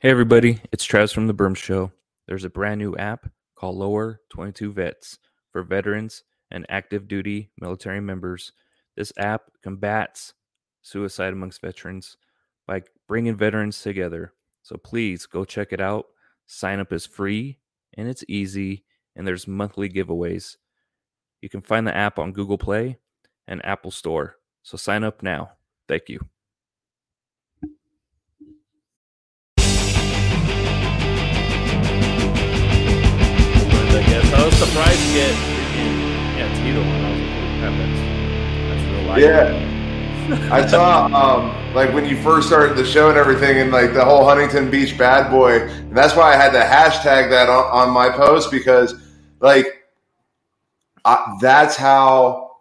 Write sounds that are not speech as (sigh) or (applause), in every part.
Hey everybody, it's Travis from the Berm Show. There's a brand new app called Lower 22 Vets for veterans and active duty military members. This app combats suicide amongst veterans by bringing veterans together. So please go check it out. Sign up is free and it's easy, and there's monthly giveaways. You can find the app on Google Play and Apple Store. So sign up now. Thank you. I guess I was surprised to get yeah Tito when I was like, that's, that's real life. Yeah. I saw um, like when you first started the show and everything, and like the whole Huntington Beach bad boy, and that's why I had to hashtag that on, on my post because like I, that's how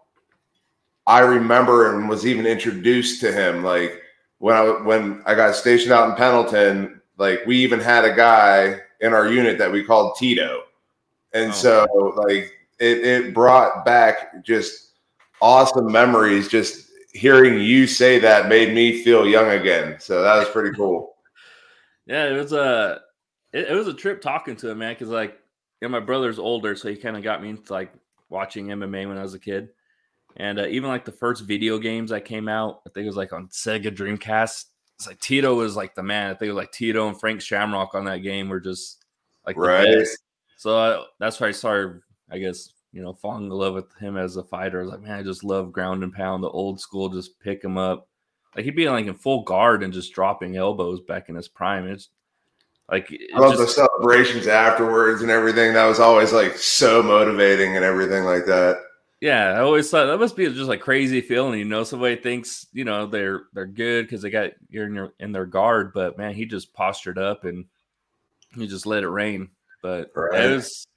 I remember and was even introduced to him. Like when I when I got stationed out in Pendleton, like we even had a guy in our unit that we called Tito, and Oh. so like it, it brought back just awesome memories. Just hearing you say that made me feel young again. So that was pretty cool. (laughs) Yeah, it was a it, it was a trip talking to him, man. Because like, yeah, my brother's older, so he kind of got me into like watching MMA when I was a kid, and uh, even like the first video games that came out, I think it was like on Sega Dreamcast. It's like Tito was like the man. I think it was like Tito and Frank Shamrock on that game were just like the Right. So I, that's why I started, I guess, you know, falling in love with him as a fighter. I was like, man, I just love ground and pound, the old school, just pick him up. Like he'd be like in full guard and just dropping elbows back in his prime. It's like it I love the celebrations afterwards and everything. That was always like so motivating and everything like that. yeah. I always thought that must be just like crazy feeling. You know, somebody thinks you know they're they're good because they got you're in your in their guard, but man, he just postured up and he just let it rain. But Right. it was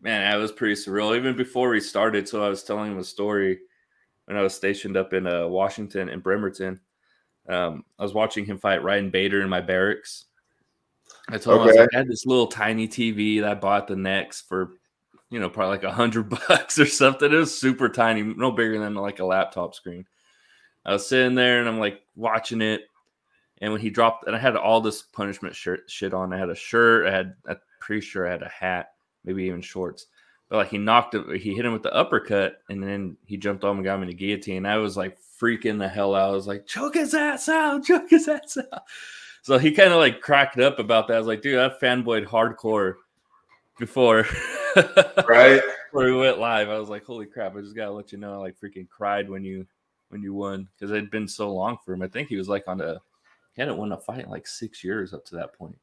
man, that was pretty surreal. Even before we started, so I was telling him a story when I was stationed up in uh, Washington in Bremerton. Um, I was watching him fight Ryan Bader in my barracks. I told him I, was like, I had this little tiny TV that I bought the next for, you know, probably like a hundred (laughs) bucks or something. It was super tiny, no bigger than like a laptop screen. I was sitting there and I'm like watching it. And when he dropped, and I had all this punishment shirt shit on. I had a shirt. I had, I'm pretty sure I had a hat, maybe even shorts. But like he knocked him, he hit him with the uppercut, and then he jumped on and got him in the guillotine. I was like freaking the hell out. I was like, choke his ass out, choke his ass out. So he kind of like cracked up about that. I was like, dude, I fanboyed hardcore before (laughs) Right? before we went live. I was like, holy crap! I just gotta let you know, I like freaking cried when you when you won because it had been so long for him. I think he was like on a he hadn't won a fight in like six years up to that point.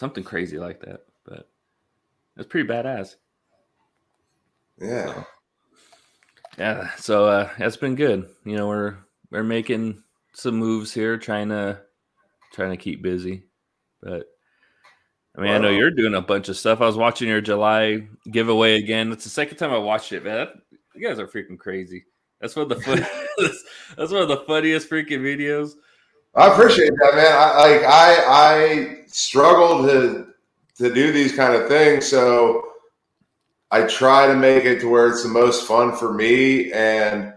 Something crazy like that, but it's pretty badass. Yeah. Yeah, so uh, it's been good. You know, we're we're making some moves here, trying to trying to keep busy. But I mean, I know you're doing a bunch of stuff. I was watching your July giveaway again. It's the second time I watched it, man. That, you guys are freaking crazy. That's one of the fun, that's, (laughs) that's one of the funniest freaking videos. I appreciate that, man. I like I I struggle to to do these kind of things, so I try to make it to where it's the most fun for me. And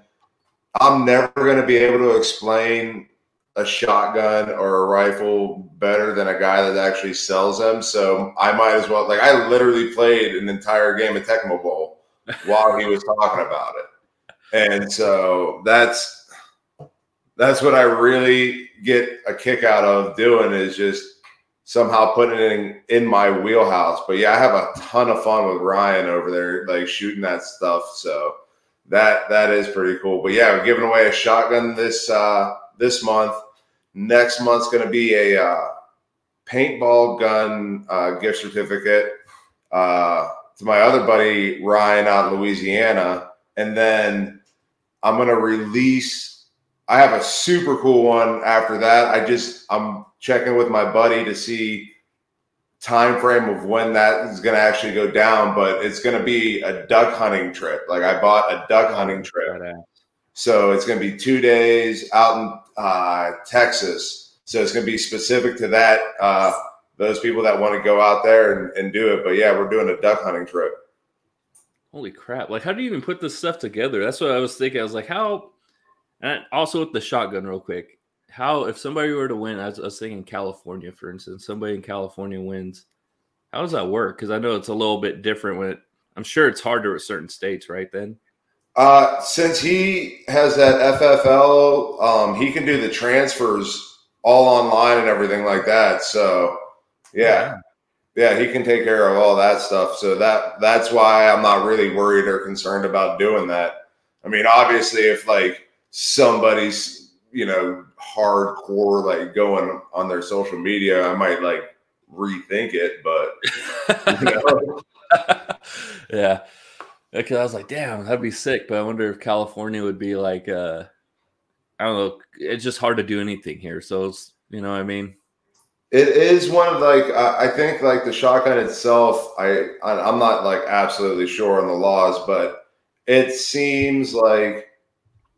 I'm never going to be able to explain a shotgun or a rifle better than a guy that actually sells them. So I might as well like I literally played an entire game of Tecmo Bowl while he was talking about it. And so that's that's what I really get a kick out of doing is just somehow putting it in, in my wheelhouse. But yeah, I have a ton of fun with Ryan over there, like shooting that stuff. So that that is pretty cool. But yeah, we're giving away a shotgun this uh, this month. Next month's going to be a uh, paintball gun uh, gift certificate uh, to my other buddy Ryan out in Louisiana, and then I'm going to release. I have a super cool one after that. I just I'm checking with my buddy to see time frame of when that is going to actually go down, but it's going to be a duck hunting trip. Like I bought a duck hunting trip. So it's going to be two days out in uh, Texas. So it's going to be specific to that. Uh, those people that want to go out there and, and do it. But yeah, we're doing a duck hunting trip. Holy crap! Like, how do you even put this stuff together? That's what I was thinking. I was like, how? And also with the shotgun, real quick, how if somebody were to win, I was, I was thinking California, for instance, somebody in California wins. How does that work? Because I know it's a little bit different when it, I'm sure it's harder with certain states, right? Then, Uh, since he has that FFL, um, he can do the transfers all online and everything like that. So, yeah, yeah, he can take care of all that stuff. So that that's why I'm not really worried or concerned about doing that. I mean, obviously, if like somebody's you know hardcore like going on their social media, I might like rethink it. But you know, (laughs) yeah. Because I was like, damn, that'd be sick. But I wonder if California would be like, uh, I don't know. It's just hard to do anything here. So it's, you know what I mean? It is one of like I think like the shotgun itself. I- I'm not like absolutely sure on the laws, but it seems like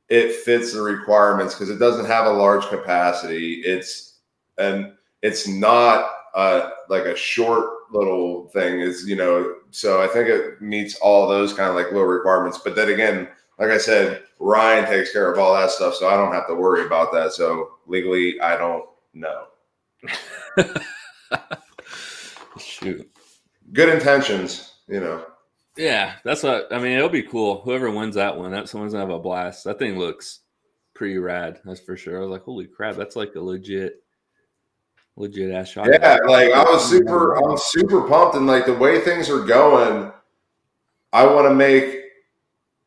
it fits the requirements because it doesn't have a large capacity. It's and it's not uh like a short little thing. Is you know so I think it meets all those kind of like little requirements. But then again, like I said, Ryan takes care of all that stuff, so I don't have to worry about that. So legally, I don't know. (laughs) Shoot. good intentions, you know. Yeah, that's what I mean. It'll be cool. Whoever wins that one, that someone's gonna have a blast. That thing looks pretty rad. That's for sure. I was like, holy crap, that's like a legit, legit ass shot. Yeah, like I was super, I'm super pumped, and like the way things are going, I want to make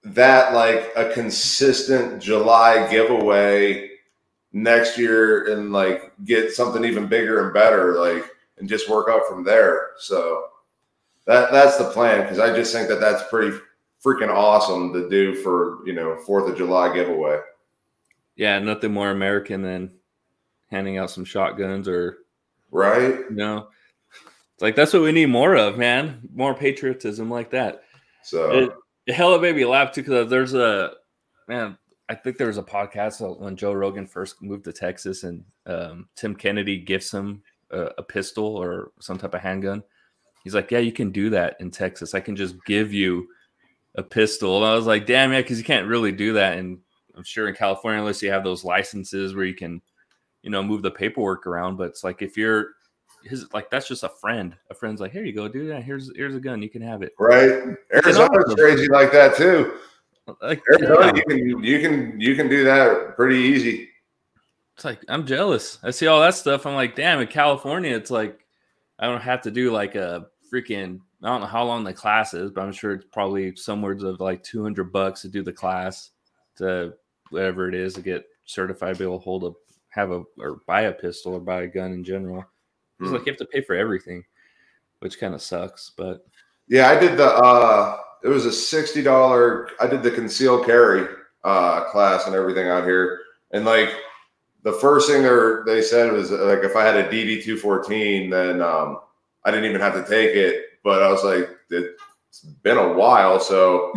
that like a consistent July giveaway next year, and like get something even bigger and better, like and just work out from there. So that that's the plan because I just think that that's pretty freaking awesome to do for you know Fourth of July giveaway. Yeah, nothing more American than handing out some shotguns or Right? you know, it's like that's what we need more of, man. More patriotism like that. So It, it hella made me laugh too because there's a man. I think there was a podcast when Joe Rogan first moved to Texas, and um, Tim Kennedy gifts him a, a pistol or some type of handgun. He's like, "Yeah, you can do that in Texas. I can just give you a pistol." And I was like, "Damn, yeah," because you can't really do that, and I'm sure in California, unless you have those licenses where you can, you know, move the paperwork around. But it's like if you're his like that's just a friend. A friend's like, "Here you go, dude. Yeah, here's here's a gun. You can have it." right, Arizona's crazy like that too. Like, Arizona, yeah. you can you can you can do that pretty easy. It's like I'm jealous. I see all that stuff. I'm like, damn. In California, it's like I don't have to do like a freaking. I don't know how long the class is, but I'm sure it's probably somewhere of like 200 bucks to do the class to whatever it is to get certified be able to hold a have a or buy a pistol or buy a gun in general. It's Hmm. like you have to pay for everything, which kind of sucks. But Yeah, I did the. uh It was a sixty dollar. I did the concealed carry uh class and everything out here, and like the first thing they they said was like if I had a DD two fourteen, then um I didn't even have to take it. But I was like, it's been a while, so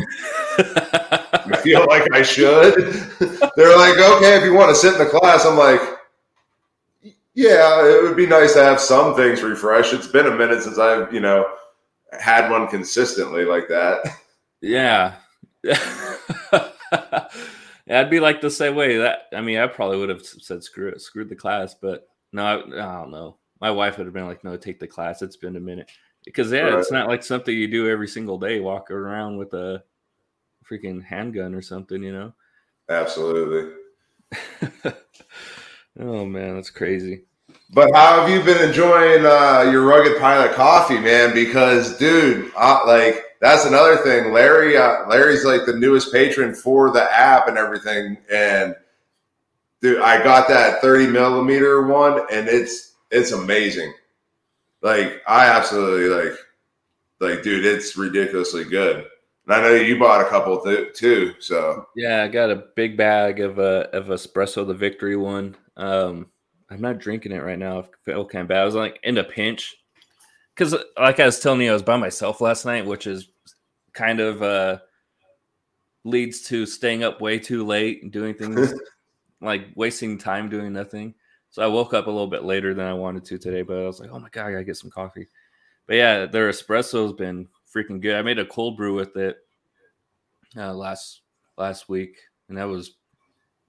I (laughs) feel like I should. They're like, okay, if you want to sit in the class, I'm like, yeah, it would be nice to have some things refreshed. It's been a minute since I've, you know, had one consistently like that. Yeah. (laughs) yeah, I'd be like the same way. That I mean, I probably would have said screw it, screwed the class, but no, I, I don't know. My wife would have been like, "No, take the class. It's been a minute." Because yeah, it's not like something you do every single day, walk around with a freaking handgun or something, you know. Absolutely. (laughs) oh man, that's crazy. But how have you been enjoying uh, your rugged pilot coffee, man? Because, dude, uh, like that's another thing. Larry, uh, Larry's like the newest patron for the app and everything, and dude, I got that thirty millimeter one, and it's it's amazing. Like I absolutely like, like, dude, it's ridiculously good. And I know you bought a couple th- too, so Yeah, I got a big bag of uh, of espresso, the victory one. Um, I'm not drinking it right now. I feel kind of bad. I was like in a pinch because, like I was telling you, I was by myself last night, which is kind of uh, leads to staying up way too late and doing things (laughs) like wasting time doing nothing. So I woke up a little bit later than I wanted to today, but I was like, oh my god, I gotta get some coffee. But yeah, their espresso's been freaking good. I made a cold brew with it uh, last last week, and that was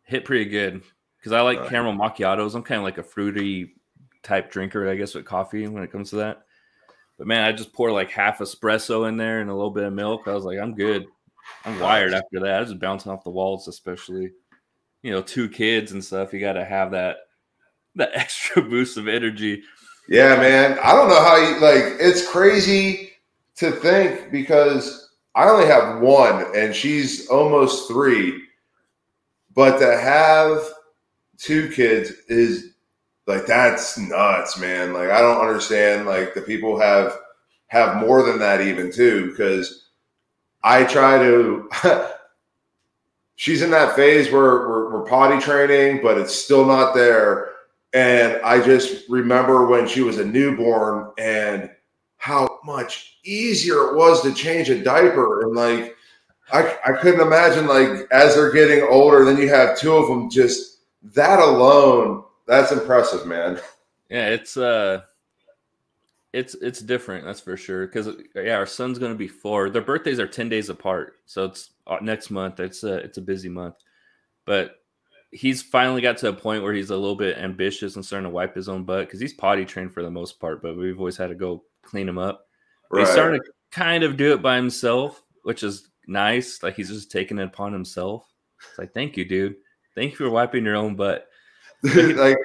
hit pretty good. because I like uh, caramel macchiatos. I'm kind of like a fruity type drinker, I guess, with coffee when it comes to that. But man, I just pour like half espresso in there and a little bit of milk. I was like, I'm good. I'm wired after that. I was just bouncing off the walls, especially, you know, two kids and stuff. You got to have that (laughs) that extra boost of energy. Yeah, man. I don't know how you like. It's crazy to think because I only have one, and she's almost three. But to have two kids is like that's nuts, man. Like I don't understand. Like the people have have more than that even too, because I try to. (laughs) she's in that phase where we're, we're potty training, but it's still not there. And I just remember when she was a newborn and how much easier it was to change a diaper. And like, I, I couldn't imagine, like, as they're getting older, then you have two of them just that alone that's impressive, man. Yeah, it's uh it's it's different, that's for sure. Because yeah, our son's gonna be four. Their birthdays are ten days apart, so it's uh, next month. It's a it's a busy month, but he's finally got to a point where he's a little bit ambitious and starting to wipe his own butt because he's potty trained for the most part, but we've always had to go clean him up. Right. He's starting to kind of do it by himself, which is nice. Like he's just taking it upon himself. It's like, thank you, dude. Thank you for wiping your own butt. (laughs) like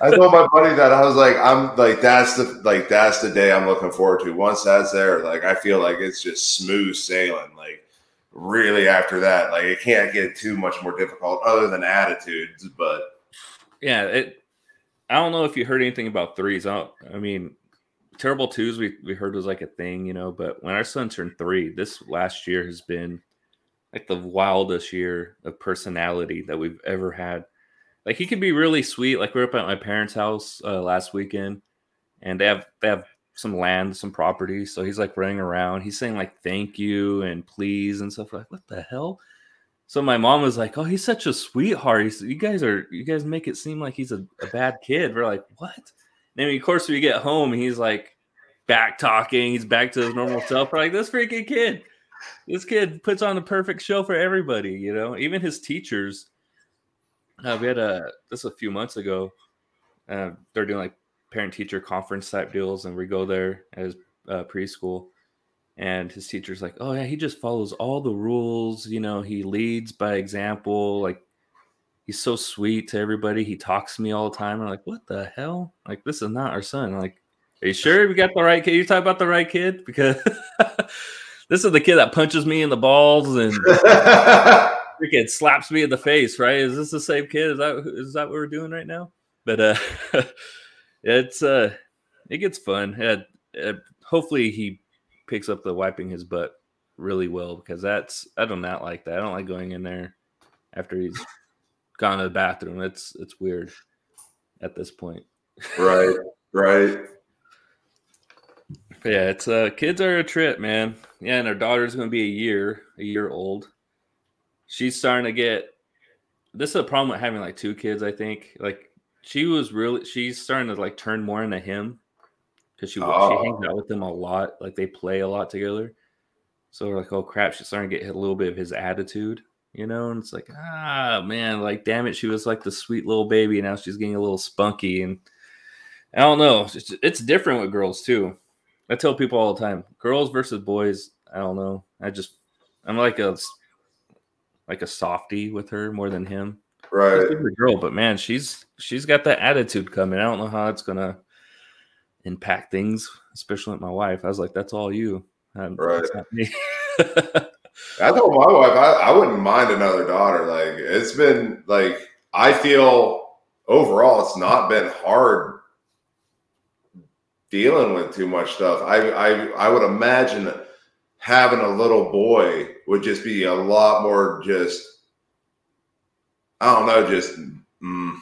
I told my buddy that I was like, I'm like, that's the like that's the day I'm looking forward to. Once that's there, like I feel like it's just smooth sailing. Like really after that, like it can't get too much more difficult other than attitudes. But yeah, it. I don't know if you heard anything about threes. I, I mean, terrible twos we we heard was like a thing, you know. But when our son turned three, this last year has been like the wildest year of personality that we've ever had like he can be really sweet. Like we are up at my parents' house uh, last weekend, and they have they have some land, some property. So he's like running around. He's saying like thank you and please and stuff. Like what the hell? So my mom was like, "Oh, he's such a sweetheart. He's, you guys are you guys make it seem like he's a, a bad kid." We're like, "What?" And then of course we get home, he's like back talking. He's back to his normal self. We're like, "This freaking kid." This kid puts on the perfect show for everybody, you know. Even his teachers, uh, we had a this a few months ago. Uh, they're doing like parent teacher conference type deals, and we go there as uh, preschool. And his teacher's like, "Oh yeah, he just follows all the rules. You know, he leads by example. Like he's so sweet to everybody. He talks to me all the time. I'm like, what the hell? Like this is not our son. I'm like, are you sure we got the right kid? You talk about the right kid because (laughs) this is the kid that punches me in the balls and (laughs) freaking slaps me in the face, right? Is this the same kid? Is that is that what we're doing right now? But uh (laughs) it's uh it gets fun. Uh, hopefully he picks up the wiping his butt really well because that's I do not like that. I don't like going in there after he's (laughs) gone to the bathroom. It's it's weird at this point. Right, right. But yeah, it's uh kids are a trip, man. Yeah, and our daughter's gonna be a year, a year old she's starting to get this is a problem with having like two kids, I think. Like she was really she's starting to like turn more into him because she oh. she hangs out with him a lot. Like they play a lot together. So we're like, oh crap, she's starting to get a little bit of his attitude, you know? And it's like, ah man, like damn it, she was like the sweet little baby, and now she's getting a little spunky. And I don't know. It's, it's different with girls too. I tell people all the time, girls versus boys, I don't know. I just I'm like a like a softy with her more than him. Right. A girl, but man, she's she's got that attitude coming. I don't know how it's gonna impact things, especially with my wife. I was like, that's all you. And right. I told my wife I, I wouldn't mind another daughter. Like it's been like I feel overall it's not been hard dealing with too much stuff. I I I would imagine having a little boy would just be a lot more just I don't know, just mm,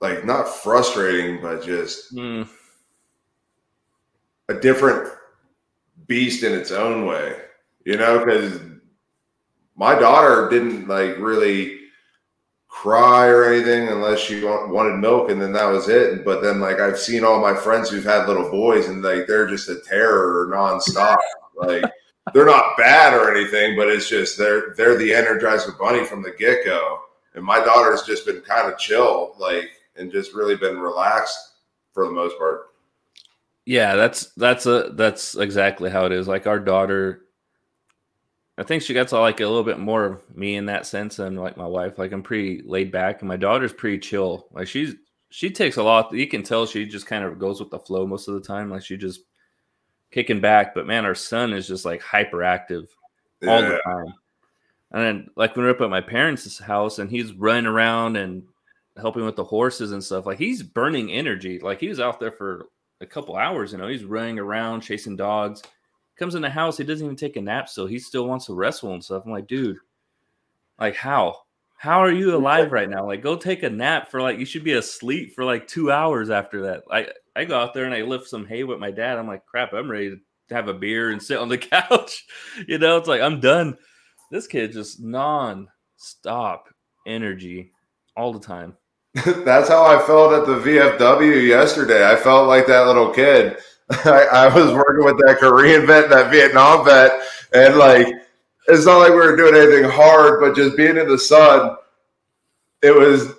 like not frustrating, but just mm. a different beast in its own way, you know, because my daughter didn't like really cry or anything unless she wanted milk and then that was it but then like i've seen all my friends who've had little boys and like they're just a terror nonstop like they're not bad or anything, but it's just they're they're the Energizer Bunny from the get go, and my daughter's just been kind of chill, like, and just really been relaxed for the most part. Yeah, that's that's a that's exactly how it is. Like our daughter, I think she gets like a little bit more of me in that sense than like my wife. Like I'm pretty laid back, and my daughter's pretty chill. Like she's she takes a lot. You can tell she just kind of goes with the flow most of the time. Like she just kicking back. But man, our son is just like hyperactive yeah. all the time. And then like when we're up at my parents' house and he's running around and helping with the horses and stuff, like he's burning energy. Like he was out there for a couple hours, you know, he's running around chasing dogs. Comes in the house, he doesn't even take a nap still. He still wants to wrestle and stuff. I'm like, dude, like how? How are you (laughs) alive right now? Like, go take a nap for like you should be asleep for like two hours after that. I I go out there and I lift some hay with my dad. I'm like, crap, I'm ready to have a beer and sit on the (laughs) couch. you know, it's like I'm done. This kid just non-stop energy all the time. (laughs) That's how I felt at the VFW yesterday. I felt like that little kid. (laughs) I, I, was working with that Korean vet that Vietnam vet, and like it's not like we were doing anything hard, but just being in the sun, it was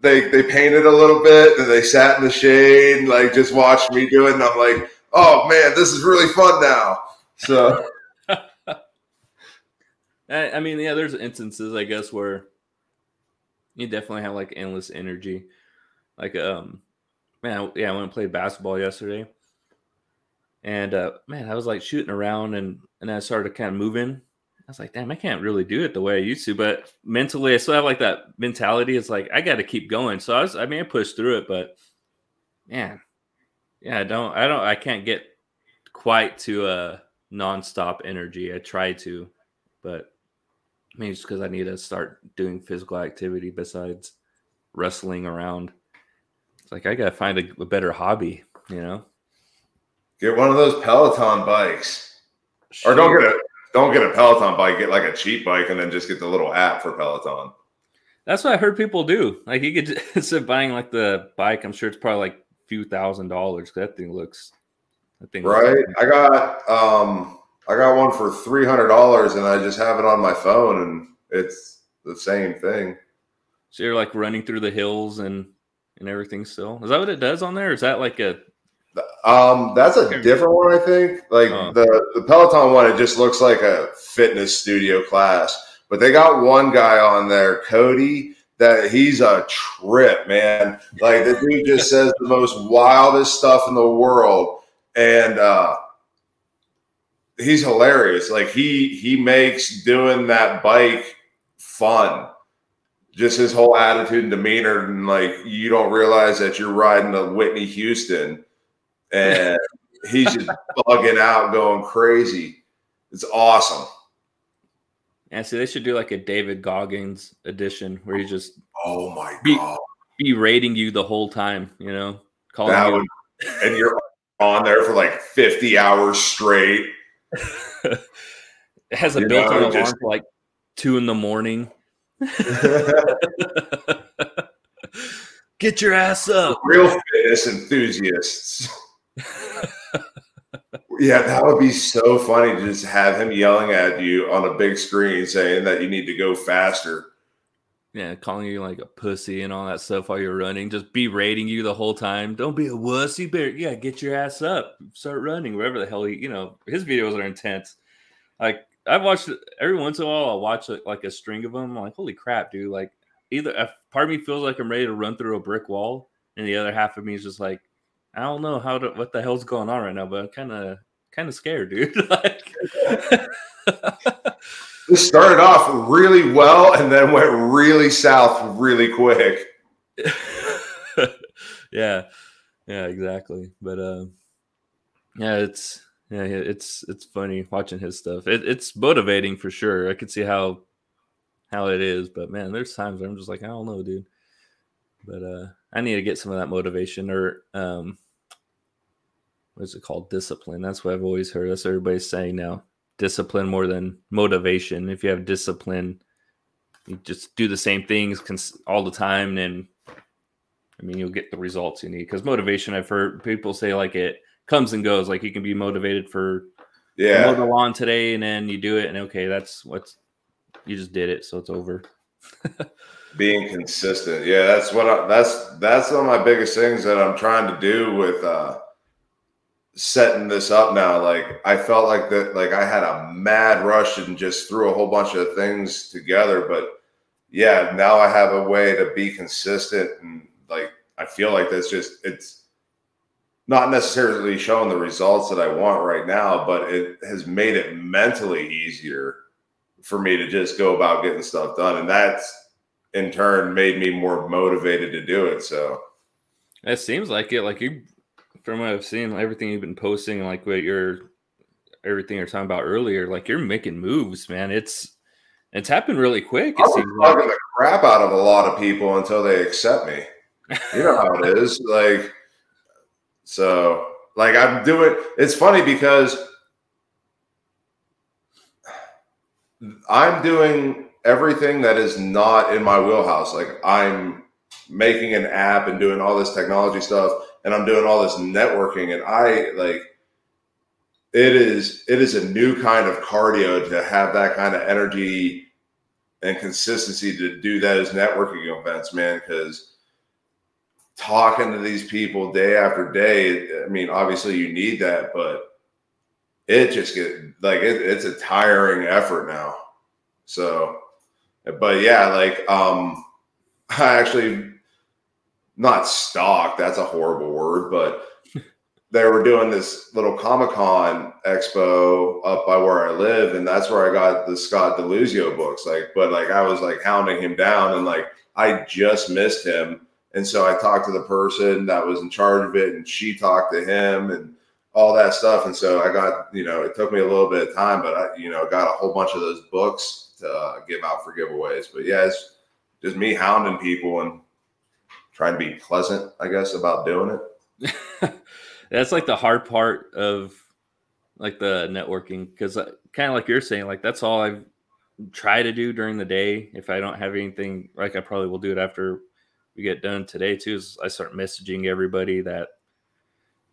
they they painted a little bit and they sat in the shade and like just watched me do it, and I'm like, oh man, this is really fun now. So (laughs) I mean, yeah, there's instances I guess where you definitely have like endless energy. Like, um, man, yeah, I went and played basketball yesterday, and uh, man, I was like shooting around, and and I started to kind of moving. I was like, damn, I can't really do it the way I used to, but mentally, I still have like that mentality. It's like I got to keep going. So I was, I mean, I pushed through it, but man, yeah, I don't, I don't, I can't get quite to a nonstop energy. I try to, but Maybe it's because I need to start doing physical activity besides wrestling around. It's like I gotta find a, a better hobby, you know. Get one of those Peloton bikes, or don't get a don't get a Peloton bike. Get like a cheap bike, and then just get the little app for Peloton. That's what I heard people do. Like you could (laughs) instead of buying like the bike, I'm sure it's probably like a few thousand dollars. That thing looks. That thing. Right. Looks I got um I got one for three hundred dollars, and I just have it on my phone, and it's the same thing. So you're like running through the hills and and everything. Still, is that what it does on there? Is that like a um, that's a different one, I think. Like oh. the the Peloton one, it just looks like a fitness studio class. But they got one guy on there, Cody, that he's a trip, man. Like the dude just (laughs) says the most wildest stuff in the world, and uh, he's hilarious. Like he he makes doing that bike fun. Just his whole attitude and demeanor, and like you don't realize that you're riding a Whitney Houston, and he's just bugging out, going crazy. It's awesome. Yeah, see, they should do like a David Goggins edition where you just oh my be, god, be rating you the whole time. You know, calling that you, would, and you're on there for like 50 hours straight (laughs) it has a you built-in alarm just... for like two in the morning. (laughs) (laughs) Get your ass up. Real fitness enthusiasts. Yeah, that would be so funny to just have him yelling at you on a big screen saying that you need to go faster. Yeah, calling you like a pussy and all that stuff while you're running. Just berating you the whole time. Don't be a wussy, but yeah, get your ass up, start running, wherever the hell he, you know, his videos are intense. Like I've watched every once in a while, I'll watch like a string of them. I'm like, holy crap, dude! Like either part of me feels like I'm ready to run through a brick wall, and the other half of me is just like, I don't know how to, what the hell's going on right now, but I'm kind of kind of scared, dude. (laughs) like. (laughs) This started off really well and then went really south really quick. (laughs) yeah, yeah, exactly. But uh, yeah, it's yeah, it's it's funny watching his stuff. It, it's motivating for sure. I can see how how it is, but man, there's times where I'm just like, I don't know, dude. But uh, I need to get some of that motivation or um, what's it called? Discipline. That's what I've always heard. That's what everybody's saying now discipline more than motivation. If you have discipline, you just do the same things cons- all the time, and I mean, you'll get the results you need. Because motivation, I've heard people say like it comes and goes. Like you can be motivated for Yeah. mow the lawn today, and then you do it, and okay, that's what's you just did it, so it's over. (laughs) being consistent yeah that's what I, that's that's one of my biggest things that i'm trying to do with uh setting this up now like i felt like that like i had a mad rush and just threw a whole bunch of things together but yeah now i have a way to be consistent and like i feel like that's just it's not necessarily showing the results that i want right now but it has made it mentally easier for me to just go about getting stuff done and that's in turn made me more motivated to do it. So it seems like it. Like you, from what I've seen, everything you've been posting, like what you're, everything you're talking about earlier, like you're making moves, man. It's it's happened really quick. It I seems like the crap out of a lot of people until they accept me. You know how it (laughs) is, like so. Like I'm doing. It's funny because I'm doing everything that is not in my wheelhouse. Like I'm making an app and doing all this technology stuff and I'm doing all this networking and I like it is it is a new kind of cardio to have that kind of energy and consistency to do those networking events, man, because talking to these people day after day, I mean, obviously you need that, but it just get like it, it's a tiring effort now. So but yeah, like um, (laughs) I actually not stalked. That's a horrible word, but they were doing this little Comic Con expo up by where I live, and that's where I got the Scott Deluzio books. Like, but like I was like hounding him down, and like I just missed him, and so I talked to the person that was in charge of it, and she talked to him, and all that stuff. And so I got, you know, it took me a little bit of time, but I, you know, got a whole bunch of those books to uh, give out for giveaways. But yeah, it's just me hounding people and trying to be pleasant, I guess, about doing it. (laughs) that's like the hard part of like the networking because uh, kind of like you're saying, like that's all I try to do during the day. If I don't have anything, like I probably will do it after we get done today too. Is I start messaging everybody that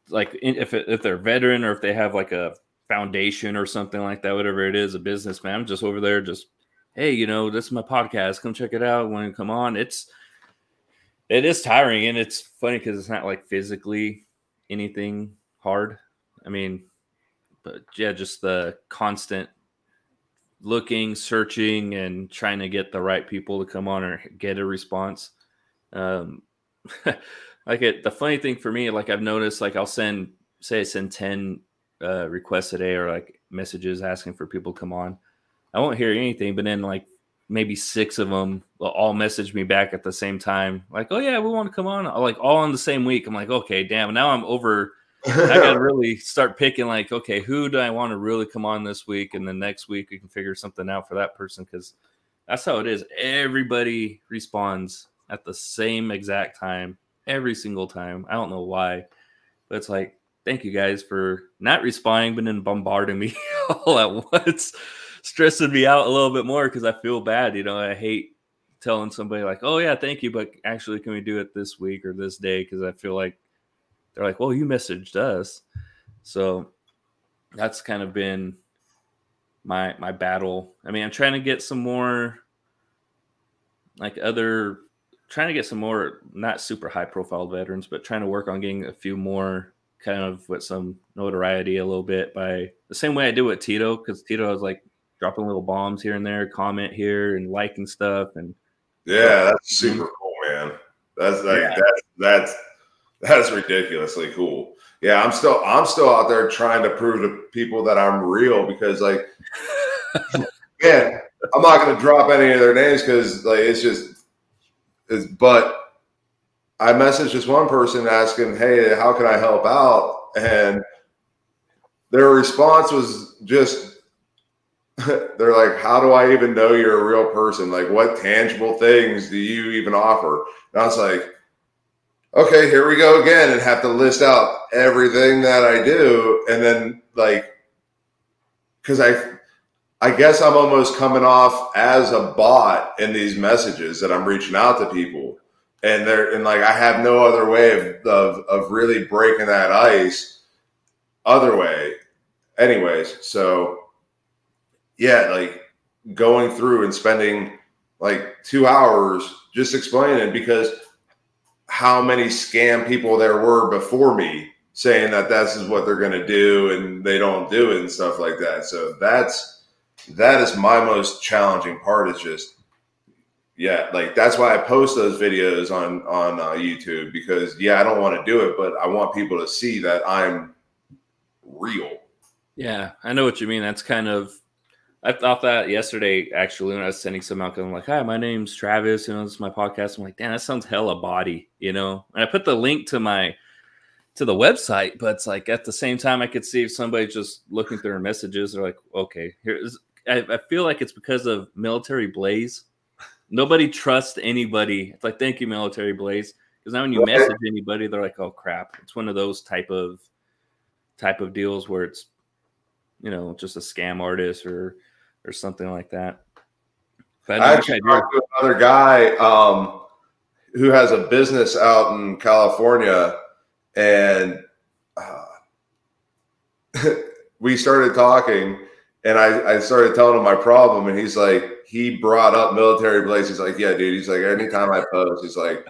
like if if they're veteran or if they have like a foundation or something like that, whatever it is, a businessman. I'm just over there just hey, you know, this is my podcast. Come check it out when you come on. It's it is tiring and it's funny because it's not like physically anything hard. I mean, but yeah, just the constant looking, searching, and trying to get the right people to come on or get a response. Um, (laughs) like it, the funny thing for me, like I've noticed, like I'll send, say, I send ten uh, requests a day or like messages asking for people to come on. I won't hear anything, but then like maybe six of them uh, all message me back at the same time, like, "Oh yeah, we want to come on," uh, like all in the same week. I'm like, okay, damn. Now I'm over. (laughs) I got to really start picking, like, okay, who do I want to really come on this week, and then next week we can figure something out for that person because that's how it is. Everybody responds at the same exact time every single time. I don't know why, but it's like, thank you guys for not responding, but then bombarding me (laughs) all at once stressing me out a little bit more because I feel bad. You know, I hate telling somebody like, "Oh yeah, thank you," but actually, can we do it this week or this day? Because I feel like they're like, "Well, you messaged us," so that's kind of been my my battle. I mean, I'm trying to get some more like other trying to get some more not super high profile veterans, but trying to work on getting a few more kind of with some notoriety a little bit by the same way I do with Tito because Tito is like dropping little bombs here and there, comment here and liking stuff. And yeah, that's super cool, man. That's like yeah. that's that's that's ridiculously cool. Yeah, I'm still I'm still out there trying to prove to people that I'm real because like (laughs) man, I'm not gonna drop any of their names because like it's just it's but I messaged this one person asking, Hey, how can I help out? And their response was just (laughs) they're like, how do I even know you're a real person? Like, what tangible things do you even offer? And I was like, okay, here we go again, and have to list out everything that I do, and then like, because I, I guess I'm almost coming off as a bot in these messages that I'm reaching out to people, and they're and like I have no other way of of, of really breaking that ice, other way anyways, so yeah, like going through and spending like two hours just explaining because how many scam people there were before me saying that this is what they're going to do and they don't do it and stuff like that. So that's that is my most challenging part is just yeah, like that's why I post those videos on on uh, YouTube because yeah, I don't want to do it, but I want people to see that I'm real. Yeah, I know what you mean. That's kind of I thought that yesterday actually when I was sending some out. I'm like, "Hi, my name's Travis. You know, this is my podcast." I'm like, "Damn, that sounds hella body," you know. And I put the link to my to the website, but it's like at the same time, I could see if somebody just looking through their messages, they're like, "Okay, here's." I, I feel like it's because of Military Blaze nobody trusts anybody. It's like, thank you, Military Blaze. Because now when you message anybody, they're like, oh crap. It's one of those type of type of deals where it's, you know, just a scam artist or or something like that. But I, I actually talked to another guy um, who has a business out in California, and uh, (laughs) we started talking, and I, I started telling him my problem, and he's like, he brought up military blaze. He's like, yeah, dude. He's like, anytime I post, he's like,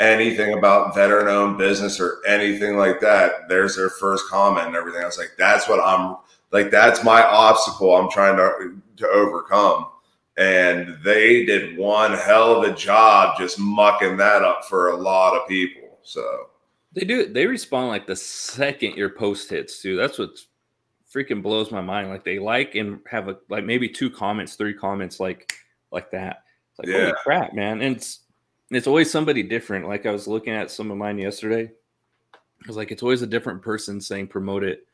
anything about veteran owned business or anything like that, there's their first comment and everything. I was like, that's what I'm like, that's my obstacle I'm trying to, to overcome. And they did one hell of a job just mucking that up for a lot of people. So they do, they respond like the second your post hits, too. That's what freaking blows my mind. Like they like and have a like maybe two comments, three comments like like that. It's like yeah. holy crap, man. And it's it's always somebody different. Like I was looking at some of mine yesterday. I was like, it's always a different person saying promote it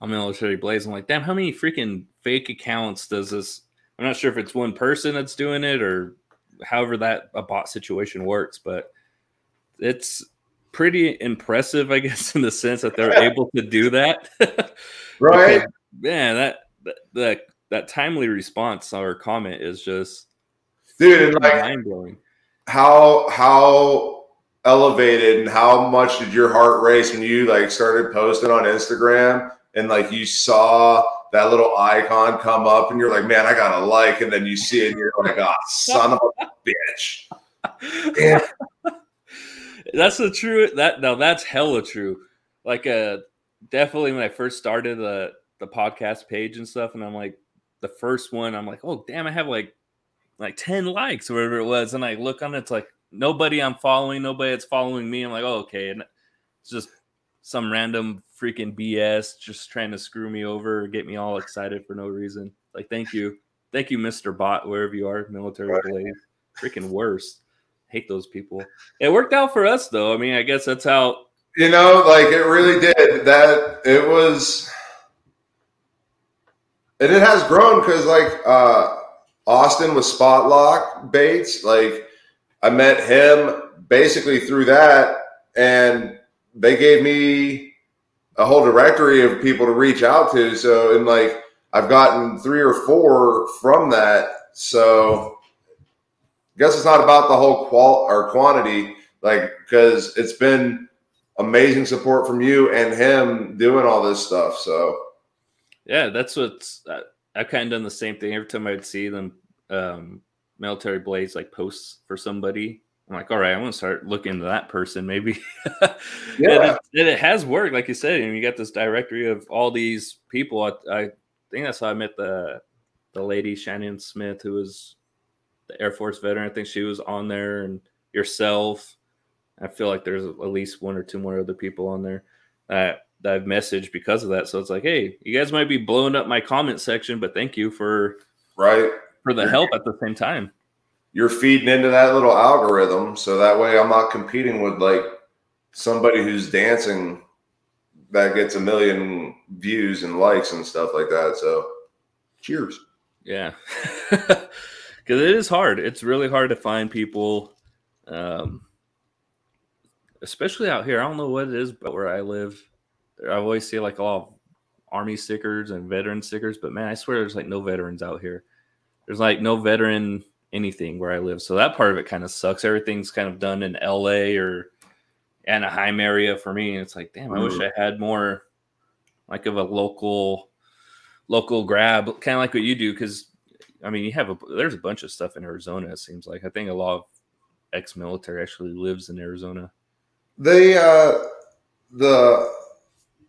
on Military Blaze. I'm like, damn, how many freaking fake accounts does this? I'm not sure if it's one person that's doing it or however that a bot situation works, but it's pretty impressive, I (laughs) guess, in the sense that they're able to do that. (laughs) right? Man, that that that timely response or comment is just dude, like mind blowing. How how elevated and how much did your heart race when you like started posting on Instagram and like you saw that little icon come up and you're like, man, I got a like, and then you see it and you're like, oh, son of a bitch. Damn. (laughs) That's the true that now that's hella true. Like uh definitely when I first started the the podcast page and stuff, and I'm like the first one, I'm like, oh damn, I have like like 10 likes or whatever it was. And I look on it, it's like nobody I'm following, nobody that's following me. I'm like, oh, okay. And it's just some random freaking BS just trying to screw me over, get me all excited for no reason. Like, thank you. Thank you, Mr. Bot, wherever you are, military right. blaze. Freaking worst. Hate those people. It worked out for us though. I mean, I guess that's how you know, like it really did. That it was, and it has grown because like uh Austin with Spotlock Baits, like I met him basically through that, and they gave me a whole directory of people to reach out to. So, and like I've gotten three or four from that. So, I guess it's not about the whole qual or quantity, like because it's been amazing support from you and him doing all this stuff. So, yeah, that's what's uh, I've kind of done the same thing every time I'd see them um, military blaze like posts for somebody. I'm like, all right, I'm gonna start looking into that person, maybe. (laughs) yeah, and it, it, has worked, like you said. And you got this directory of all these people. I, I think that's how I met the the lady Shannon Smith, who was the Air Force veteran. I think she was on there, and yourself I feel like there's at least one or two more other people on there that, that I've messaged because of that. So it's like, hey, you guys might be blowing up my comment section, but thank you for right for the help at the same time. You're feeding into that little algorithm, so that way I'm not competing with like somebody who's dancing that gets a million views and likes and stuff like that. So, cheers. Yeah, (laughs) because it is hard. It's really hard to find people. Um, especially out here. I don't know what it is, but where I live, I always see like a lot of army stickers and veteran stickers. But man, I swear there's like no veterans out here. There's like no veteran anything where I live. So that part of it kind of sucks. Everything's kind of done in LA or Anaheim area for me. And it's like, damn, I wish I had more like of a local local grab, kind of like what you do. Because I mean, you have a there's a bunch of stuff in Arizona. It seems like I think a lot of ex-military actually lives in Arizona. They uh the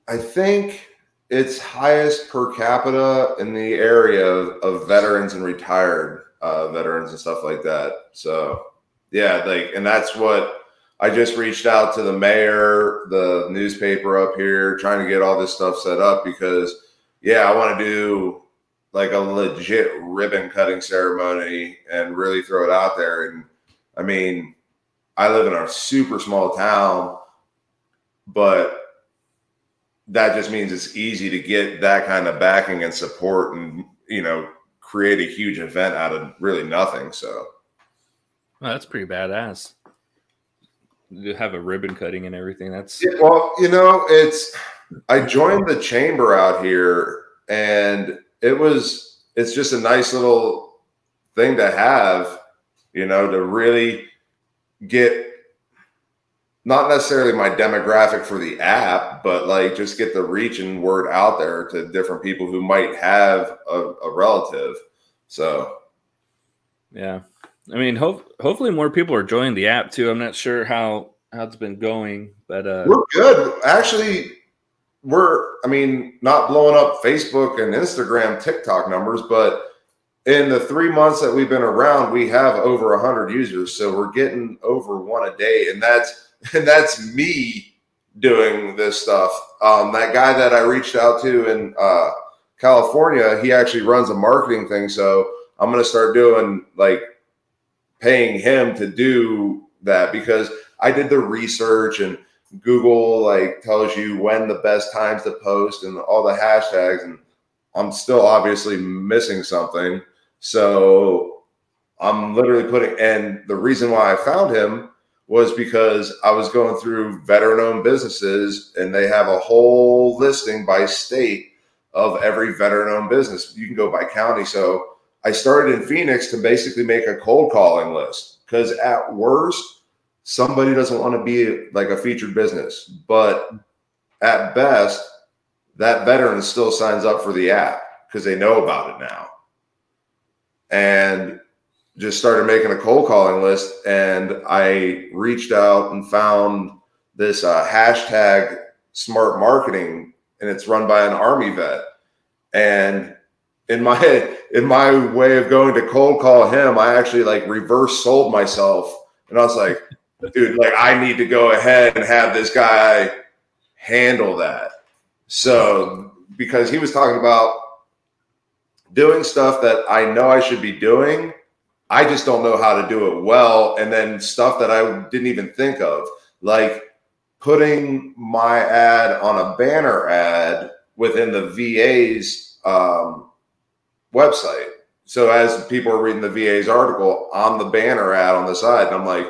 I think it's highest per capita in the area of, of veterans and retired uh, veterans and stuff like that. So yeah, like and that's what I just reached out to the mayor, the newspaper up here, trying to get all this stuff set up because yeah, I want to do like a legit ribbon cutting ceremony and really throw it out there. And I mean, I live in a super small town, but that just means it's easy to get that kind of backing and support and, you know, create a huge event out of really nothing. So well, that's pretty badass. To have a ribbon cutting and everything. That's yeah, well, you know, it's I joined the chamber out here and it was it's just a nice little thing to have, you know, to really get not necessarily my demographic for the app, but like just get the reach and word out there to different people who might have a, a relative. So, yeah, I mean, hope hopefully more people are joining the app too. I'm not sure how how it's been going, but uh, we're good. Actually, we're I mean, not blowing up Facebook and Instagram, TikTok numbers, but in the three months that we've been around, we have over hundred users. So we're getting over one a day, and that's and (laughs) that's me doing this stuff. Um, that guy that I reached out to in uh, California, he actually runs a marketing thing. So I'm going to start doing like paying him to do that because I did the research and Google like tells you when the best times to post and all the hashtags and I'm still obviously missing something. So I'm literally putting and the reason why I found him was because I was going through veteran owned businesses and they have a whole listing by state of every veteran owned business. You can go by county. So I started in Phoenix to basically make a cold calling list because at worst, somebody doesn't want to be like a featured business. But at best, that veteran still signs up for the app because they know about it now. And just started making a cold calling list. And I reached out and found this uh, hashtag smart marketing, and it's run by an army vet. And in my (laughs) in my way of going to cold call him, I actually like reverse sold myself, and I was like, dude, like I need to go ahead and have this guy handle that. So because he was talking about doing stuff that I know I should be doing, I just don't know how to do it well, and then stuff that I didn't even think of, like putting my ad on a banner ad within the VA's um, website. So as people are reading the VA's article on the banner ad on the side, I'm like,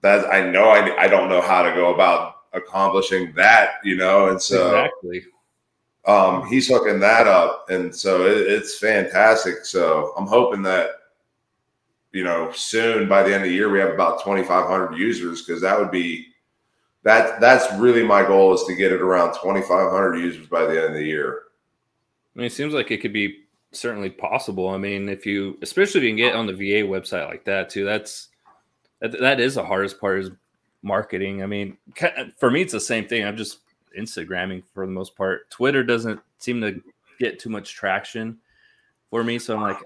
that I know I, I don't know how to go about accomplishing that, you know, and so exactly. Um, he's hooking that up, and so it, it's fantastic. So I'm hoping that you know soon by the end of the year we have about 2,500 users because that would be that that's really my goal is to get it around 2,500 users by the end of the year. I mean, it seems like it could be certainly possible. I mean, if you, especially if you can get on the VA website like that too, that's that, that is the hardest part is marketing. I mean, for me, it's the same thing. I'm just Instagramming for the most part. Twitter doesn't seem to get too much traction for me, so I'm like,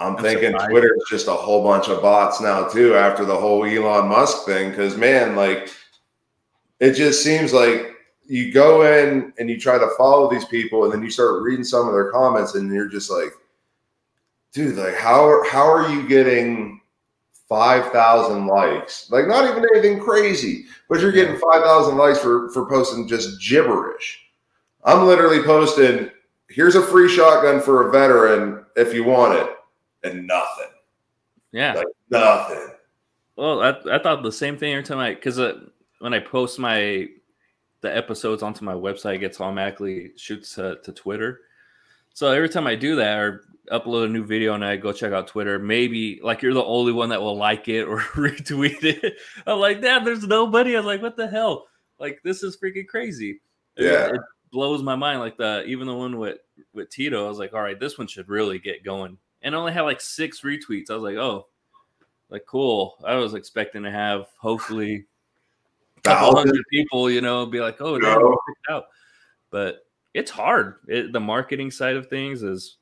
I'm, thinking. Twitter is just a whole bunch of bots now too after the whole Elon Musk thing. Because man, like, it just seems like you go in and you try to follow these people and then you start reading some of their comments and you're just like dude like how are, how are you getting 5000 likes like not even anything crazy but you're getting 5000 likes for for posting just gibberish i'm literally posting here's a free shotgun for a veteran if you want it and nothing yeah like nothing well i, I thought the same thing every time i because uh, when i post my the episodes onto my website it gets automatically shoots to, to Twitter. So every time I do that or upload a new video and I go check out Twitter, maybe like you're the only one that will like it or (laughs) retweet it. I'm like, damn, there's nobody. I was like, what the hell? Like this is freaking crazy. Yeah. It, blows my mind. Like the even the one with with Tito, I was like, all right, this one should really get going, and only had like six retweets. I was like, oh, like cool. I was expecting to have hopefully a couple hundred people, you know, be like, oh, no. out. But it's hard. It, the marketing side of things is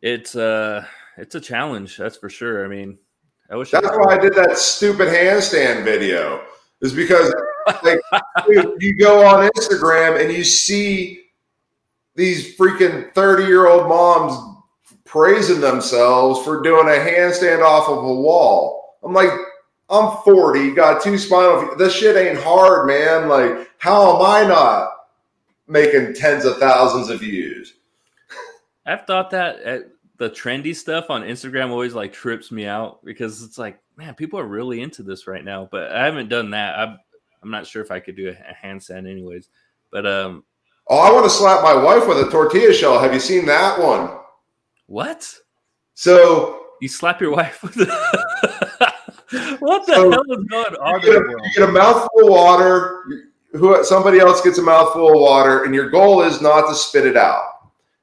it's uh it's a challenge, that's for sure. I mean, I wish that's I why I did that stupid handstand video. Is because like (laughs) you go on Instagram and you see these freaking 30 year old moms praising themselves for doing a handstand off of a wall. I'm like, I'm 40, got two spinal. This shit ain't hard, man. Like, how am I not making tens of thousands of views? I've thought that uh, the trendy stuff on Instagram always like trips me out because it's like, man, people are really into this right now. But I haven't done that. I'm, I'm not sure if I could do a handstand, anyways. But um, oh, I want to slap my wife with a tortilla shell. Have you seen that one? What? So you slap your wife with (laughs) what the so hell is going on? You get, a, you get a mouthful of water. Who somebody else gets a mouthful of water, and your goal is not to spit it out.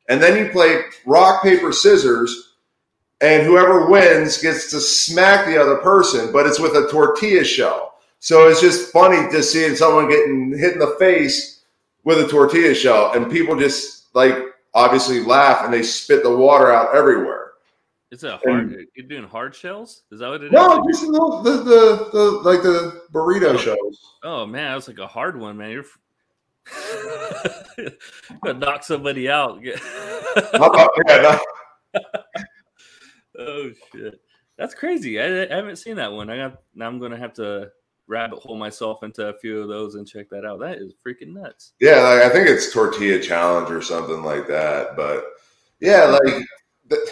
And then you play rock paper scissors, and whoever wins gets to smack the other person, but it's with a tortilla shell. So it's just funny to see someone getting hit in the face with a tortilla shell, and people just like obviously laugh and they spit the water out everywhere. Is it hard? And, you're doing hard shells? Is that what it no, is? No, the, the, the like the burrito oh, shells. Oh man, that was like a hard one, man. You're (laughs) gonna knock somebody out. (laughs) oh shit, that's crazy. I, I, haven't seen that one. I got now. I'm gonna have to rabbit hole myself into a few of those and check that out. That is freaking nuts. Yeah, like, I think it's tortilla challenge or something like that. But yeah, like the,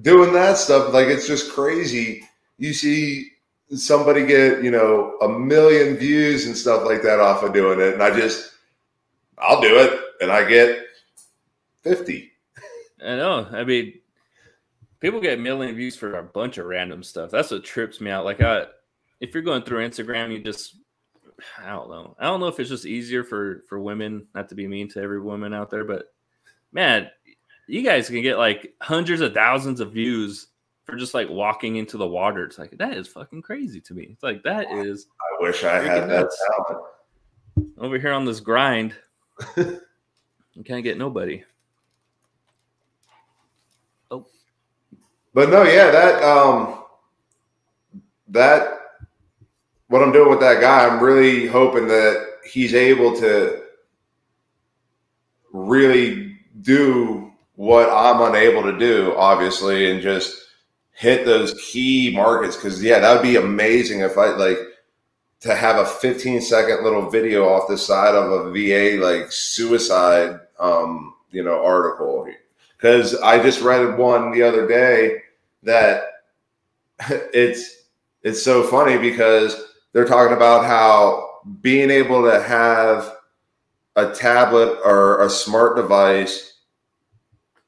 doing that stuff, like it's just crazy. You see somebody get you know a million views and stuff like that off of doing it, and I just I'll do it, and I get fifty. I know. I mean, people get a million views for a bunch of random stuff. That's what trips me out. Like I if you're going through Instagram, you just I don't know. I don't know if it's just easier for for women, not to be mean to every woman out there, but man, you guys can get like hundreds of thousands of views for just like walking into the water. It's like that is fucking crazy to me. It's like that is. I wish I had that talent. Over here on this grind, (laughs) you can't get nobody. Oh, but no, yeah, that um, that what I'm doing with that guy, I'm really hoping that he's able to really do what I'm unable to do, obviously, and just hit those key markets. Because yeah, that would be amazing if I like to have a 15 second little video off the side of a VA like suicide, um, you know, article. Because I just read one the other day that (laughs) it's it's so funny because they're talking about how being able to have a tablet or a smart device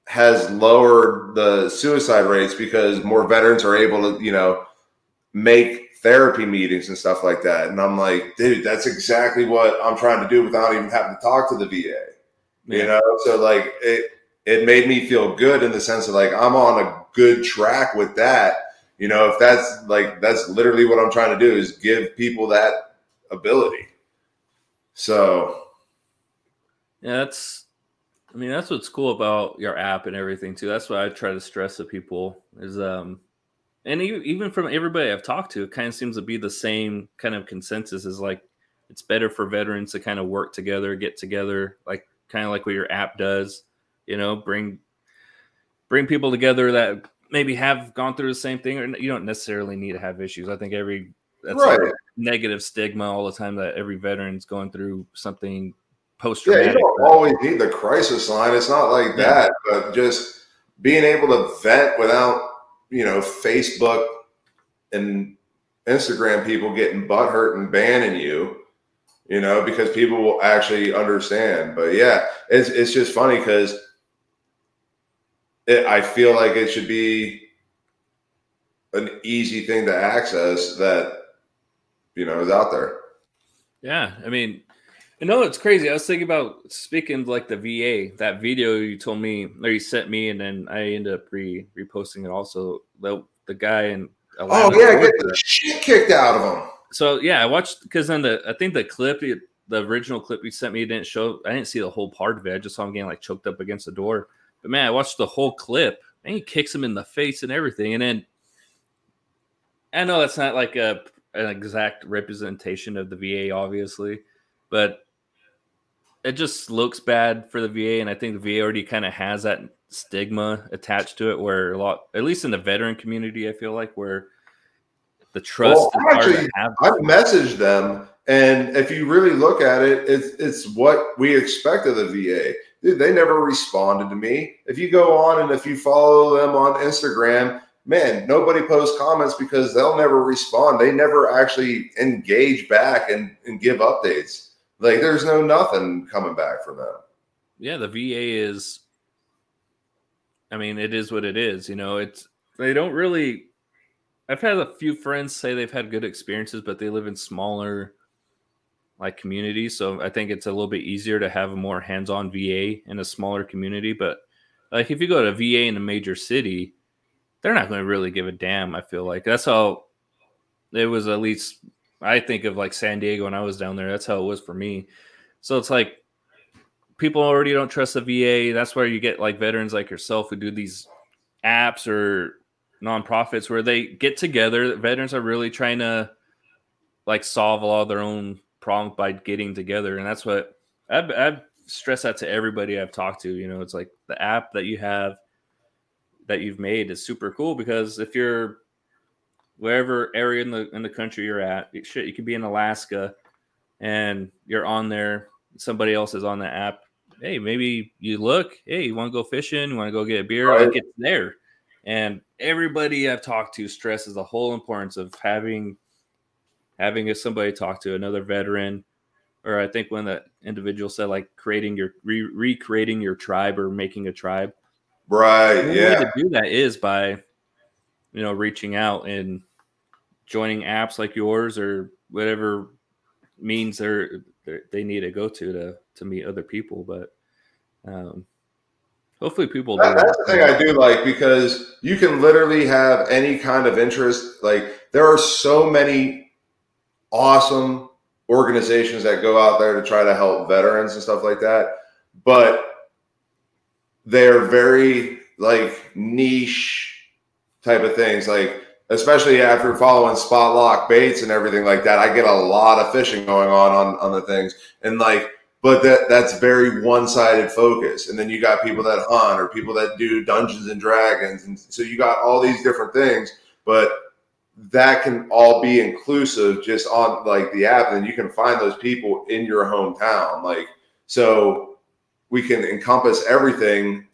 has lowered the suicide rates because more veterans are able to, you know, make therapy meetings and stuff like that. And I'm like, dude, that's exactly what I'm trying to do without even having to talk to the VA. Yeah. You know, so like it it made me feel good in the sense of like I'm on a good track with that you know, if that's like that's literally what I'm trying to do is give people that ability. So yeah, that's I mean, that's what's cool about your app and everything too. That's what I try to stress to people is um and even from everybody I've talked to, it kind of seems to be the same kind of consensus is like it's better for veterans to kind of work together, get together, like kind of like what your app does, you know, bring bring people together that maybe have gone through the same thing, or you don't necessarily need to have issues. I think every that's right. a negative stigma all the time that every veteran's going through something post traumatic. Yeah, you don't always need the crisis line. It's not like yeah. that, but just being able to vent without you know Facebook and Instagram people getting butt hurt and banning you. You know, because people will actually understand. But yeah, it's it's just funny because it, I feel like it should be an easy thing to access that you know is out there. Yeah, I mean, You know, it's crazy. I was thinking about speaking of like the VA, that video you told me or you sent me, and then I ended up re reposting it also. The the guy in Atlanta, oh yeah, get the shit kicked out of him. So yeah, I watched because then the I think the clip, the original clip you sent me didn't show. I didn't see the whole part of it. I just saw him getting like choked up against the door. But man, I watched the whole clip, and he kicks him in the face and everything, and then I know that's not like a an exact representation of the VA, obviously, but it just looks bad for the VA, and I think the VA already kind of has that stigma attached to it, where a lot, at least in the veteran community, I feel like where the trust. Well, actually, I've messaged them, and if you really look at it, it's it's what we expect of the VA. Dude, they never responded to me. If you go on and if you follow them on Instagram, man, nobody posts comments because they'll never respond. They never actually engage back and, and give updates. Like there's no nothing coming back from them. Yeah, the VA is I mean, it is what it is, you know, it's they don't really I've had a few friends say they've had good experiences, but they live in smaller like communities. So I think it's a little bit easier to have a more hands-on VA in a smaller community. But like if you go to a VA in a major city, they're not going to really give a damn. I feel like that's how it was at least I think of like San Diego when I was down there. That's how it was for me. So it's like people already don't trust the VA. That's where you get like veterans like yourself who do these apps or nonprofits where they get together. Veterans are really trying to like solve a lot of their own problems by getting together, and that's what I've, I've stressed that to everybody I've talked to. You know, it's like the app that you have that you've made is super cool because if you're wherever area in the in the country you're at. Shit, you could be in Alaska, and you're on there. Somebody else is on the app. Hey, maybe you look. Hey, you want to go fishing? You want to go get a beer? Right. Like it's there. And everybody I've talked to stresses the whole importance of having having somebody talk to another veteran or I think when the individual said like creating your re- recreating your tribe or making a tribe. Right. The yeah. way to do that is by you know reaching out and joining apps like yours or whatever means they're, they're they need to go to to to meet other people but um hopefully people that, that's the thing i do like because you can literally have any kind of interest like there are so many awesome organizations that go out there to try to help veterans and stuff like that but they're very like niche type of things. Like especially after following spot lock baits and everything like that, I get a lot of fishing going on on on the things, and like. But that that's very one sided focus, and then you got people that hunt or people that do Dungeons and Dragons, and so you got all these different things. But that can all be inclusive just on like the app, and you can find those people in your hometown. Like so, we can encompass everything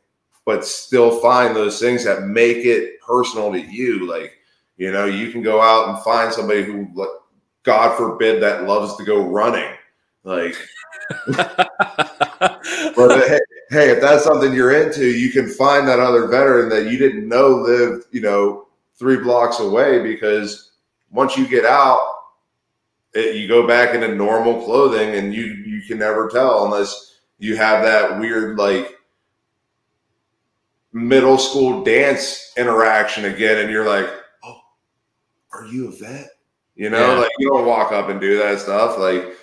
but still find those things that make it personal to you. Like, you know, you can go out and find somebody who, God forbid, that loves to go running. Like, (laughs) but uh, hey, hey, if that's something you're into, you can find that other veteran that you didn't know lived, you know, three blocks away because once you get out, it, you go back into normal clothing and you you can never tell unless you have that weird like middle school dance interaction again, and you're like, oh, are you a vet? You know, yeah. like you don't walk up and do that stuff. Like,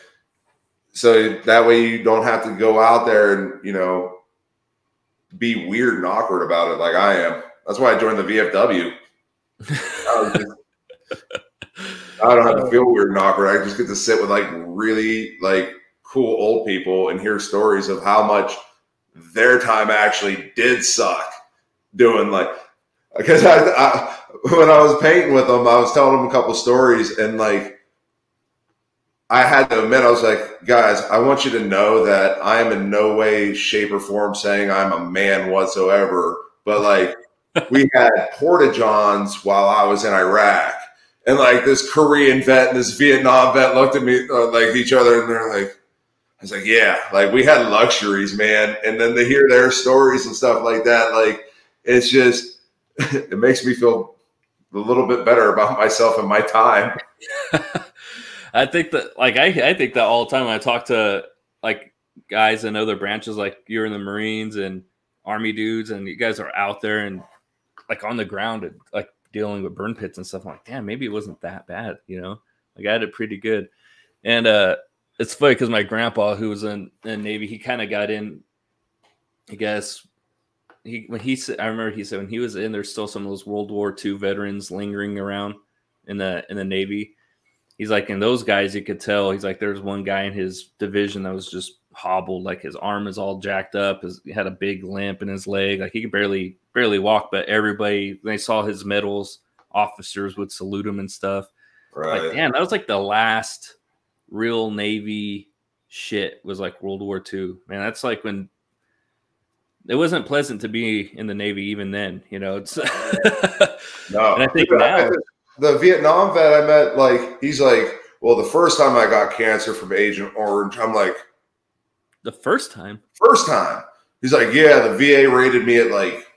so that way you don't have to go out there and, you know, be weird and awkward about it like I am. That's why I joined the VFW. I, don't have to feel weird and awkward. I just get to sit with like really like cool old people and hear stories of how much their time actually did suck doing like because I, I, when I was painting with them, I was telling them a couple stories and like I had to admit I was like, guys, I want you to know that I am in no way, shape, or form saying I'm a man whatsoever. But like we had porta johns while I was in Iraq. And like this Korean vet and this Vietnam vet looked at me uh, like each other and they're like, I was like, yeah, like we had luxuries, man. And then to hear their stories and stuff like that, like it's just (laughs) it makes me feel a little bit better about myself and my time. (laughs) I think that like I, I think that all the time when I talk to like guys in other branches, like you're in the Marines and Army dudes, and you guys are out there and like on the ground, and, like dealing with burn pits and stuff. I'm like, damn, maybe it wasn't that bad, you know? Like I had it pretty good. And uh it's funny because my grandpa, who was in, in Navy, he kind of got in, I guess, he when he said I remember he said when he was in there's still some of those World War II veterans lingering around in the in the Navy. He's like, and those guys you could tell. He's like, there's one guy in his division that was just hobbled, like his arm is all jacked up, his, he had a big limp in his leg, like he could barely barely walk. But everybody, they saw his medals, officers would salute him and stuff. Right. Like, damn, that was like the last real Navy shit was like World War II. Man, that's like when it wasn't pleasant to be in the Navy even then. You know, it's (laughs) no. and I think now the Vietnam vet I met, like he's like, well, the first time I got cancer from Agent Orange, I'm like, the first time, first time. He's like, yeah, the VA rated me at like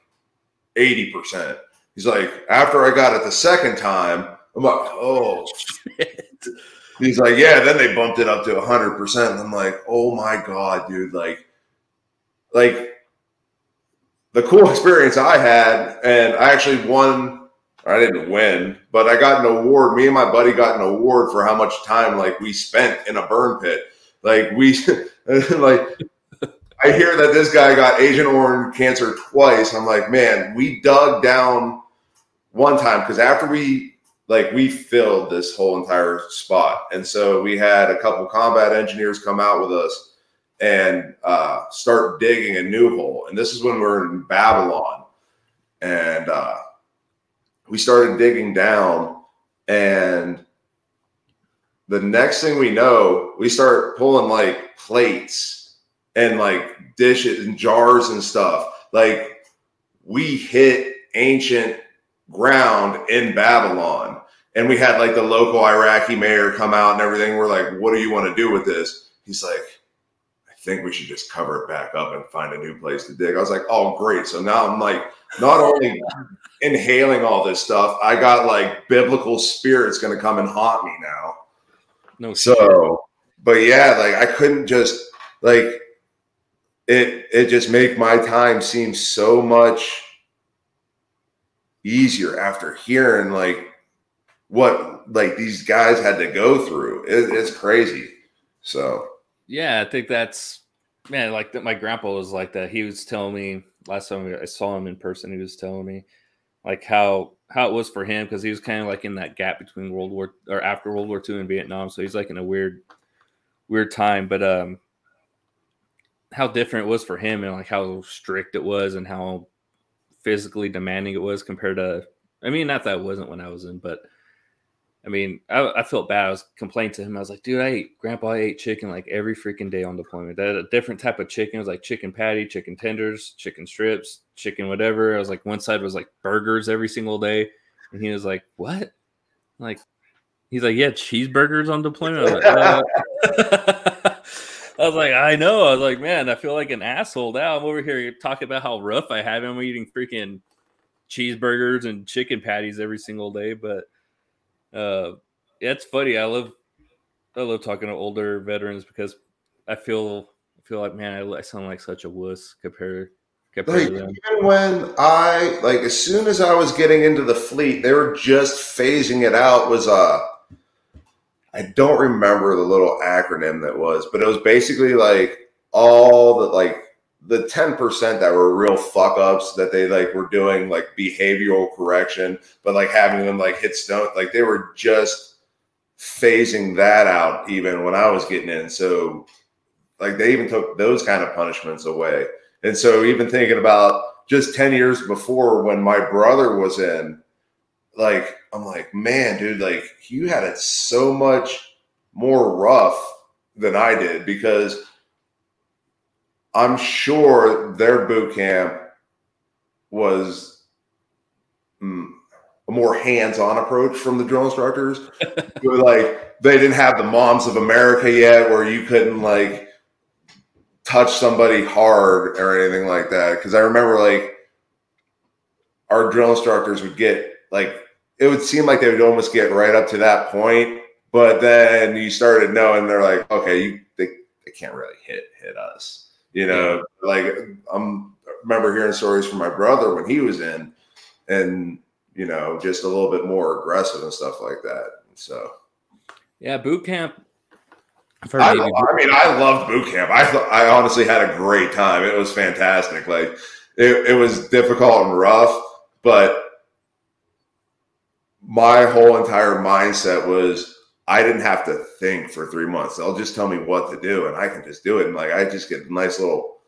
eighty percent. He's like, after I got it the second time, I'm like, oh. Shit. (laughs) He's like, yeah. Then they bumped it up to hundred percent. I'm like, oh my god, dude, like, like the cool (laughs) experience I had, and I actually won. I didn't win, but I got an award. Me and my buddy got an award for how much time like we spent in a burn pit. Like we, (laughs) like I hear that this guy got Agent Orange cancer twice. I'm like, man, we dug down one time because after we like we filled this whole entire spot, and so we had a couple combat engineers come out with us and uh, start digging a new hole. And this is when we're in Babylon. And uh, we started digging down. And the next thing we know, we start pulling like plates and like dishes and jars and stuff. Like we hit ancient ground in Babylon. And we had like the local Iraqi mayor come out and everything. We're like, what do you want to do with this? He's like, I think we should just cover it back up and find a new place to dig. I was like, oh, great. So now I'm like, not only inhaling all this stuff, I got like biblical spirits going to come and haunt me now. No, so, shit. but yeah, like I couldn't just like it. It just make my time seem so much easier after hearing like what like these guys had to go through. It, it's crazy. So yeah, I think that's man. Like that, my grandpa was like that. He was telling me last time I saw him in person. He was telling me like how how it was for him because he was kind of like in that gap between World War or after World War II and Vietnam. So he's like in a weird weird time. But um, how different it was for him and like how strict it was and how physically demanding it was compared to. I mean, not that it wasn't when I was in, but I mean, I, I, felt bad. I was complaining to him. I was like, dude, I ate grandpa I ate chicken like every freaking day on deployment. That a different type of chicken. It was like chicken patty, chicken tenders, chicken strips, chicken whatever. I was like, one side was like burgers every single day. And he was like, What? I'm like, he's like, Yeah, cheeseburgers on deployment. (laughs) I was, like. I was like, I know. I was like, man, I feel like an asshole now. I'm over here talking about how rough I have. I'm eating freaking cheeseburgers and chicken patties every single day, but uh, yeah, it's funny. I love I love talking to older veterans because I feel I feel like man, I, I sound like such a wuss compared compared like. Even when I like, as soon as I was getting into the fleet, they were just phasing it out. Was uh, I don't remember the little acronym that was, but it was basically like all the like the 10% that were real fuck ups that they like were doing like behavioral correction, but like having them like hit stone, like they were just phasing that out even when I was getting in. So like they even took those kind of punishments away. And so even thinking about just 10 years before when my brother was in, like, I'm like, man, dude, like you had it so much more rough than I did because I'm sure their boot camp was mm, a more hands-on approach from the drill instructors. (laughs) like they didn't have the moms of America yet, where you couldn't like touch somebody hard or anything like that. Because I remember like our drill instructors would get like it would seem like they would almost get right up to that point, but then you started knowing they're like, okay, you they they can't really hit hit us. You know, like I'm I remember hearing stories from my brother when he was in, and you know, just a little bit more aggressive and stuff like that. So, yeah, boot camp. I, I, mean, I loved boot camp. I th- I honestly had a great time. It was fantastic. Like it, it was difficult and rough, but my whole entire mindset was I didn't have to think for three months. They'll just tell me what to do, and I can just do it. And like I just get a nice little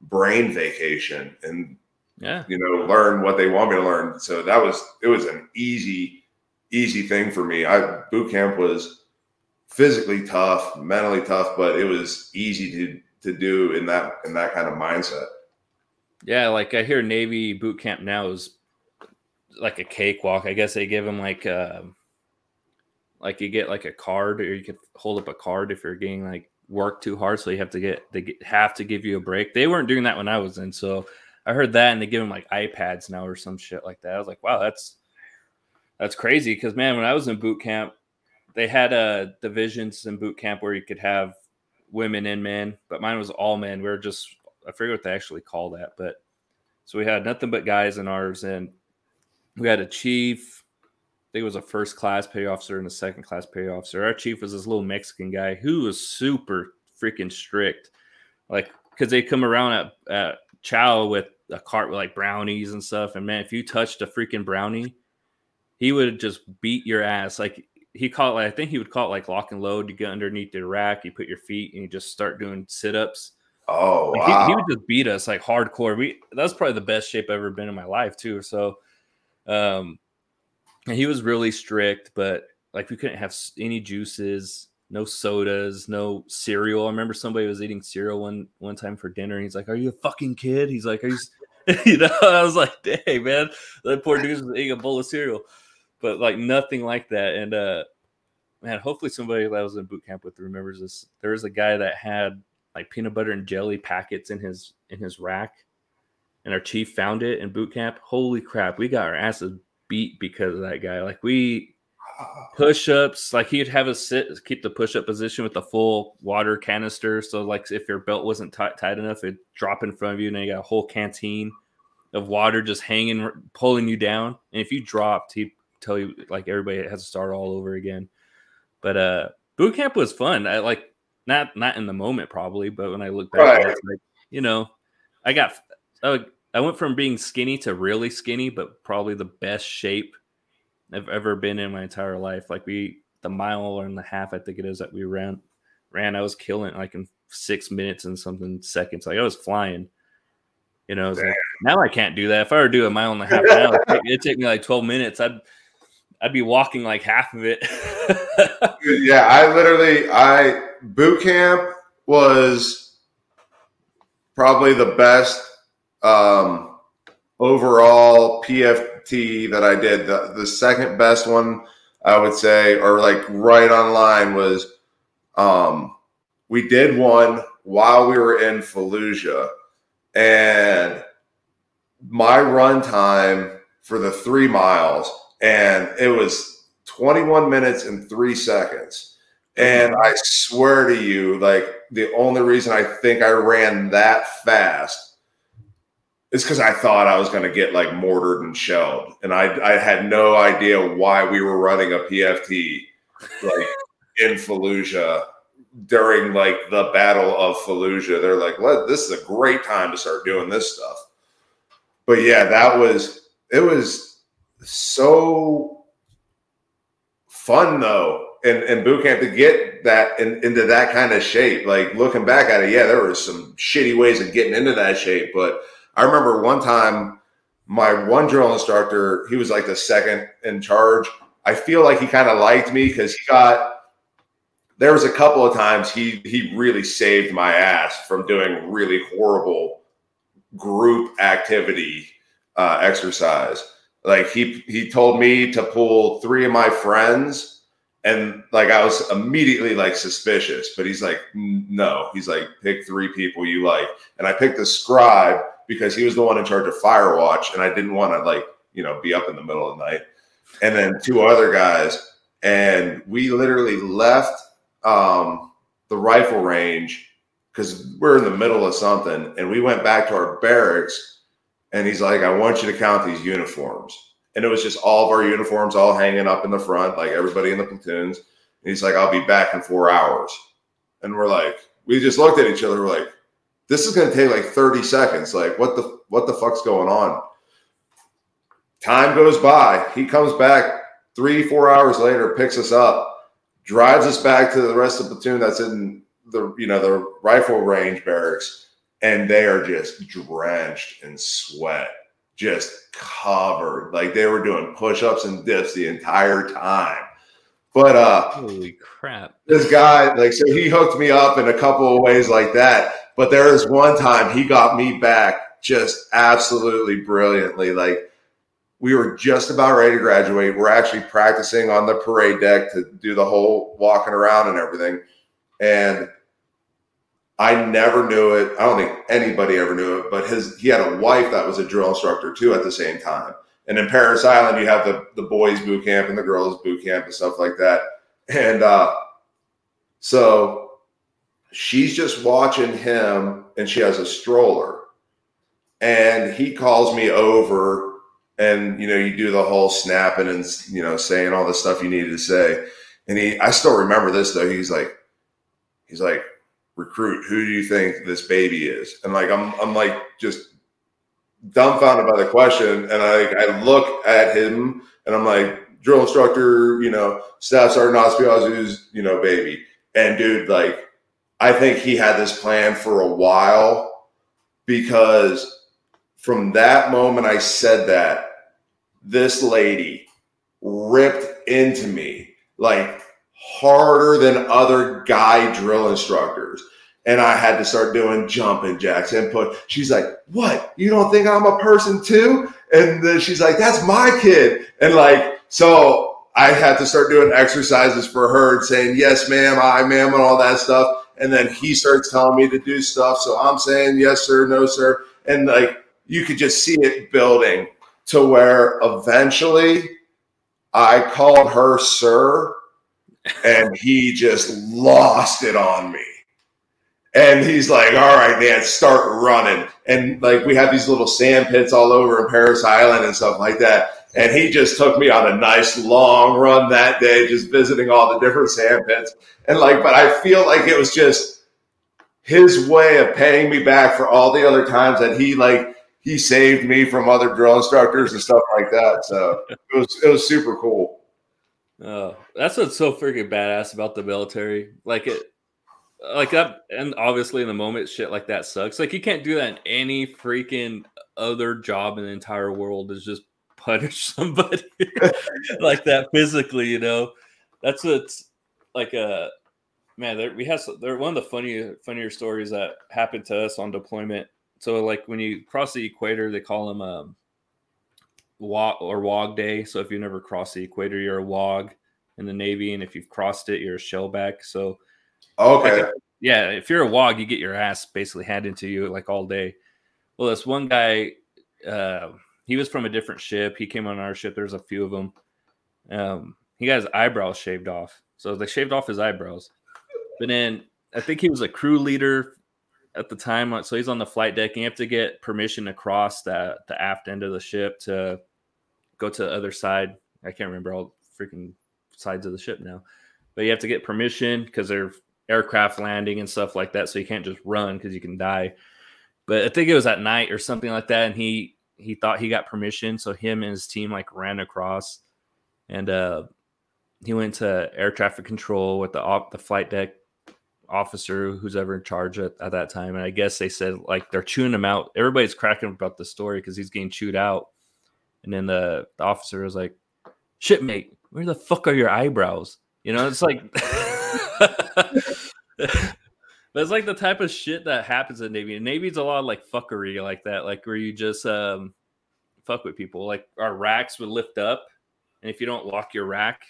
brain vacation, and yeah, you know, learn what they want me to learn. So that was it was an easy, easy thing for me. I boot camp was physically tough, mentally tough, but it was easy to to do in that in that kind of mindset. Yeah, like I hear Navy boot camp now is like a cakewalk. I guess they give them like uh, like you get like a card, or you could hold up a card if you're getting like work too hard, so you have to get they get, have to give you a break. They weren't doing that when I was in, so I heard that, and they give them like iPads now or some shit like that. I was like, wow, that's that's crazy. Because man, when I was in boot camp, they had uh divisions in boot camp where you could have women and men, but mine was all men. We were just I forget what they actually call that, but so we had nothing but guys in ours, and we had a chief. I think it was a first class petty officer and a second class petty officer. Our chief was this little Mexican guy who was super freaking strict, like because they come around at, at chow with a cart with like brownies and stuff. And man, if you touched a freaking brownie, he would just beat your ass. Like he called, like, I think he would call it like lock and load. You get underneath the rack, you put your feet, and you just start doing sit ups. Oh, like, wow. he, he, would just beat us like hardcore. We that's probably the best shape I've ever been in my life too. So, um, and he was really strict, but like we couldn't have any juices, no sodas, no cereal. I remember somebody was eating cereal one one time for dinner, and he's like, "Are you a fucking kid?" He's like, "Are you?" (laughs) you know, I was like, "Dang, man, that poor dude was eating a bowl of cereal," but like nothing like that. And uh, man, hopefully somebody that was in boot camp with remembers this. There was a guy that had like peanut butter and jelly packets in his in his rack, and our chief found it in boot camp. Holy crap, we got our asses beat because of that guy. Like we (laughs) push ups, like he'd have us sit, keep the push up position with the full water canister. So like if your belt wasn't t- tight enough, it'd drop in front of you, and then you got a whole canteen of water just hanging, pulling you down. And if you dropped, he'd tell you like everybody has to start all over again. But uh boot camp was fun. I like not not in the moment probably, but when I look back, right. like you know, I got I went from being skinny to really skinny, but probably the best shape I've ever been in my entire life. Like we the mile and a half, I think it is that we ran ran, I was killing like in six minutes and something seconds. Like I was flying. You know, like, now I can't do that. If I were to do a mile and a half now, it'd take me like 12 minutes. I'd I'd be walking like half of it. (laughs) yeah, I literally I boot camp was probably the best um, overall PFT that I did. The, the second best one I would say, or like right on line, was um, we did one while we were in Fallujah, and my run time for the three miles, and it was 21 minutes and three seconds and I swear to you, like the only reason I think I ran that fast is because I thought I was going to get like mortared and shelled, and I I had no idea why we were running a PFT like (laughs) in Fallujah during like the Battle of Fallujah. They're like, "Let this is a great time to start doing this stuff." But yeah, that was it was so fun though and in boot camp to get that in, into that kind of shape. Like looking back at it, yeah, there were some shitty ways of getting into that shape. But I remember one time my one drill instructor, he was like the second in charge. I feel like he kind of liked me because he got there was a couple of times he he really saved my ass from doing really horrible group activity uh, exercise. Like he he told me to pull three of my friends and like I was immediately like suspicious, but he's like, no, he's like, pick three people you like, and I picked the scribe because he was the one in charge of Firewatch, and I didn't want to like you know be up in the middle of the night, and then two other guys, and we literally left um, the rifle range because we're in the middle of something, and we went back to our barracks, and he's like, "I want you to count these uniforms." And it was just all of our uniforms all hanging up in the front, like everybody in the platoons. And he's like, "I'll be back in four hours," and we're like, we just looked at each other, we're like, "This is going to take like thirty seconds. Like, what the what the fuck's going on?" Time goes by. He comes back three, four hours later, picks us up, drives us back to the rest of the platoon that's in the you know the rifle range barracks, and they are just drenched in sweat, just covered. Like they were doing push-ups and dips the entire time. But uh holy crap. This guy, like, so he hooked me up in a couple of ways like that. But there was one time he got me back just absolutely brilliantly. Like we were just about ready to graduate. We're actually practicing on the parade deck to do the whole walking around and everything. And I never knew it. I don't think anybody ever knew it, but his he had a wife that was a drill instructor too at the same time. And in Parris Island, you have the the boys boot camp and the girls boot camp and stuff like that. And uh, so she's just watching him, and she has a stroller, and he calls me over, and you know you do the whole snapping and you know saying all the stuff you needed to say. And he, I still remember this though. He's like, he's like, recruit, who do you think this baby is? And like I'm I'm like just dumbfounded by the question. And I I look at him and I'm like, drill instructor, you know, staff sergeant Ospiazu's, you know, baby. And dude, like, I think he had this plan for a while because from that moment I said that, this lady ripped into me like harder than other guy drill instructors. And I had to start doing jumping jacks and put, she's like, what? You don't think I'm a person too? And then she's like, that's my kid. And like, so I had to start doing exercises for her and saying, yes, ma'am, I ma'am, and all that stuff. And then he starts telling me to do stuff. So I'm saying, yes, sir, no, sir. And like, you could just see it building to where eventually I called her sir and he just lost it on me. And he's like, all right, man, start running. And like we have these little sand pits all over in Parris Island and stuff like that. And he just took me on a nice long run that day, just visiting all the different sand pits. And like, but I feel like it was just his way of paying me back for all the other times that he like he saved me from other drill instructors and stuff like that. So it was it was super cool. Oh, that's what's so freaking badass about the military. Like it, like that, and obviously in the moment, shit like that sucks. Like you can't do that in any freaking other job in the entire world. Is just punish somebody (laughs) like that physically. You know, that's what's like a man. we have they're one of the funnier funnier stories that happened to us on deployment. So like when you cross the equator, they call them um, WOG or WOG day. So if you never crossed the equator, you're a WOG in the Navy, and if you've crossed it, you're a shellback. So okay, like, yeah, if you're a WOG, you get your ass basically handed to you like all day. Well, this one guy, uh, he was from a different ship. He came on our ship. There's a few of them. Um, he got his eyebrows shaved off, so they shaved off his eyebrows. But then I think he was a crew leader at the time. So he's on the flight deck, and you have to get permission to cross the the aft end of the ship to go to the other side. I can't remember all freaking sides of the ship now, but you have to get permission because they're aircraft landing and stuff like that. So you can't just run because you can die. But I think it was at night or something like that, and he he thought he got permission, so him and his team like ran across, and uh, he went to air traffic control with the op- the flight deck officer who's ever in charge at, at that time. And I guess they said like they're chewing him out. Everybody's cracking about the story because he's getting chewed out. And then the, the officer was like, "Shipmate, where the fuck are your eyebrows?" You know, it's like. (laughs) (laughs) It's like the type of shit that happens in Navy. And Navy's a lot of like fuckery like that, like where you just um fuck with people. Like our racks would lift up, and if you don't lock your rack,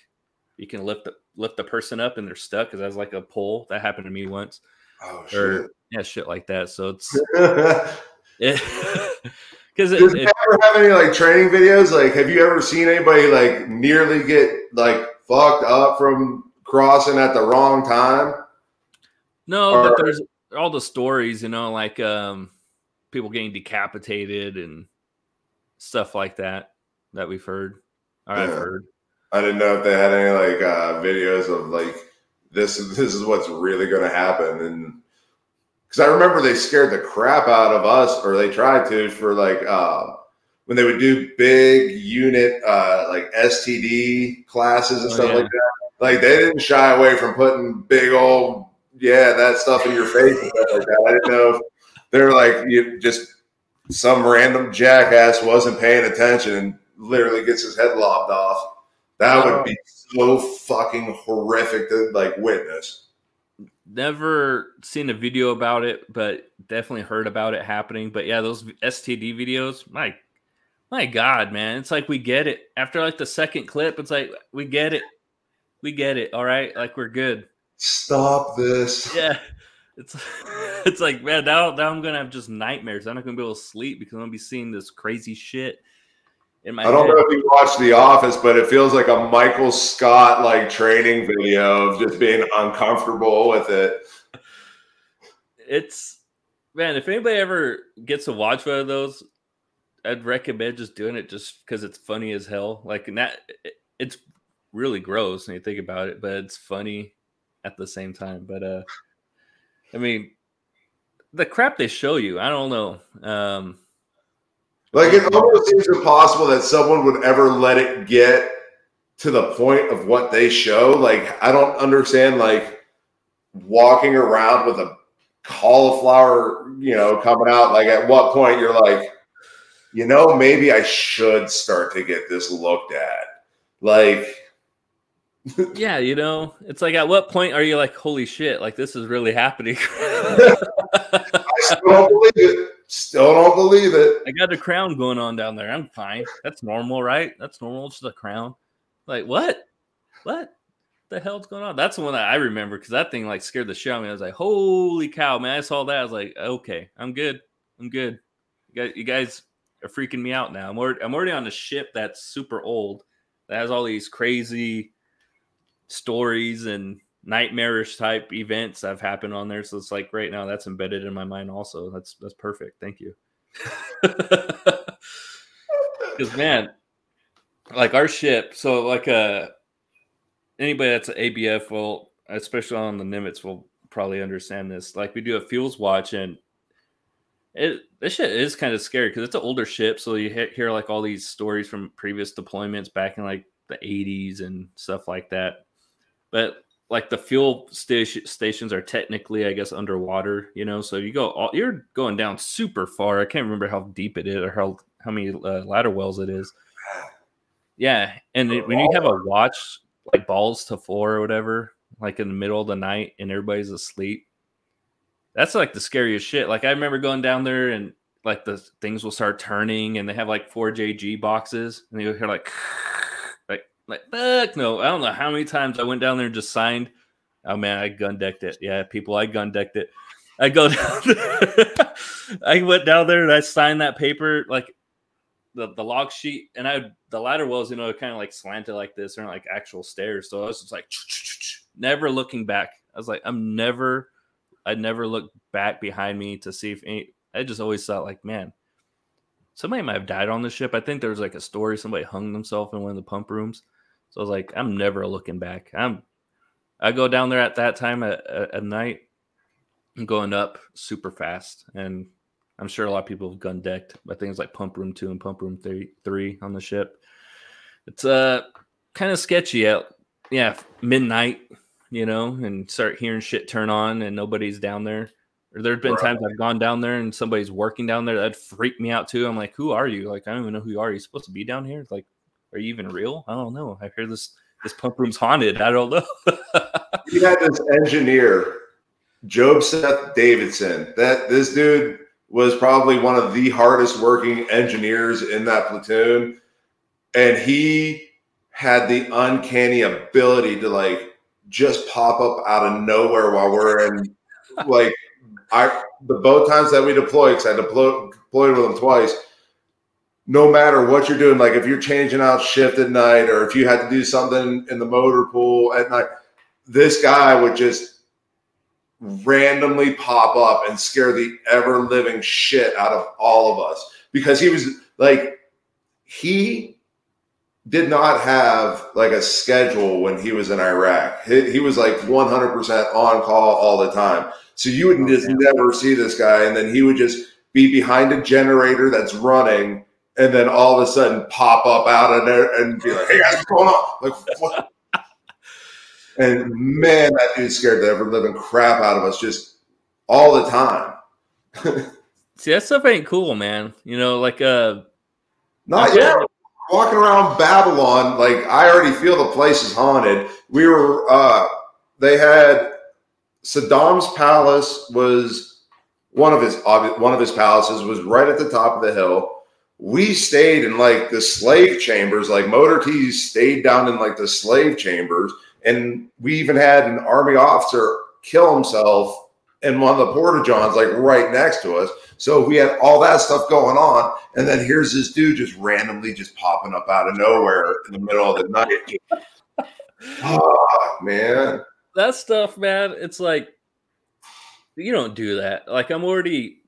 you can lift the lift the person up and they're stuck because that's like a pole. That happened to me once. Oh shit. Or, yeah, shit like that. So it's (laughs) (laughs) it, because it, Does it, ever have any like training videos? Like, have you ever seen anybody like nearly get like fucked up from crossing at the wrong time? No, or, but there's all the stories, you know, like um, people getting decapitated and stuff like that that we've heard. Or I've heard. I didn't know if they had any like uh, videos of like this. This is what's really going to happen, and because I remember they scared the crap out of us, or they tried to for like uh, when they would do big unit uh, like STD classes and Oh, stuff yeah. like that. Like they didn't shy away from putting big old yeah that stuff in your face like. I didn't know if they're like you just some random jackass wasn't paying attention and literally gets his head lopped off. That would be so fucking horrific to like witness. Never seen a video about it, but definitely heard about it happening. But yeah, those STD videos, my my God, man, it's like we get it after like the second clip. It's like we get it, we get it. All right, like we're good. Stop this. (laughs) Yeah, it's (laughs) it's like man, now now I'm gonna have just nightmares. I'm not gonna be able to sleep because I'm gonna be seeing this crazy shit in my I don't head. know if you watched The Office, but it feels like a Michael Scott like training video of just being uncomfortable with it. it's man if anybody ever gets to watch one of those i'd recommend just doing it just because it's funny as hell like and that it- it's really gross when you think about it but it's funny at the same time but uh i mean the crap they show you i don't know um Like it almost seems impossible that someone would ever let it get to the point of what they show. Like I don't understand like walking around with a cauliflower, you know, coming out. Like at what point you're like, you know, maybe I should start to get this looked at. Like yeah you know it's like at what point are you like holy shit like this is really happening I still don't believe it. Still don't believe it. I got a crown going on down there. I'm fine. That's normal, right? That's normal. It's just a crown. Like what? What the hell's going on? That's the one that I remember because that thing like scared the shit out of me. I was like, holy cow, man! I saw that. I was like, okay, I'm good. I'm good. You guys, you guys are freaking me out now. I'm already, I'm already on a ship that's super old that has all these crazy stories and nightmarish type events that have happened on there. So it's like right now that's embedded in my mind also. That's that's perfect. Thank you. (laughs) Because man, like our ship, so like uh anybody that's an ABF will, especially on the Nimitz, will probably understand this. Like we do a fuels watch and it this shit is kind of scary because it's an older ship, so you hear like all these stories from previous deployments back in like the 80s and stuff like that. But like the fuel station stations are technically, I guess, underwater. You know, so you go, all, you're going down super far. I can't remember how deep it is or how how many uh, ladder wells it is. Yeah, and it, when you have a watch like balls to four or whatever, like in the middle of the night and everybody's asleep, that's like the scariest shit. Like I remember going down there and like the things will start turning and they have like four JG boxes and you'll hear like (laughs) like fuck no. I don't know how many times I went down there and just signed. Oh man, I gun decked it. Yeah, people, I gun decked it. I go (laughs) down there. I went down there and I signed that paper like the, the log sheet and I the ladder was, you know, kind of like slanted like this, they're like actual stairs. So I was just like (tsk) never looking back. I was like, I'm never I never looked back behind me to see if any I just always thought like, man, somebody might have died on the ship. I think there was like a story somebody hung themselves in one of the pump rooms. So I was like, I'm never looking back. I'm I go down there at that time at, at, at night. I'm going up super fast and I'm sure a lot of people have gun decked by things like pump room two and pump room three three on the ship. It's uh kind of sketchy at yeah midnight, you know, and start hearing shit turn on and nobody's down there. Or there's been times I've gone down there and somebody's working down there. That'd freak me out too. I'm like, who are you? Like, I don't even know who you are. Are you supposed to be down here? Like, are you even real? I don't know. I hear this this pump room's haunted. I don't know. (laughs) We had this engineer, Job Seth Davidson. That this dude was probably one of the hardest working engineers in that platoon, and he had the uncanny ability to like just pop up out of nowhere while we're in like I the boat times that we deployed because I deployed deployed with him twice. No matter what you're doing, like if you're changing out shift at night or if you had to do something in the motor pool at night, this guy would just randomly pop up and scare the ever living shit out of all of us because he was like he did not have like a schedule when he was in Iraq. He, he was like 100% on call all the time. So you would oh, just never see this guy. And then he would just be behind a generator that's running and then all of a sudden pop up out of there and be like, hey guys, what's going on? Like, what? (laughs) and man, that dude scared the ever living crap out of us just all the time. (laughs) See, that stuff ain't cool, man. You know, like, uh, not yet. Walking around Babylon, like I already feel the place is haunted. We were, uh, they had Saddam's palace was one of his one of his palaces was right at the top of the hill. We stayed in like the slave chambers, like Motor T stayed down in like the slave chambers, and we even had an army officer kill himself in one of the porta johns, like right next to us. So we had all that stuff going on, and then here's this dude just randomly just popping up out of nowhere in the middle of the night. oh (laughs) man, that stuff, man. It's like you don't do that. Like I'm already,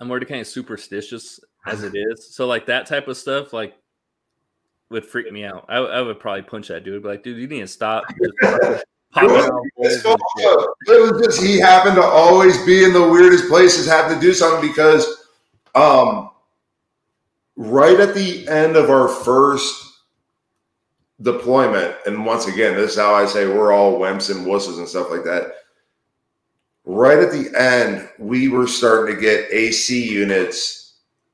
I'm already kind of superstitious as it is. So like that type of stuff, like would freak me out. I, I would probably punch that dude. Be like, dude, you need to stop. (laughs) It was, it was just he happened to always be in the weirdest places, have to do something because um right at the end of our first deployment, and once again, this is how I say we're all wimps and wusses and stuff like that. Right at the end, we were starting to get AC units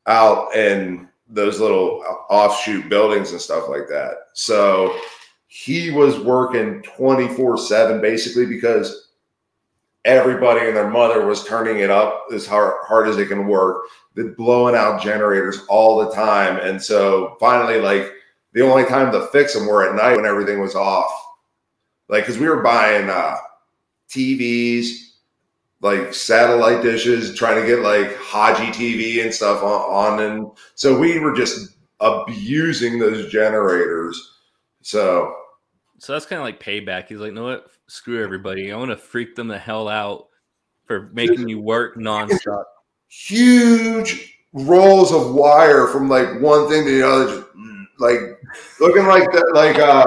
out in those little offshoot buildings and stuff like that. So he was working 24 7 basically because everybody and their mother was turning it up as hard, hard as it can work, The blowing out generators all the time. And so finally, like the only time to fix them were at night when everything was off. Like, because we were buying uh, TVs, like satellite dishes, trying to get like Haji TV and stuff on, on. And so we were just abusing those generators. So, so that's kind of like payback. He's like, no, what? Screw everybody. I want to freak them the hell out for making you work nonstop. Huge rolls of wire from like one thing to the other, just, like looking like that, like uh,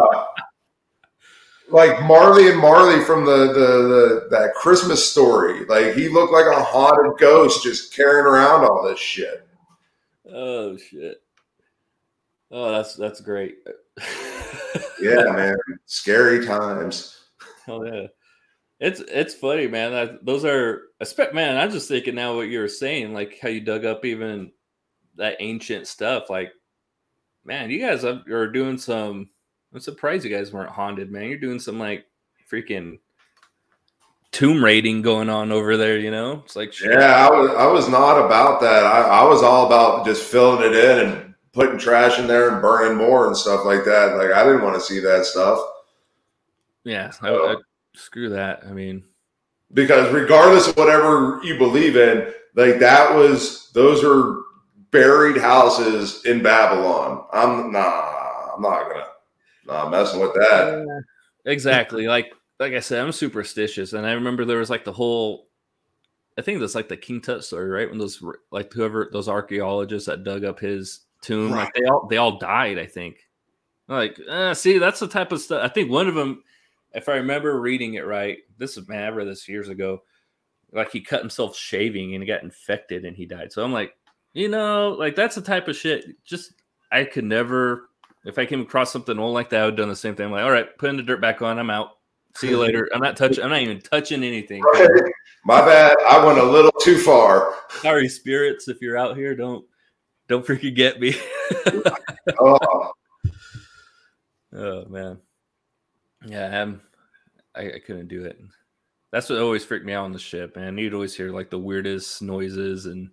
like Marley and Marley from the, the the that Christmas story. Like he looked like a haunted ghost just carrying around all this shit. Oh shit. Oh, that's that's great. (laughs) yeah, man. Scary times. Oh yeah. It's it's funny, man. That, those are man. I'm just thinking now what you were saying, like how you dug up even that ancient stuff. Like, man, you guys are doing some I'm surprised you guys weren't haunted, man. You're doing some like freaking tomb raiding going on over there, you know? It's like shit. Yeah, I was I was not about that. I, I was all about just filling it in and putting trash in there and burning more and stuff like that. Like I didn't want to see that stuff. Yeah, so, I, I, screw that. I mean, because regardless of whatever you believe in, like that was those are buried houses in Babylon. I'm nah, I'm not gonna not messing with that. exactly. Like like I said, I'm superstitious, and I remember there was like the whole. I think that's like the King Tut story, right? When those like whoever those archaeologists that dug up his tomb, right. like they all they all died. I think. Like, uh, see, that's the type of stuff. I think one of them, if I remember reading it right, this is man, I read this years ago. Like he cut himself shaving and he got infected and he died. So I'm like, you know, like that's the type of shit. Just I could never if I came across something old like that, I would have done the same thing. I'm like, all right, putting the dirt back on. I'm out. See you later. I'm not touching. I'm not even touching anything. Right. My bad. I went a little too far. Sorry, spirits. If you're out here, don't don't freaking get me. (laughs) oh. oh man. Yeah, I'm, I, I couldn't do it. That's what always freaked me out on the ship, man. You'd always hear like the weirdest noises and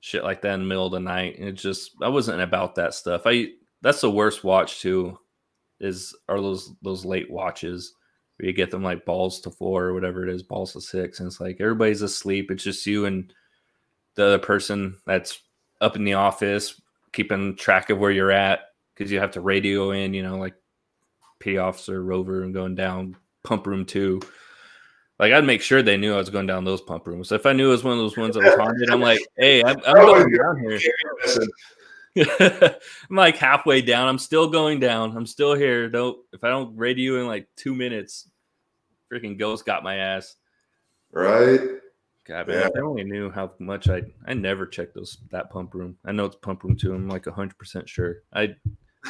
shit like that in the middle of the night. And it just I wasn't about that stuff. I that's the worst watch too. Is are those those late watches where you get them like balls to four or whatever it is, balls to six, and it's like everybody's asleep. It's just you and the other person that's up in the office keeping track of where you're at because you have to radio in, you know, like P officer Rover and going down pump room two. like I'd make sure they knew I was going down those pump rooms. If I knew it was one of those ones that was haunted, I'm like, hey, I'm, I'm (laughs) oh, going down here. (laughs) I'm like halfway down. I'm still going down. I'm still here. Don't if I don't radio in like two minutes, freaking ghost got my ass. Right. God, man, yeah. I only knew how much I I never checked those that pump room. I know it's pump room too. I'm like hundred percent sure. I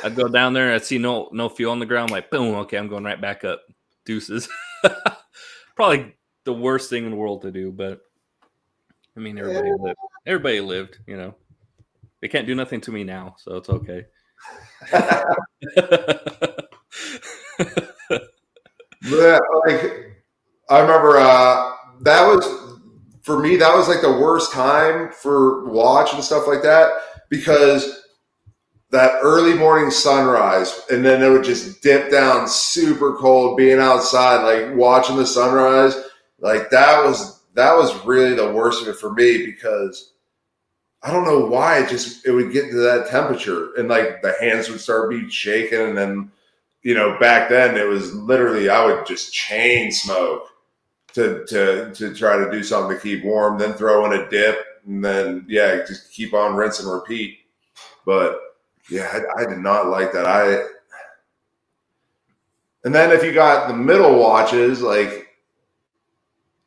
I'd go down there. I'd see no no fuel on the ground. I'm like boom. Okay, I'm going right back up. Deuces. (laughs) Probably the worst thing in the world to do, but I mean everybody yeah. lived. Everybody lived. You know, they can't do nothing to me now, so it's okay. (laughs) yeah, like I remember uh, that was for me. That was like the worst time for watch and stuff like that because that early morning sunrise and then it would just dip down super cold being outside like watching the sunrise like that was that was really the worst of it for me because i don't know why it just it would get to that temperature and like the hands would start being shaken and then you know back then it was literally i would just chain smoke to to to try to do something to keep warm then throw in a dip and then yeah just keep on rinse and repeat but yeah, I, I did not like that. I and then if you got the middle watches, like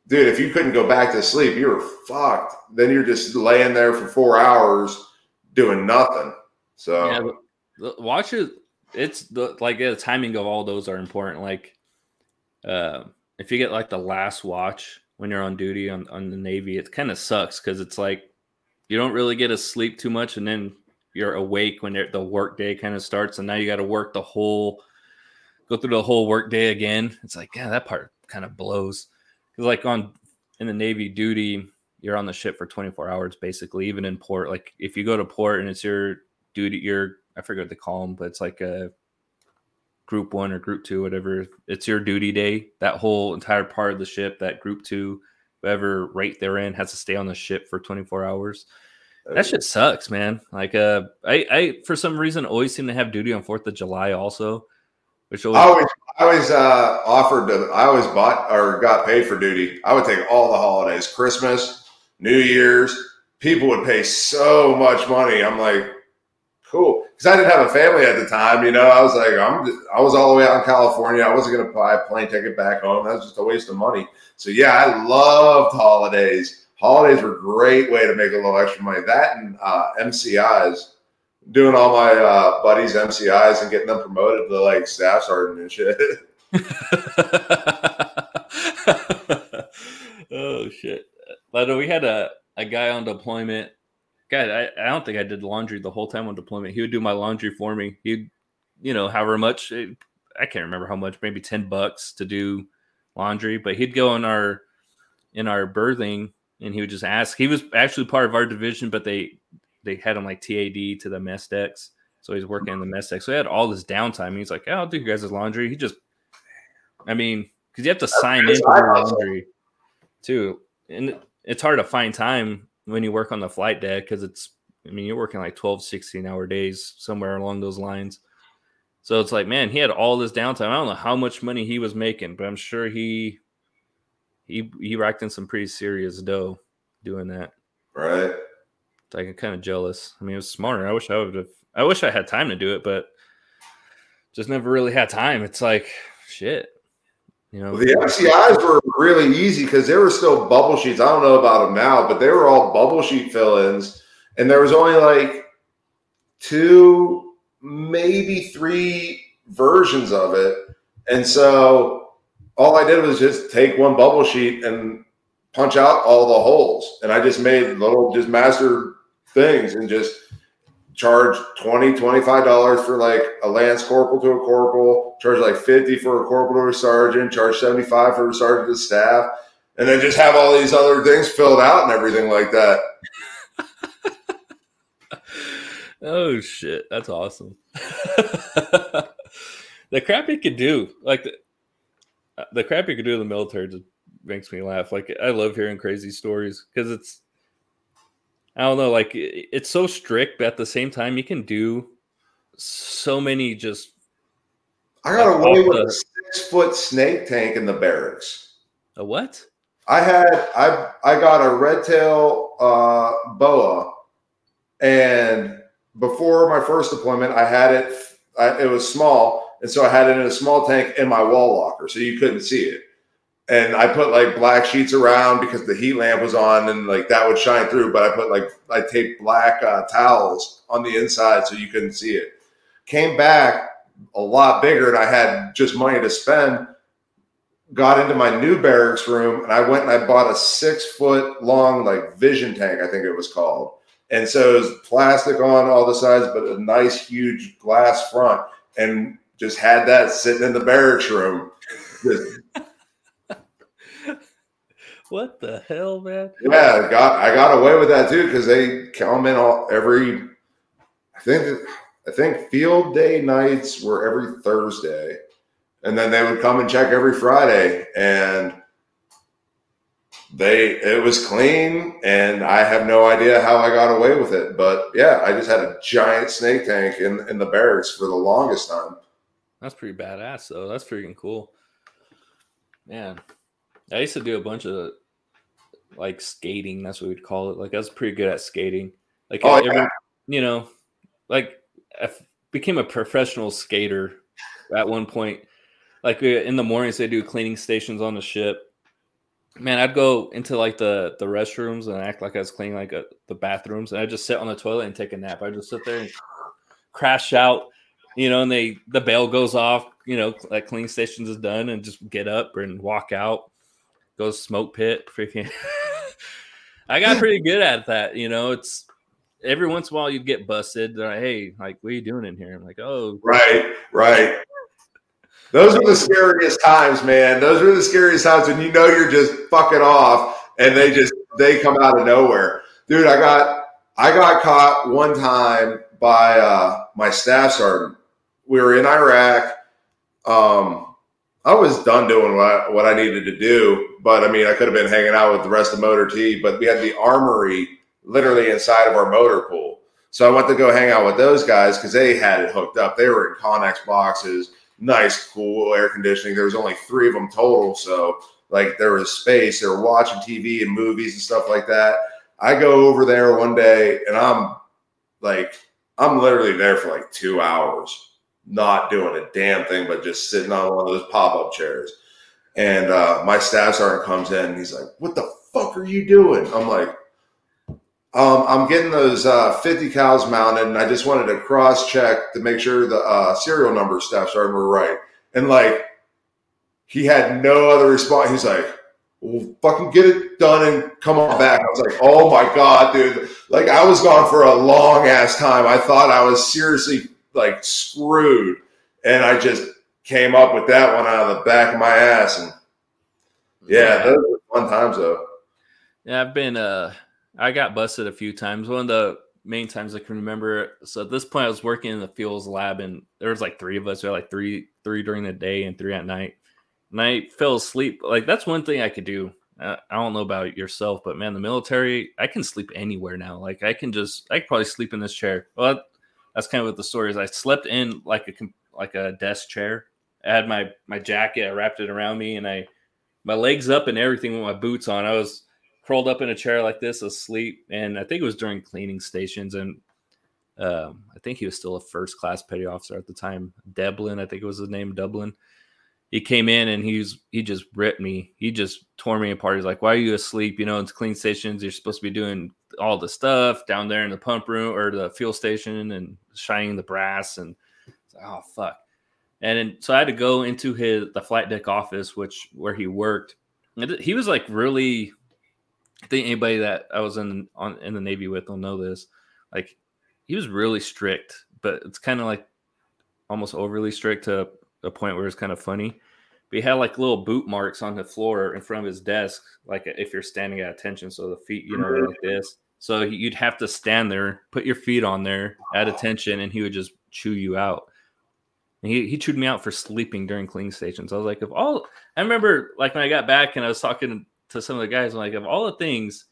dude, if you couldn't go back to sleep, you were fucked. Then you're just laying there for four hours doing nothing. So yeah, the watches, it's the like the timing of all those are important. Like, uh, if you get like the last watch when you're on duty on on the Navy, it kind of sucks because it's like you don't really get to sleep too much, and then you're awake when the work day kind of starts, and now you got to work the whole, go through the whole work day again. It's like, yeah, that part kind of blows. Because like on in the Navy duty, you're on the ship for 24 hours basically, even in port. Like if you go to port and it's your duty, your I forget what they call them, but it's like a group one or group two, whatever. It's your duty day. That whole entire part of the ship, that group two, whoever rate they're in, has to stay on the ship for 24 hours. That shit sucks, man. Like, uh, I, I for some reason always seem to have duty on Fourth of July, also. Which always, I always, I always uh, offered to. I always bought or got paid for duty. I would take all the holidays, Christmas, New Year's. People would pay so much money. I'm like, cool, because I didn't have a family at the time. You know, I was like, I'm. Just, I was all the way out in California. I wasn't going to buy a plane ticket back home. That was just a waste of money. So yeah, I loved holidays holidays were a great way to make a little extra money. That and uh, MCIs, doing all my uh, buddies MCIs and getting them promoted to like staff sergeant and shit. (laughs) oh shit! But we had a, a guy on deployment. God, I, I don't think I did laundry the whole time on deployment. He would do my laundry for me. He'd, you know, however much I can't remember how much, maybe ten bucks to do laundry. But he'd go in our in our berthing and he would just ask. He was actually part of our division, but they they had him like TAD to the mess decks, so he's working in the mess deck. So he had all this downtime. He's like, oh, "I'll do you guys' laundry." He just, I mean, because you have to sign in for laundry too, and it's hard to find time when you work on the flight deck because it's. I mean, you're working like 12, 16 hour days somewhere along those lines. So it's like, man, he had all this downtime. I don't know how much money he was making, but I'm sure he he he racked in some pretty serious dough doing that. Right. Like I'm kind of jealous. I mean, it was smarter. I wish I would have. I wish I had time to do it, but just never really had time. It's like shit. You know, well, the MCIs were really easy because there were still bubble sheets. I don't know about them now, but they were all bubble sheet fill-ins, and there was only like two, maybe three versions of it, and so all I did was just take one bubble sheet and punch out all the holes. And I just made little just master things and just charge 20 $25 for like a lance corporal to a corporal, charge like 50 for a corporal to a sergeant, charge 75 for a sergeant to staff, and then just have all these other things filled out and everything like that. (laughs) oh shit, that's awesome. (laughs) the crap you could do, like the, uh, the crap you could do in the military just makes me laugh. Like I love hearing crazy stories because it's I don't know, like it's so strict, but at the same time, you can do so many just. I got away with a six foot snake tank in the barracks. A what? I had I I got a red tail uh, boa, and before my first deployment, I had it. I, it was small, and so I had it in a small tank in my wall locker, so you couldn't see it. And I put like black sheets around because the heat lamp was on, and like that would shine through. But I put like I taped black uh, towels on the inside so you couldn't see it. Came back a lot bigger, and I had just money to spend got into my new barracks room and I went and I bought a six foot long like vision tank, I think it was called. And so it was plastic on all the sides, but a nice huge glass front, and just had that sitting in the barracks room. What the hell, man? Yeah, I got I got away with that too because they come in all every. I think I think field day nights were every Thursday and then they would come and check every Friday, and they it was clean, and I have no idea how I got away with it, but yeah, I just had a giant snake tank in in the barracks for the longest time. That's pretty badass, though. That's freaking cool, man. I used to do a bunch of like skating. That's what we'd call it. Like I was pretty good at skating. Like oh, every, yeah. you know, like I became a professional skater at one point like uh, in the mornings they do cleaning stations on the ship man i'd go into like the the restrooms and act like i was cleaning like a, the bathrooms and i just sit on the toilet and take a nap i just sit there and crash out you know and they the bell goes off you know like cleaning stations is done and just get up and walk out go smoke pit (laughs) freaking (laughs) i got pretty good at that you know it's every once in a while you'd get busted they're like hey like what are you doing in here i'm like oh right right those are the scariest times, man. Those are the scariest times when you know you're just fucking off and they just they come out of nowhere. Dude, I got I got caught one time by uh, my staff sergeant. We were in Iraq. Um, I was done doing what I, what I needed to do, but I mean, I could have been hanging out with the rest of Motor T. But we had the armory literally inside of our motor pool, so I went to go hang out with those guys because they had it hooked up. They were in Connex boxes nice, cool air conditioning. There was only three of them total, so like there was space. They were watching TV and movies and stuff like that. I go over there one day and I'm like, I'm literally there for like two hours, not doing a damn thing, but just sitting on one of those pop up chairs. And uh, my staff sergeant comes in and he's like, What the fuck are you doing? I'm like, um, I'm getting those uh, 50 cals mounted, and I just wanted to cross check to make sure the uh, serial number stuff started were right. And like, he had no other response. He's like, well, fucking get it done and come on back. I was like, oh my God, dude. Like, I was gone for a long ass time. I thought I was seriously like screwed. And I just came up with that one out of the back of my ass. And yeah, those were fun times though. Yeah, I've been, uh, I got busted a few times. One of the main times I can remember. So at this point, I was working in the fuels lab, and there was like three of us. We had like three, three during the day and three at night. And I fell asleep. Like that's one thing I could do. Uh, I don't know about yourself, but man, the military, I can sleep anywhere now. Like I can just, I could probably sleep in this chair. Well, that's kind of what the story is. I slept in like a like a desk chair. I had my my jacket, I wrapped it around me, and I my legs up and everything with my boots on. I was curled up in a chair like this, asleep. And I think it was during cleaning stations. And um, I think he was still a first class petty officer at the time. Deblin, I think it was his name, Dublin. He came in and he was he just ripped me. He just tore me apart. He's like, "Why are you asleep? You know, it's clean stations. You're supposed to be doing all the stuff down there in the pump room or the fuel station and shining the brass." And like, oh fuck. And then, so I had to go into his the flight deck office, which where he worked. He was like really I think anybody that I was in on in the Navy with will know this. Like he was really strict, but it's kind of like almost overly strict to a point where it's kind of funny. But he had like little boot marks on the floor in front of his desk, like if you're standing at attention. So the feet, you know, like this. So you'd have to stand there, put your feet on there at attention, and he would just chew you out. And he, he chewed me out for sleeping during cleaning stations. I was like, if all I remember, like when I got back and I was talking to some of the guys, I'm like, of all the things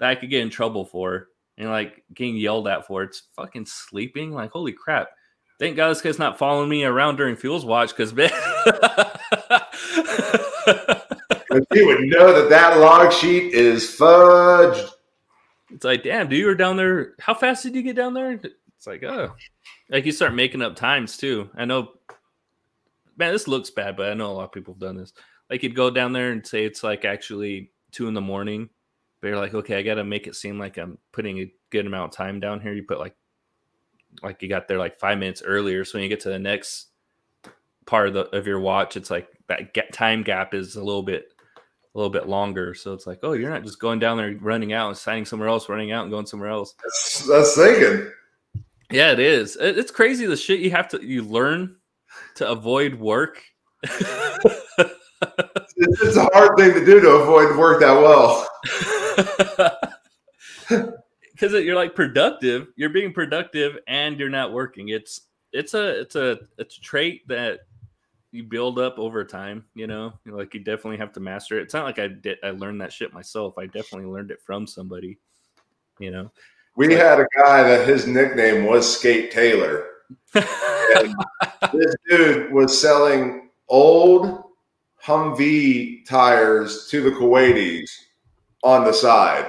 that I could get in trouble for and like getting yelled at for, it's fucking sleeping. Like, holy crap. Thank God this guy's not following me around during fuels watch because man. you would know that that log sheet is fudged. It's like, damn, dude, you were down there. How fast did you get down there? It's like, oh, like you start making up times too. I know, man, this looks bad, but I know a lot of people have done this. Like you'd go down there and say it's like actually two in the morning, but you're like, okay, I got to make it seem like I'm putting a good amount of time down here. You put like, like you got there like five minutes earlier. So when you get to the next part of the of your watch, it's like that get time gap is a little bit a little bit longer. So it's like, oh, you're not just going down there running out and signing somewhere else, running out and going somewhere else. That's, that's thinking. Yeah, it is. It, it's crazy the shit you have to you learn to avoid work. it's, it's a hard thing to do to avoid work that well. (laughs) (laughs) Because you're like productive, you're being productive, and you're not working. It's it's a it's a it's a trait that you build up over time. You know, like you definitely have to master it. It's not like I did. I learned that shit myself. I definitely learned it from somebody. You know, we like, had a guy that his nickname was Skate Taylor. (laughs) this dude was selling old Humvee tires to the Kuwaitis on the side.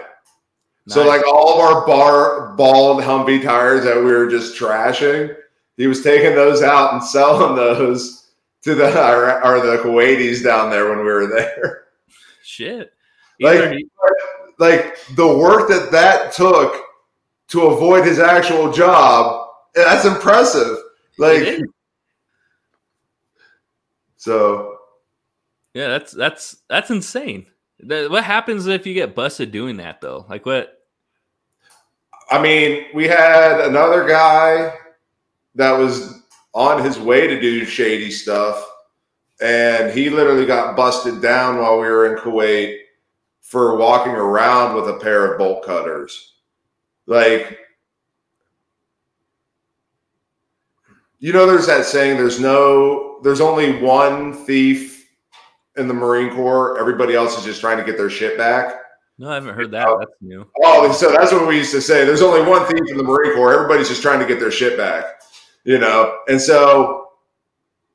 Nice. So like all of our bar bald Humvee tires that we were just trashing, he was taking those out and selling those to the (laughs) or, the Kuwaitis down there when we were there. Shit. like, like the work that that took to avoid his actual job, that's impressive. Like, so. Yeah, that's that's that's insane. What happens if you get busted doing that though? Like what? I mean, we had another guy that was on his way to do shady stuff. And he literally got busted down while we were in Kuwait for walking around with a pair of bolt cutters. Like, you know, there's that saying, there's no, there's only one thief in the Marine Corps. Everybody else is just trying to get their shit back. No, I haven't heard that. That's new. Oh, so that's what we used to say. There's only one thief in the Marine Corps. Everybody's just trying to get their shit back you know. And so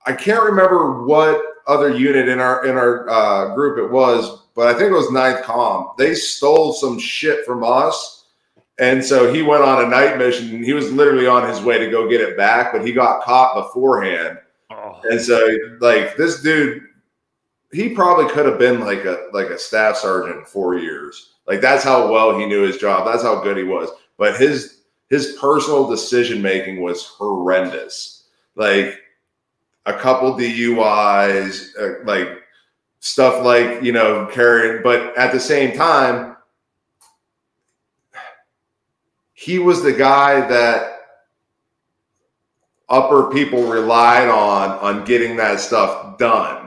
I can't remember what other unit in our in our uh, group it was, but I think it was Ninth Com. They stole some shit from us, and so he went on a night mission. He was literally on his way to go get it back, but he got caught beforehand. Oh. And so, like this dude, he probably could have been like a like a staff sergeant four years. Like that's how well he knew his job. That's how good he was. But his his personal decision making was horrendous. Like a couple DUIs, uh, like stuff like, you know, carrying, but at the same time, he was the guy that upper people relied on on getting that stuff done.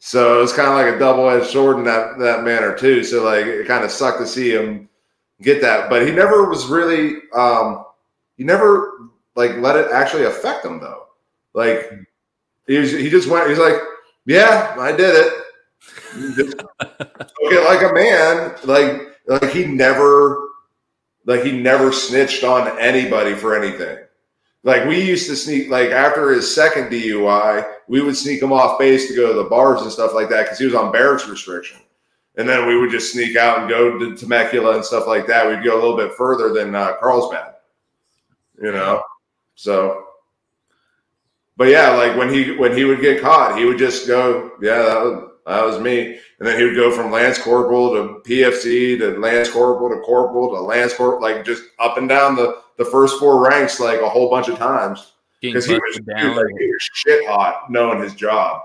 So it was kind of like a double-edged sword in that that manner too. So like it kind of sucked to see him get that. But he never was really um he never like let it actually affect him though. Like he was, he just went, he's like, Yeah, I did it. okay, like a man, like like he never like he never snitched on anybody for anything. Like we used to sneak like after his second DUI, we would sneak him off base to go to the bars and stuff like that because he was on barracks restriction and then we would just sneak out and go to Temecula and stuff like that. We'd go a little bit further than uh, Carlsbad, you know. So, but yeah, like when he when he would get caught, he would just go, "Yeah, that was, that was me," and then he would go from lance corporal to PFC to lance corporal to corporal to lance corporal, like just up and down the the first four ranks, like a whole bunch of times because he was, down. like, he was shit hot knowing his job.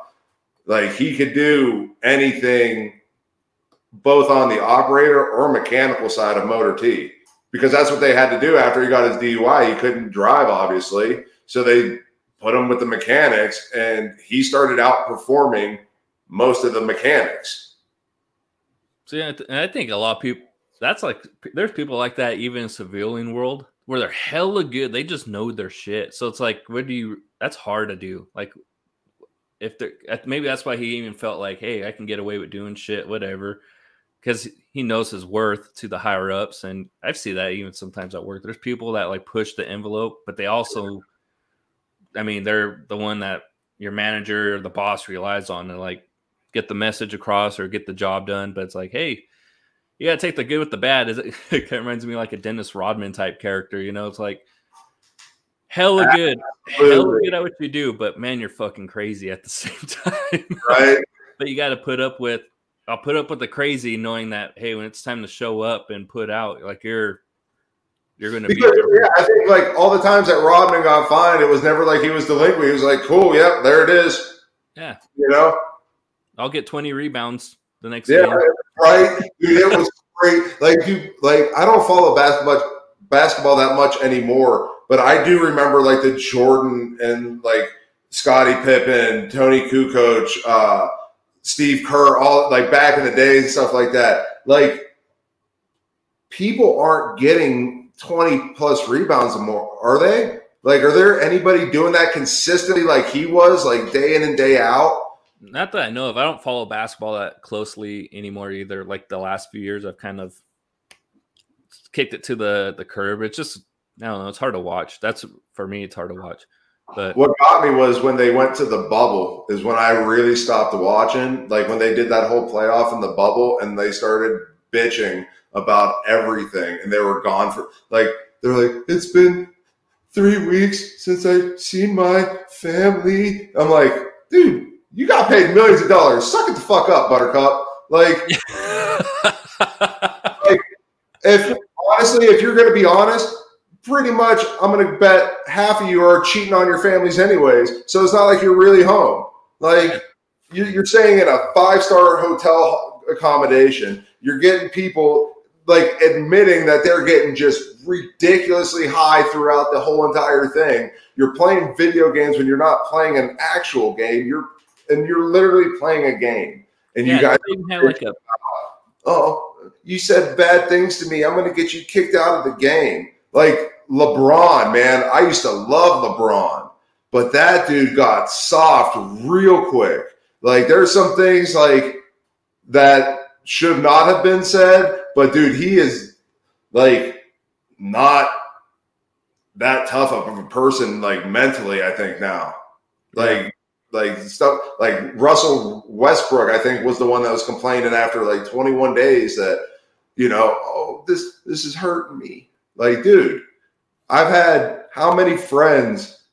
Like he could do anything both on the operator or mechanical side of Motor T because that's what they had to do after he got his DUI. He couldn't drive, obviously. So they put him with the mechanics, and he started outperforming most of the mechanics. See, and I think a lot of people, that's like, there's people like that even in civilian world where they're hella good. They just know their shit. So it's like, what do you, that's hard to do. Like, if they're, maybe that's why he even felt like, hey, I can get away with doing shit, whatever because he knows his worth to the higher ups. And I see that even sometimes at work. There's people that like push the envelope, but they also, I mean, they're the one that your manager or the boss relies on. to like, get the message across or get the job done. But it's like, hey, you gotta take the good with the bad. Is it? (laughs) it kind of reminds me like a Dennis Rodman type character. You know, it's like hella good, hella good at what you do, but man, you're fucking crazy at the (laughs) same time. Right. (laughs) but you got to put up with. I'll put up with the crazy, knowing that hey, when it's time to show up and put out, like you're you're going to be. Yeah, I think like all the times that Rodman got fined, it was never like he was delinquent. He was like, "Cool, yep, there it is." Yeah, you know, I'll get twenty rebounds the next. Yeah, game. Right. Dude, it was great. Like you, like I don't follow basketball basketball that much anymore, but I do remember like the Jordan and like Scottie Pippen, Toni Kukoc, uh, Steve Kerr, all like back in the days and stuff like that. Like people aren't getting 20 plus rebounds more, are they? Like, are there anybody doing that consistently like he was, like day in and day out? Not that I know of. I don't follow basketball that closely anymore either. Like the last few years, I've kind of kicked it to the the curb. It's just I don't know. It's hard to watch. That's for me. It's hard to watch. But what got me was when they went to the bubble is when I really stopped watching. Like when they did that whole playoff in the bubble and they started bitching about everything and they were gone for like they're like it's been three weeks since I've seen my family. I'm like, you got paid millions of dollars. Suck it the fuck up, Buttercup. Like, (laughs) like if honestly, if you're going to be honest, pretty much I'm going to bet half of you are cheating on your families anyways. So it's not like you're really home. Like you're saying in a five star hotel accommodation, you're getting people like admitting that they're getting just ridiculously high throughout the whole entire thing. You're playing video games when you're not playing an actual game. You're and you're literally playing a game. And yeah, you guys have like a oh, you said bad things to me. I'm going to get you kicked out of the game. Like LeBron, man, I used to love LeBron, but that dude got soft real quick. Like there's some things like that should not have been said, but dude, he is like not that tough of a person like mentally, I think now. Like like stuff like Russell Westbrook, I think was the one that was complaining after like 21 days that, you know, oh, this this is hurting me. Like, dude, I've had how many friends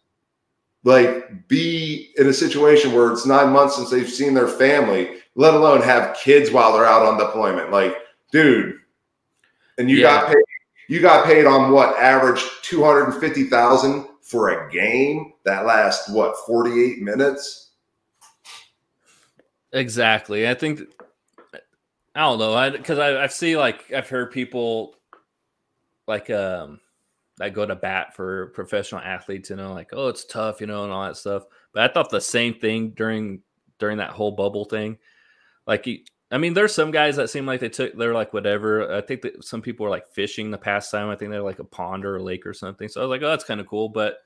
like be in a situation where it's nine months since they've seen their family, let alone have kids while they're out on deployment. Like, dude, and you yeah. got paid you got paid on what average 250,000 for a game that lasts what 48 minutes? Exactly. I think i don't know. I because I, I see like i've heard people like um that go to bat for professional athletes you know like oh it's tough you know and all that stuff. But i thought the same thing during during that whole bubble thing. Like I mean, there's some guys that seem like they took they're like whatever. I think that some people are like fishing the past time. I think they're like a pond or a lake or something. So I was like, oh, that's kind of cool. But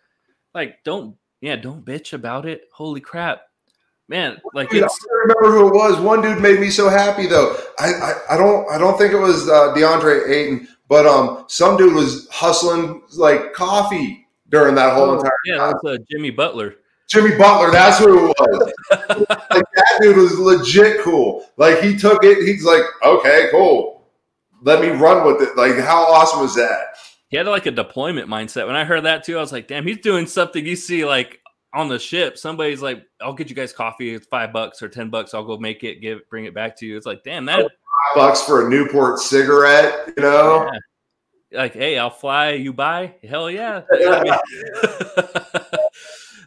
like, don't yeah, don't bitch about it. Holy crap, man! Like, dude, I remember who it was. One dude made me so happy though. I I, I don't I don't think it was uh, DeAndre Ayton, but um, some dude was hustling like coffee during that whole oh, entire. Yeah, time. that's uh, Jimmy Butler. Jimmy Butler, that's who it was. like that dude was legit cool. Like he took it, he's like, okay, cool. Let me run with it. Like, how awesome was that? He had like a deployment mindset. When I heard that too, I was like, damn, he's doing something you see like on the ship. Somebody's like, I'll get you guys coffee. It's five bucks or ten bucks. I'll go make it, give bring it back to you. It's like, damn, that five bucks for a Newport cigarette, you know? Yeah. Like, hey, I'll fly, you buy? Hell yeah. (laughs) (laughs)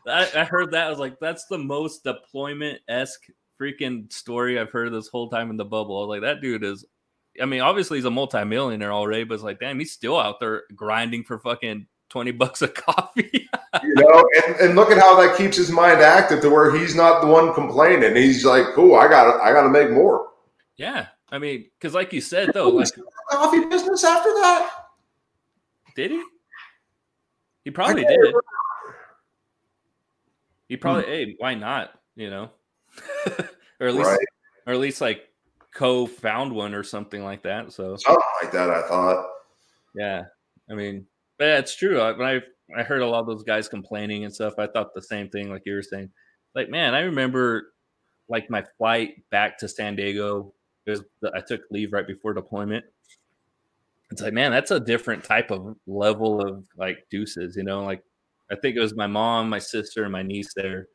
I, I heard that. I was like, that's the most deployment esque freaking story I've heard this whole time in the bubble. I was like, that dude is. I mean, obviously he's a multimillionaire already, but it's like, damn, he's still out there grinding for fucking 20 bucks a (laughs) coffee. you know, and, and look at how that keeps his mind active to where he's not the one complaining. He's like, cool, I got I got to make more. Yeah. I mean, because like you said, though, like coffee business after that. Did he? He probably did. He probably, hmm. hey, why not? You know, (laughs) or at least, right. or at least like co-found one or something like that. So something like that, I thought. Yeah, I mean, it's true. I, when I I heard a lot of those guys complaining and stuff, I thought the same thing, like you were saying. Like, man, I remember like my flight back to San Diego. Was I took leave right before deployment. It's like, man, that's a different type of level of like deuces, you know. Like I think it was my mom, my sister, and my niece there.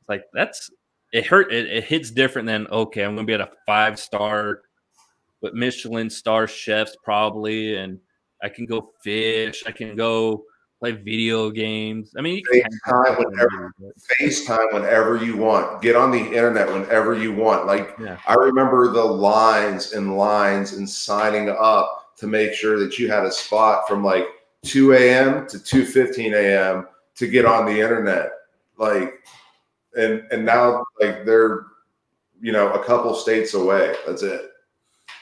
It's like that's it hurt. It, it hits different than okay, I'm gonna be at a five star, but Michelin star chefs probably, and I can go fish. I can go play video games. I mean, you can FaceTime whenever, FaceTime whenever you want. Get on the internet whenever you want. Like Yeah. I remember the lines and lines and signing up to make sure that you had a spot from like 2 a.m. to 2:15 a.m. to get on the internet. Like, and and now like they're you know a couple states away. That's it.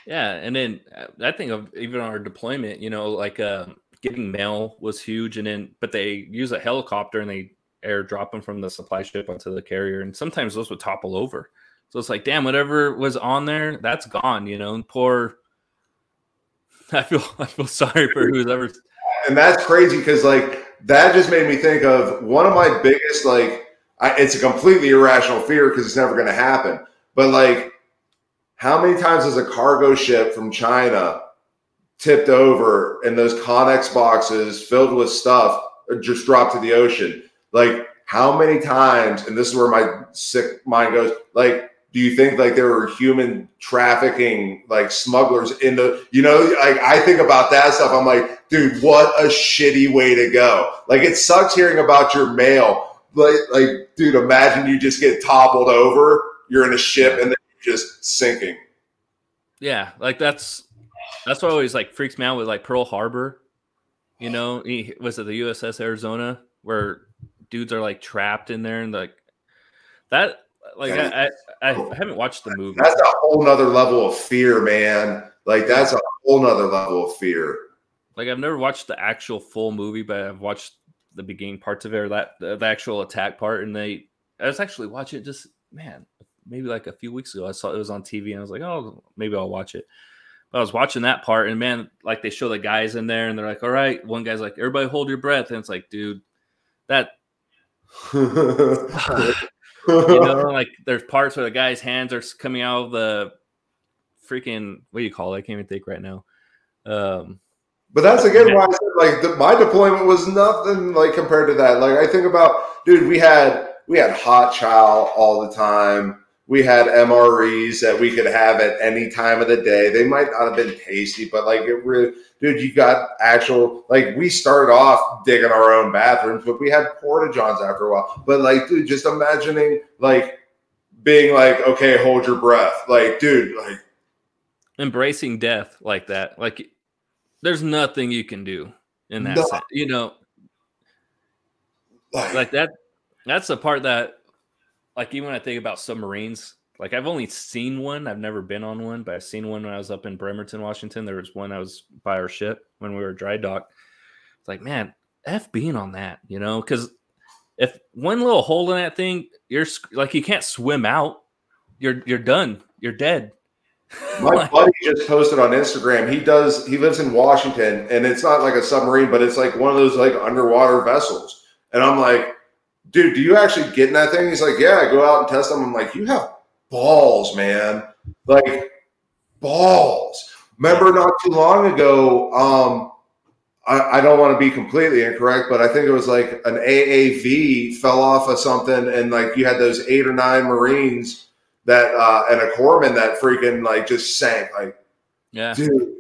Yeah, and then uh, I think of even our deployment, you know, like uh, getting mail was huge, and then but they use a helicopter and they airdrop them from the supply ship onto the carrier, and sometimes those would topple over. So it's like, damn, whatever was on there, that's gone. You know, and poor. (laughs) I feel I feel sorry for who's ever. And that's crazy because like that just made me think of one of my biggest like I, it's a completely irrational fear because it's never going to happen but like how many times has a cargo ship from china tipped over and those Conex boxes filled with stuff just dropped to the ocean? Like how many times and this is where my sick mind goes like do you think like there were human trafficking like smugglers in the you know like i think about that stuff i'm like dude what a shitty way to go like it sucks hearing about your mail like like dude imagine you just get toppled over you're in a ship and then you're just sinking Yeah, like that's that's what always like freaks me out with like Pearl Harbor. You know, he- was it the USS Arizona where dudes are like trapped in there and like that? Like I, I, I haven't watched the movie. that's a whole nother level of fear man like that's a whole nother level of fear Like I've never watched the actual full movie, but I've watched the beginning parts of it or that the, the actual attack part. And they, I was actually watching it just man, maybe like a few weeks ago. I saw it was on TV and I was like, oh, maybe I'll watch it. But I was watching that part and man, like they show the guys in there and they're like, all right, one guy's like, everybody hold your breath, and it's like, dude, that (laughs) (laughs) you know, (laughs) like there's parts where the guy's hands are coming out of the freaking what do you call it? I can't even think right now. Um, But that's again why I said like the, my deployment was nothing like compared to that. Like I think about, dude, we had we had hot chow all the time. We had MREs that we could have at any time of the day. They might not have been tasty, but like it really, dude, you got actual like we started off digging our own bathrooms, but we had porta johns after a while. But like, dude, just imagining like being like, okay, hold your breath, like, dude, like embracing death like that like there's nothing you can do in that No. you know like, like that that's the part that like even when i think about submarines like i've only seen one i've never been on one but i've seen one when i was up in bremerton washington there was one i was by our ship when we were dry dock it's like man f being on that you know because if one little hole in that thing you're like you can't swim out you're you're done you're dead (laughs) My buddy just posted on Instagram. He does. He lives in Washington, and it's not like a submarine, but it's like one of those like underwater vessels. And I'm like, dude, do you actually get in that thing? He's like, yeah, I go out and test them. I'm like, you have balls, man. Like balls. Remember, not too long ago. Um, I, I don't want to be completely incorrect, but I think it was like an AAV fell off of something, and like you had those eight or nine Marines that uh and a corpsman that freaking like just sank like yeah dude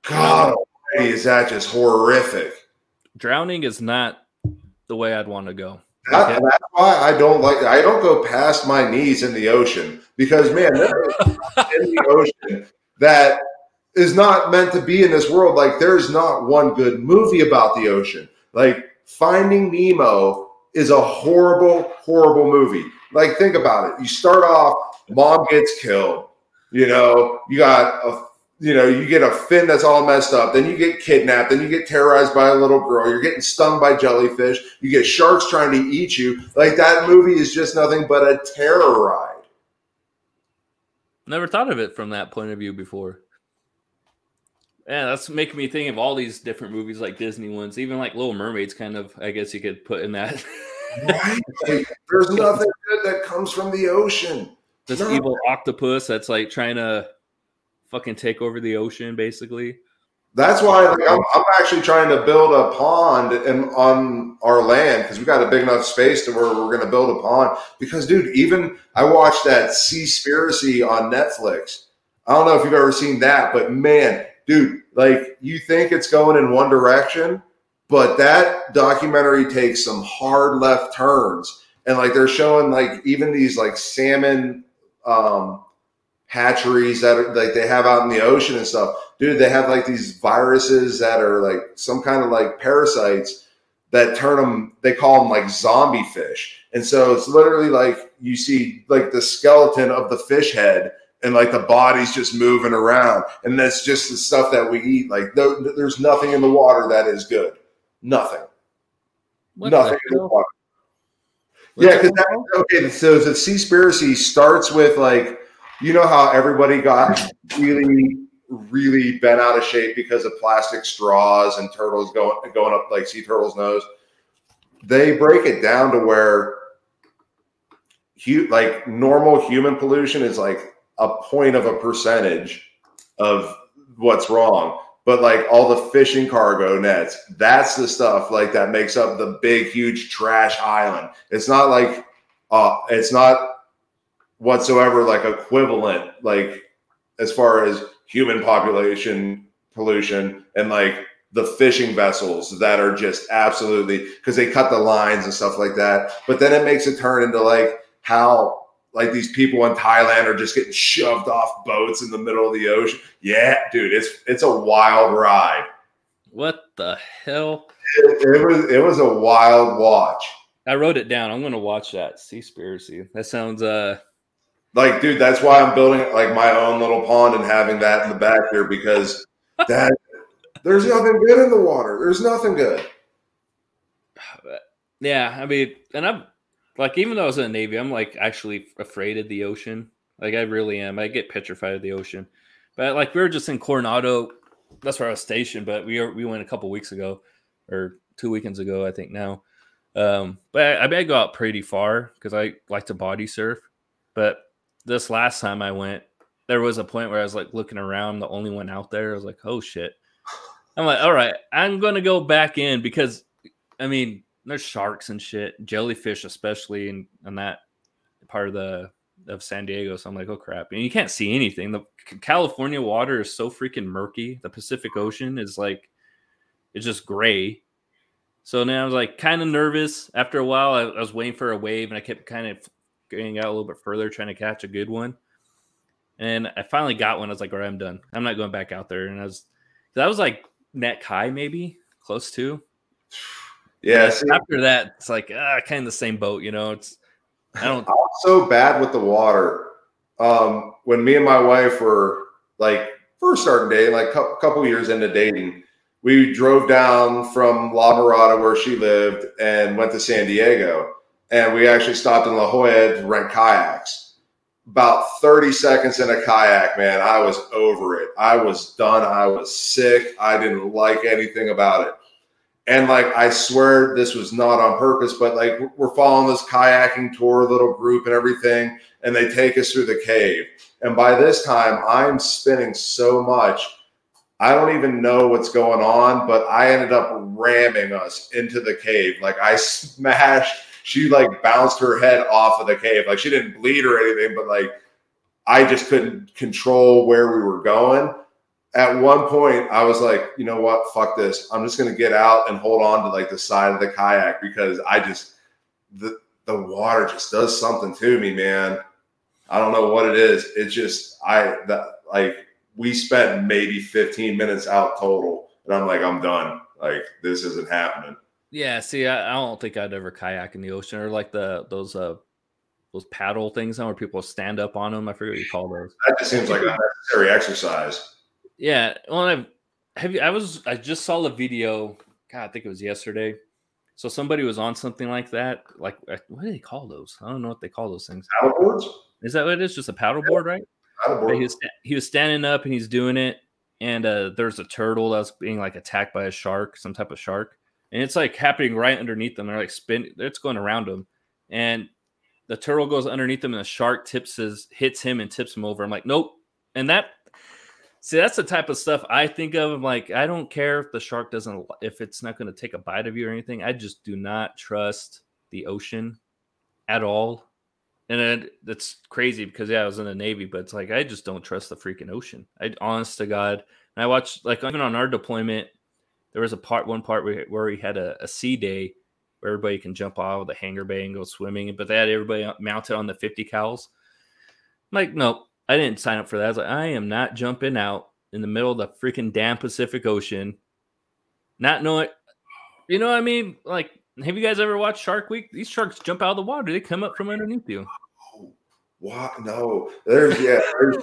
god almighty is that just horrific drowning is not the way I'd want to go. That, Okay. that's why i don't like i don't go past my knees in the ocean because man there is in the ocean that is not meant to be in this world. Like there's not one good movie about the ocean. Like finding nemo is a horrible horrible movie. Like think about it. You start off mom gets killed. You know you got a you know you get a fin that's all messed up then you get kidnapped then you get terrorized by a little girl you're getting stung by jellyfish you get sharks trying to eat you like that movie is just nothing but a terror ride Never thought of it from that point of view before. Yeah, that's making me think of all these different movies like Disney ones, even like Little Mermaids kind of I guess you could put in that right? Like, there's nothing good that comes from the ocean. This No. evil octopus that's like trying to fucking take over the ocean, basically. That's why like, I'm, I'm actually trying to build a pond in, on our land because we got a big enough space to where we're going to build a pond. Because, dude, even I watched that Seaspiracy on Netflix. I don't know if you've ever seen that, but man, dude, like you think it's going in one direction, but that documentary takes some hard left turns. And like they're showing like even these like salmon um hatcheries that are like they have out in the ocean and stuff. Dude, they have like these viruses that are like some kind of like parasites that turn them, they call them like zombie fish. And so it's literally like you see like the skeleton of the fish head and like the body's just moving around. And that's just the stuff that we eat. Like no, there's nothing in the water that is good. Nothing. What nothing in the water. What's Yeah, because okay, so the Seaspiracy starts with like, you know how everybody got really, really bent out of shape because of plastic straws and turtles going going up like sea turtles' nose. They break it down to where, like normal human pollution is like a point of a percentage of what's wrong. But like all the fishing cargo nets, that's the stuff like that makes up the big, huge trash island. It's not like uh it's not whatsoever like equivalent, like as far as human population pollution and like the fishing vessels that are just absolutely because they cut the lines and stuff like that. But then it makes it turn into like how like these people in Thailand are just getting shoved off boats in the middle of the ocean. Yeah, dude, it's it's a wild ride. What the hell? It, it was it was a wild watch. I wrote it down. I'm gonna watch that Seaspiracy. That sounds uh Like, dude, that's why I'm building like my own little pond and having that in the back here because that (laughs) there's nothing good in the water. There's nothing good. (sighs) yeah, I mean, and I'm like, even though I was in the Navy, I'm like actually afraid of the ocean. Like, I really am. I get petrified of the ocean. But like, we were just in Coronado. That's where I was stationed. But we were, we went a couple weeks ago, or two weekends ago, I think now. Um, but I, I, mean, I go out pretty far because I like to body surf. But this last time I went, there was a point where I was like looking around, the only one out there. I was like, oh shit. (sighs) I'm like, all right, I'm gonna go back in because I mean, there's sharks and shit, jellyfish especially in, in that part of the of San Diego. So I'm like, oh crap. And you can't see anything. The California water is so freaking murky. The Pacific Ocean is like it's just gray. So now I was like kind of nervous. After a while, I, I was waiting for a wave and I kept kind of getting out a little bit further, trying to catch a good one. And I finally got one. I was like, all right, I'm done. I'm not going back out there. And I was that was like neck high, maybe close to. Yeah, see, after that, it's like ah, kind of the same boat, you know. It's I don't. I'm so bad with the water. Um, when me and my wife were like first starting dating, like a couple years into dating, we drove down from La Mirada where she lived and went to San Diego. And we actually stopped in La Jolla to rent kayaks. About 30 seconds in a kayak, man, I was over it. I was done. I was sick. I didn't like anything about it. And like, I swear this was not on purpose, but like, we're following this kayaking tour, little group, and everything. And they take us through the cave. And by this time, I'm spinning so much. I don't even know what's going on, but I ended up ramming us into the cave. Like, I (laughs) smashed, she like bounced her head off of the cave. Like, she didn't bleed or anything, but like, I just couldn't control where we were going at one point I was like, you know what, fuck this. I'm just gonna get out and hold on to like the side of the kayak because I just the the water just does something to me, man. I don't know what it is. It's just I that like we spent maybe 15 minutes out total, and I'm like, I'm done. Like this isn't happening. Yeah, see, I, I don't think I'd ever kayak in the ocean or like the those uh those paddle things now where people stand up on them. I forget what you call those. That just seems like unnecessary exercise. Yeah, well, I've have you? I was I just saw the video. God, I think it was yesterday. So somebody was on something like that. Like uh, what do they call those? I don't know what they call those things. Paddleboards? Is that what it is? Just a paddleboard, right? But he Paddleboard. was he was standing up and he's doing it, and uh, there's a turtle that was being like attacked by a shark, some type of shark, and it's like happening right underneath them. They're like spin, it's going around them, and the turtle goes underneath them, and the shark tips his hits him and tips him over. I'm like, nope. And that see, that's the type of stuff I think of. I'm like, I don't care if the shark doesn't, if it's not going to take a bite of you or anything. I just do not trust the ocean at all. And it, it's crazy because yeah, I was in the Navy, but it's like I just don't trust the freaking ocean. I honest to God. And I watched like even on our deployment, there was a part one part where, where we had a, a sea day where everybody can jump off of the hangar bay and go swimming, but they had everybody mounted on the 50 cals. I'm like, nope, I didn't sign up for that. I was like, I am not jumping out in the middle of the freaking damn Pacific Ocean, not knowing, you know what I mean? Like, have you guys ever watched Shark Week? These sharks jump out of the water. They come up from underneath you. What? No, there's yeah, there's,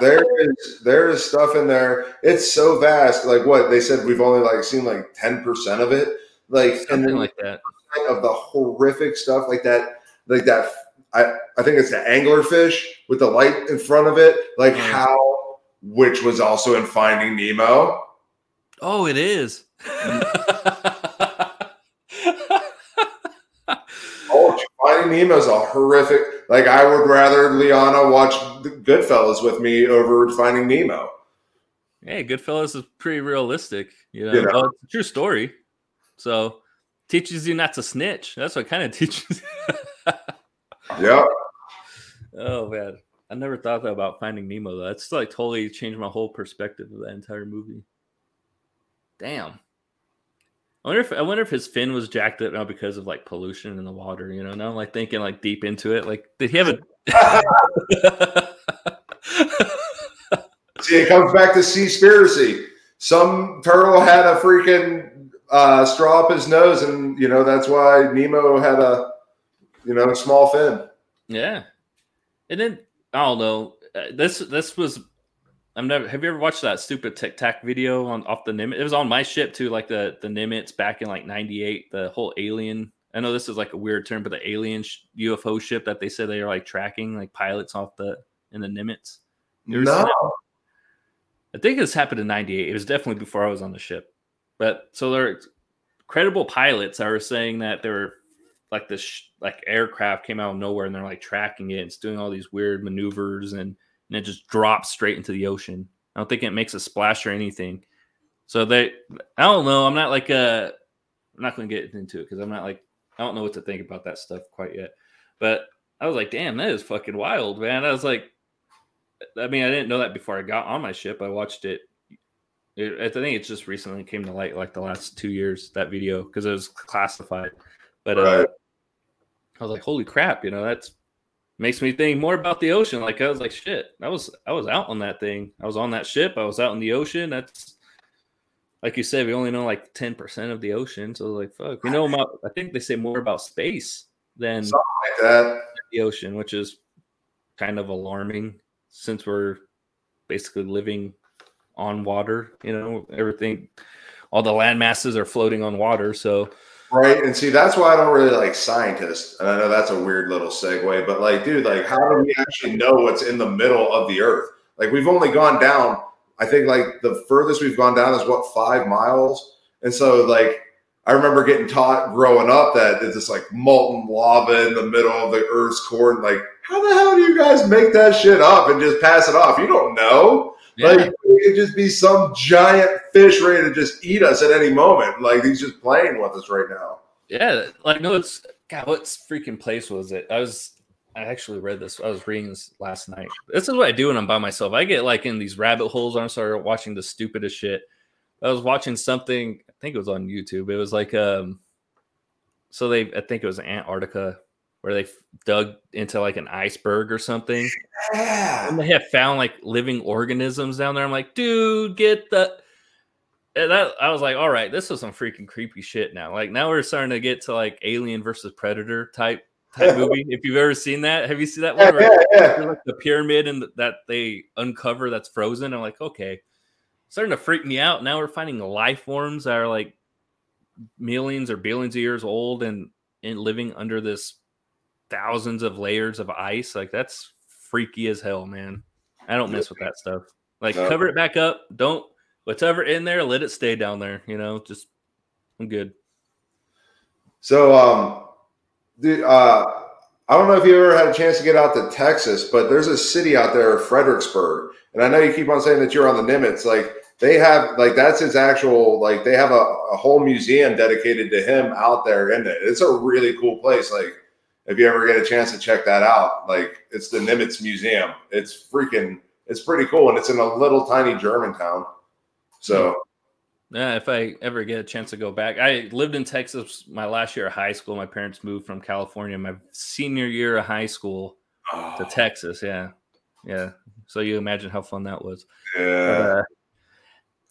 there is there is stuff in there. It's so vast. Like what they said, we've only like seen like ten percent of it. Like something and like that of the horrific stuff like that. Like that. I I think it's the anglerfish with the light in front of it. Like mm. how, which was also in Finding Nemo. Oh, it is. Oh, Finding Nemo is a horrific. Like I would rather Liana watch Goodfellas with me over Finding Nemo. Hey, Goodfellas is pretty realistic. You know, you know? Well, it's a true story. So teaches you not to snitch. That's what kind of (laughs) teaches. You. Yeah. Oh man, I never thought that about Finding Nemo though. That's like totally changed my whole perspective of that entire movie. Damn. I wonder if I wonder if his fin was jacked up now because of like pollution in the water. You know, now I'm like thinking like deep into it. Like, did he have a? (laughs) See, it comes back to Seaspiracy. Some turtle had a freaking uh, straw up his nose, and you know that's why Nemo had a you know small fin. Yeah, and then I don't know. Uh, this this was I'm never. Have you ever watched that stupid Tic Tac video on off the Nimitz? It was on my ship too, like the the Nimitz back in like '98. The whole alien. I know this is like a weird term, but the alien sh- UFO ship that they said they are like tracking, like pilots off the in the Nimitz. No, I think this happened in '98. It was definitely before I was on the ship. But so there, credible pilots are saying that there were like this like aircraft came out of nowhere and they're like tracking it. It's doing all these weird maneuvers and and it just drops straight into the ocean. I don't think it makes a splash or anything. So they, I don't know. I'm not like uh, I'm not going to get into it because I'm not like I don't know what to think about that stuff quite yet. But I was like, damn, that is fucking wild, man. I was like, I mean, I didn't know that before I got on my ship. I watched it. it I think it just recently came to light, like the last two years, that video because it was classified. But uh. I was like, holy crap, you know, that's makes me think more about the ocean. Like I was like, shit, I was I was out on that thing. I was on that ship. I was out in the ocean. That's like you said, we only know like ten percent of the ocean. So like, fuck, we know about. I think they say more about space than Something like that. the ocean, which is kind of alarming since we're basically living on water. You know, everything, all the land masses are floating on water. So Right. And see, that's why I don't really like scientists. And I know that's a weird little segue, but like, dude, like, how do we actually know what's in the middle of the earth? Like, we've only gone down, I think, like, the furthest we've gone down is what, five miles? And so, like, I remember getting taught growing up that it's just like molten lava in the middle of the earth's core. And like, how the hell do you guys make that shit up and just pass it off? You don't know. Yeah. Like it could just be some giant fish ready to just eat us at any moment. Like he's just playing with us right now. Yeah, like no, it's God. What freaking place was it? I was. I actually read this. I was reading this last night. This is what I do when I'm by myself. I get like in these rabbit holes. I'm sorry, watching the stupidest shit. I was watching something. I think it was on YouTube. It was like um. So they, I think it was Antarctica where they dug into like an iceberg or something. Yeah. And they have found like living organisms down there. I'm like, dude, get the. And that, I was like, all right, this is some freaking creepy shit now. Like now we're starting to get to like Alien versus Predator type type movie. If you've ever seen that, have you seen that one? Yeah, yeah, yeah. Like the pyramid and that they uncover that's frozen. I'm like, okay, starting to freak me out. Now we're finding life forms that are like millions or billions of years old and and living under this thousands of layers of ice. Like that's freaky as hell, man. I don't mess with that stuff. Like no. cover it back up. Don't whatever in there, let it stay down there. You know, just I'm good. So, um, the, uh, I don't know if you ever had a chance to get out to Texas, but there's a city out there, Fredericksburg, and I know you keep on saying that you're on the Nimitz. Like they have, like that's his actual, like they have a, a whole museum dedicated to him out there in it. It's a really cool place. Like if you ever get a chance to check that out, like it's the Nimitz Museum. It's freaking, it's pretty cool, and it's in a little tiny German town. So yeah, if I ever get a chance to go back, I lived in Texas my last year of high school. My parents moved from California my senior year of high school oh. to Texas. Yeah, yeah. So you imagine how fun that was. Yeah, but, uh,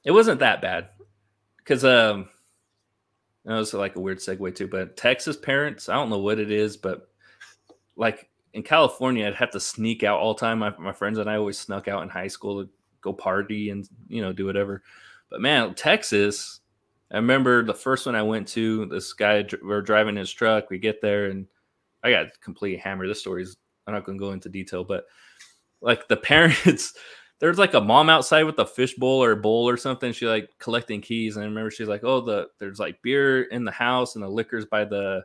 it wasn't that bad because um, it was like a weird segue too. But Texas parents, I don't know what it is, but like in California, I'd have to sneak out all the time. My, my friends and I always snuck out in high school to go party and you know do whatever but man, Texas, I remember the first one I went to, this guy, we are driving his truck. We get there and I got completely hammered. This story's, I'm not going to go into detail, but like the (laughs) parents, there's like a mom outside with a fish bowl or a bowl or something. She like collecting keys. And I remember she's like, oh, the there's like beer in the house and the liquor's by the,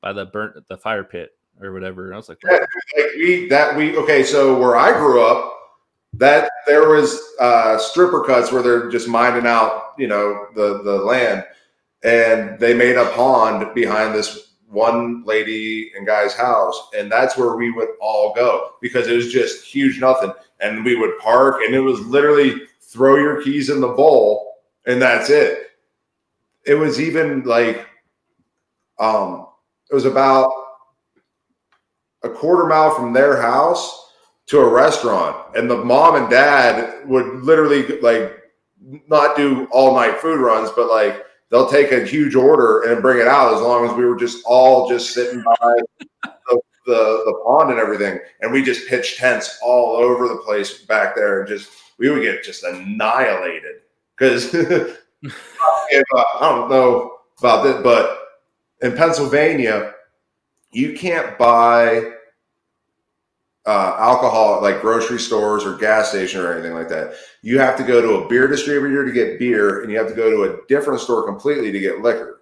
by the burnt, the fire pit or whatever. And I was like, yeah, (laughs) like we, that we, okay. So where I grew up, that there was uh, stripper cuts where they're just minding out, you know, the the land, and they made a pond behind this one lady and guy's house, and that's where we would all go because it was just huge nothing, and we would park, and it was literally throw your keys in the bowl, and that's it. It was even like, um, it was about a quarter mile from their house to a restaurant and the mom and dad would literally like not do all night food runs but like they'll take a huge order and bring it out as long as we were just all just sitting by the, the, the pond and everything. And we just pitched tents all over the place back there and just we would get just annihilated. Because (laughs) i don't know about this but in pennsylvania you can't buy uh, alcohol like grocery stores or gas station or anything like that. You have to go to a beer distributor to get beer, and you have to go to a different store completely to get liquor.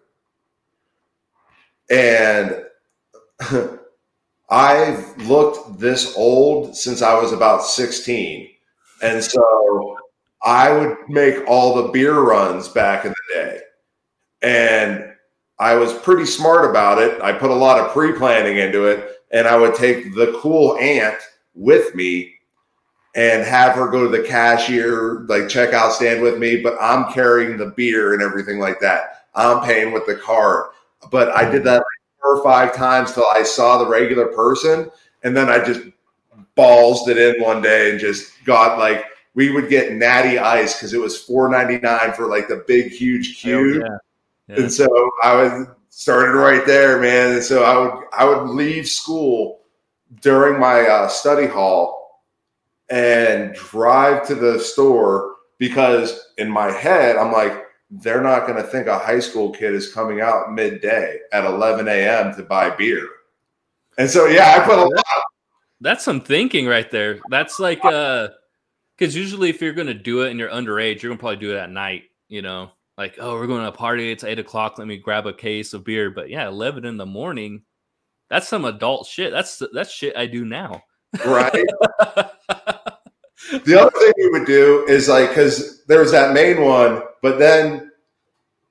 And (laughs) I've looked this old since I was about 16. And so I would make all the beer runs back in the day. And I was pretty smart about it. I put a lot of pre planning into it and I would take the cool aunt with me and have her go to the cashier, like checkout stand with me, but I'm carrying the beer and everything like that. I'm paying with the card. But I did that like four or five times till I saw the regular person. And then I just ballsed it in one day and just got like, we would get natty ice because it was four ninety nine for like the big, huge cube. Oh, yeah. Yeah. And so I was started right there, man. And so I would I would leave school during my uh, study hall and drive to the store because in my head I'm like they're not going to think a high school kid is coming out midday at 11 a.m. to buy beer. And so yeah, I put a lot. That's some thinking right there. That's like uh because usually if you're going to do it and you're underage, you're going to probably do it at night, you know like, oh, we're going to a party. It's eight o'clock. Let me grab a case of beer. But yeah, eleven in the morning. That's some adult shit. That's that's shit I do now. Right. (laughs) the other thing we would do is like because there was that main one, but then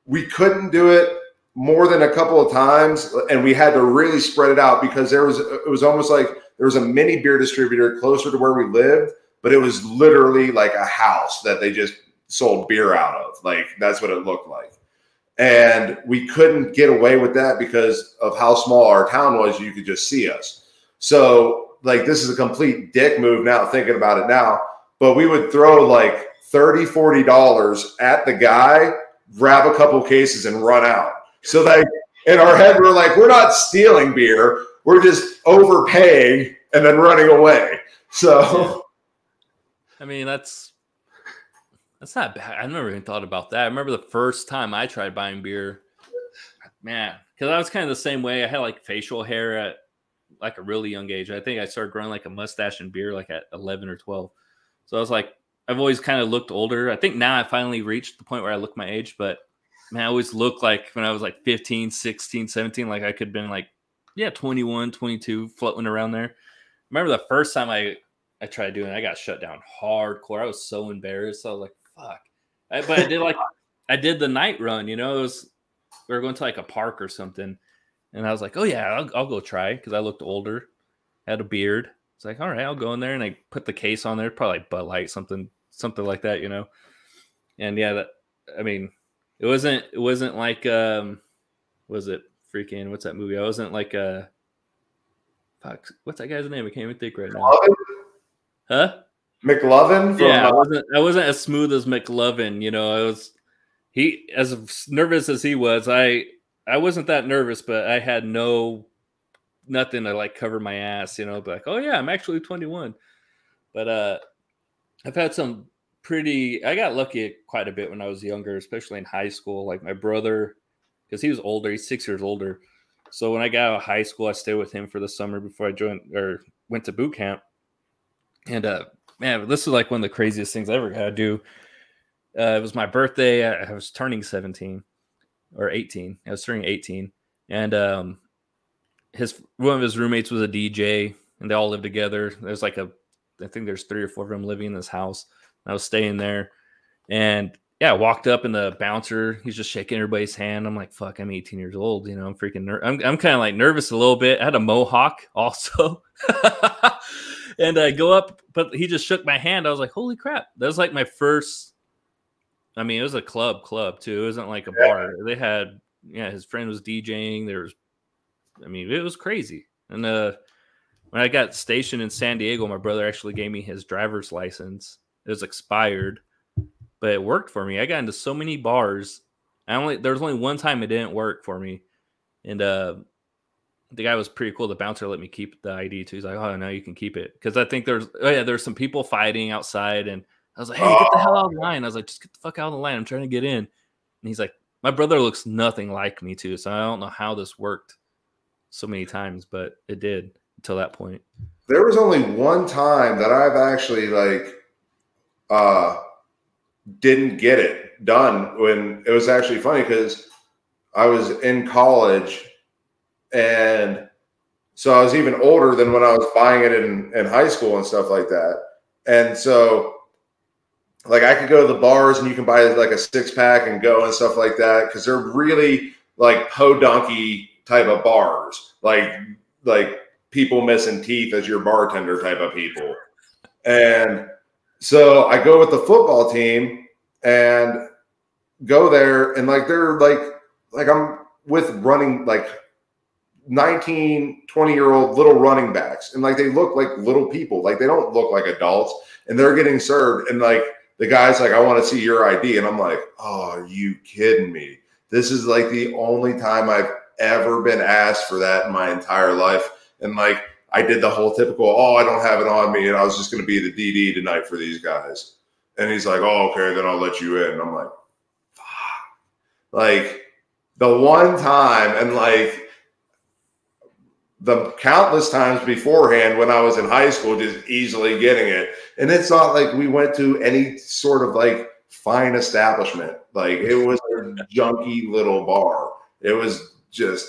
we couldn't do it more than a couple of times, and we had to really spread it out because there was it was almost like there was a mini beer distributor closer to where we lived, but it was literally like a house that they just sold beer out of. Like that's what it looked like. And we couldn't get away with that because of how small our town was. You could just see us. So, like, this is a complete dick move now, thinking about it now. But we would throw like 30 $40 at the guy, grab a couple cases, and run out. So, like, in our head, we're like, we're not stealing beer, we're just overpaying and then running away. So, I mean, that's that's not bad. I never even thought about that. I remember the first time I tried buying beer, man, because I was kind of the same way. I had like facial hair at like a really young age. I think I started growing like a mustache and beard like at 11 or 12. So I was like, I've always kind of looked older. I think now I finally reached the point where I look my age, but man, I always looked like when I was like 15, 16, 17, like I could have been like, yeah, 21, 22, floating around there. Remember the first time I I tried doing it, I got shut down hardcore. I was so embarrassed. I was like, fuck. I, but I did like I did the night run, you know, it was we were going to like a park or something. And I was like, oh yeah, I'll, I'll go try because I looked older, had a beard. It's like, all right, I'll go in there and I put the case on there, probably like Bud Light, something, something like that, you know. And yeah, that I mean, it wasn't, it wasn't like, um, was it freaking what's that movie? I wasn't like uh fuck, what's that guy's name? I can't even think right now. Huh? McLovin? From, yeah, I wasn't, I wasn't as smooth as McLovin. You know, I was he as nervous as he was. I I wasn't that nervous, but I had no nothing to like cover my ass. You know, but like, oh yeah, I'm actually 21. But uh, I've had some pretty. I got lucky quite a bit when I was younger, especially in high school. Like my brother, because he was older. He's six years older. So when I got out of high school, I stayed with him for the summer before I joined or went to boot camp. And uh, man, this was like one of the craziest things I ever had to do. Uh, it was my birthday. I, I, was turning 17 or 18. I was turning 18. And um, his one of his roommates was a DJ, and they all lived together. There's like a, I think there's three or four of them living in this house. I was staying there, and yeah, I walked up and the bouncer, he's just shaking everybody's hand. I'm like, fuck, I'm 18 years old. You know, I'm freaking, ner- I'm, I'm kind of like nervous a little bit. I had a mohawk also. (laughs) and I go up, but he just shook my hand. I was like, holy crap. That was like my first, I mean, it was a club club too. It wasn't like a yeah. bar. They had, yeah, his friend was DJing. There was, I mean, it was crazy. And uh, when I got stationed in San Diego, my brother actually gave me his driver's license. It was expired but it worked for me. I got into so many bars. I only there was only one time it didn't work for me, and uh, the guy was pretty cool. The bouncer let me keep the ID too. He's like, "Oh, no, you can keep it," because I think there's oh yeah, there's some people fighting outside, and I was like, "Hey, get the hell out of the line!" I was like, "Just get the fuck out of the line! I'm trying to get in." And he's like, "My brother looks nothing like me too, so I don't know how this worked so many times, but it did until that point." There was only one time that I've actually like uh didn't get it done when it was actually funny because I was in college and so I was even older than when I was buying it in, in high school and stuff like that. And so like I could go to the bars and you can buy like a six pack and go and stuff like that because they're really like po donkey type of bars, like like people missing teeth as your bartender type of people. And so I go with the football team and go there and like they're like like I'm with running like 19, 20 year old little running backs and like they look like little people. Like they don't look like adults and they're getting served and like the guy's like, I want to see your ID. And I'm like, oh, are you kidding me? This is like the only time I've ever been asked for that in my entire life. And like I did the whole typical, oh, I don't have it on me, and I was just going to be the DD tonight for these guys. And he's like, oh, okay, then I'll let you in. And I'm like, fuck. Like the one time, and like the countless times beforehand when I was in high school, just easily getting it. And it's not like we went to any sort of like fine establishment. Like it was a junky little bar. It was just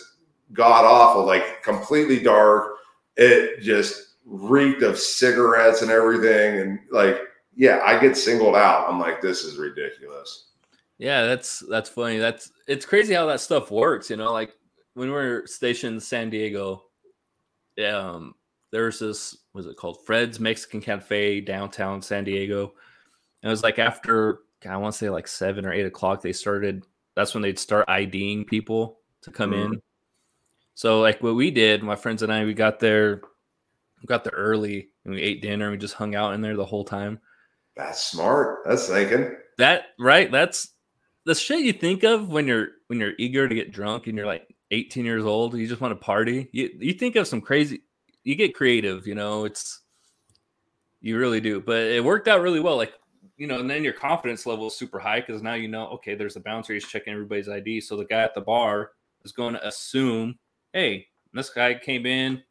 god awful, like completely dark it just reeked of cigarettes and everything. And like, yeah, I get singled out. I'm like, this is ridiculous. Yeah, that's that's funny. That's it's crazy how that stuff works. You know, like when we are stationed in San Diego, um, there's this was it called Fred's Mexican Cafe downtown San Diego. And it was like after I want to say like seven or eight o'clock, they started. That's when they'd start IDing people to come mm-hmm. in. So like what we did, my friends and I, we got there, we got there early and we ate dinner and we just hung out in there the whole time. That's smart. That's thinking. That right. That's the shit you think of when you're when you're eager to get drunk and you're like 18 years old. You just want to party. You you think of some crazy. You get creative. You know, it's you really do. But it worked out really well. Like you know, and then your confidence level is super high because now you know, okay, there's a bouncer. He's checking everybody's ID. So the guy at the bar is going to assume hey, this guy came in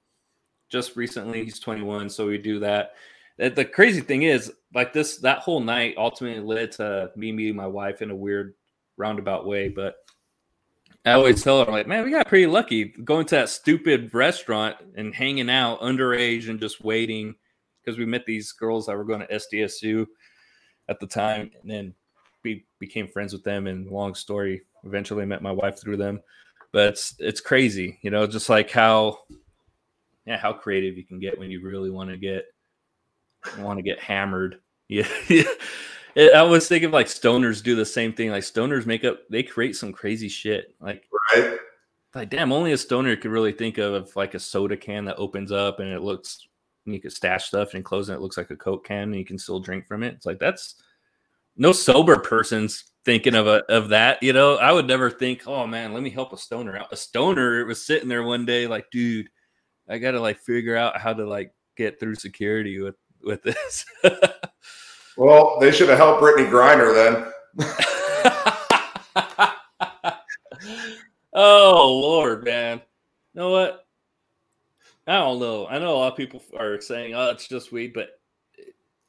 just recently. He's 21, so we do that. The crazy thing is, like this, that whole night ultimately led to me meeting my wife in a weird roundabout way, but I always tell her, like, man, we got pretty lucky going to that stupid restaurant and hanging out underage and just waiting because we met these girls that were going to SDSU at the time, and then we became friends with them. And long story, eventually met my wife through them. But it's it's crazy, you know, just like how yeah, how creative you can get when you really want to get want to get hammered. (laughs) Yeah. I was thinking like stoners do the same thing. Like stoners make up, they create some crazy shit. Like, right? Like, damn, only a stoner could really think of, of like a soda can that opens up and it looks, and you could stash stuff and close it. It looks like a Coke can and you can still drink from it. It's like, that's no sober person's thinking of a, of that. You know, I would never think, oh man, let me help a stoner out. A stoner was sitting there one day like, dude, I got to like figure out how to like get through security with, with this. (laughs) Well, they should have helped Brittney Griner then. (laughs) oh Lord, man. You know what? I don't know. I know a lot of people are saying, "Oh, it's just weed," but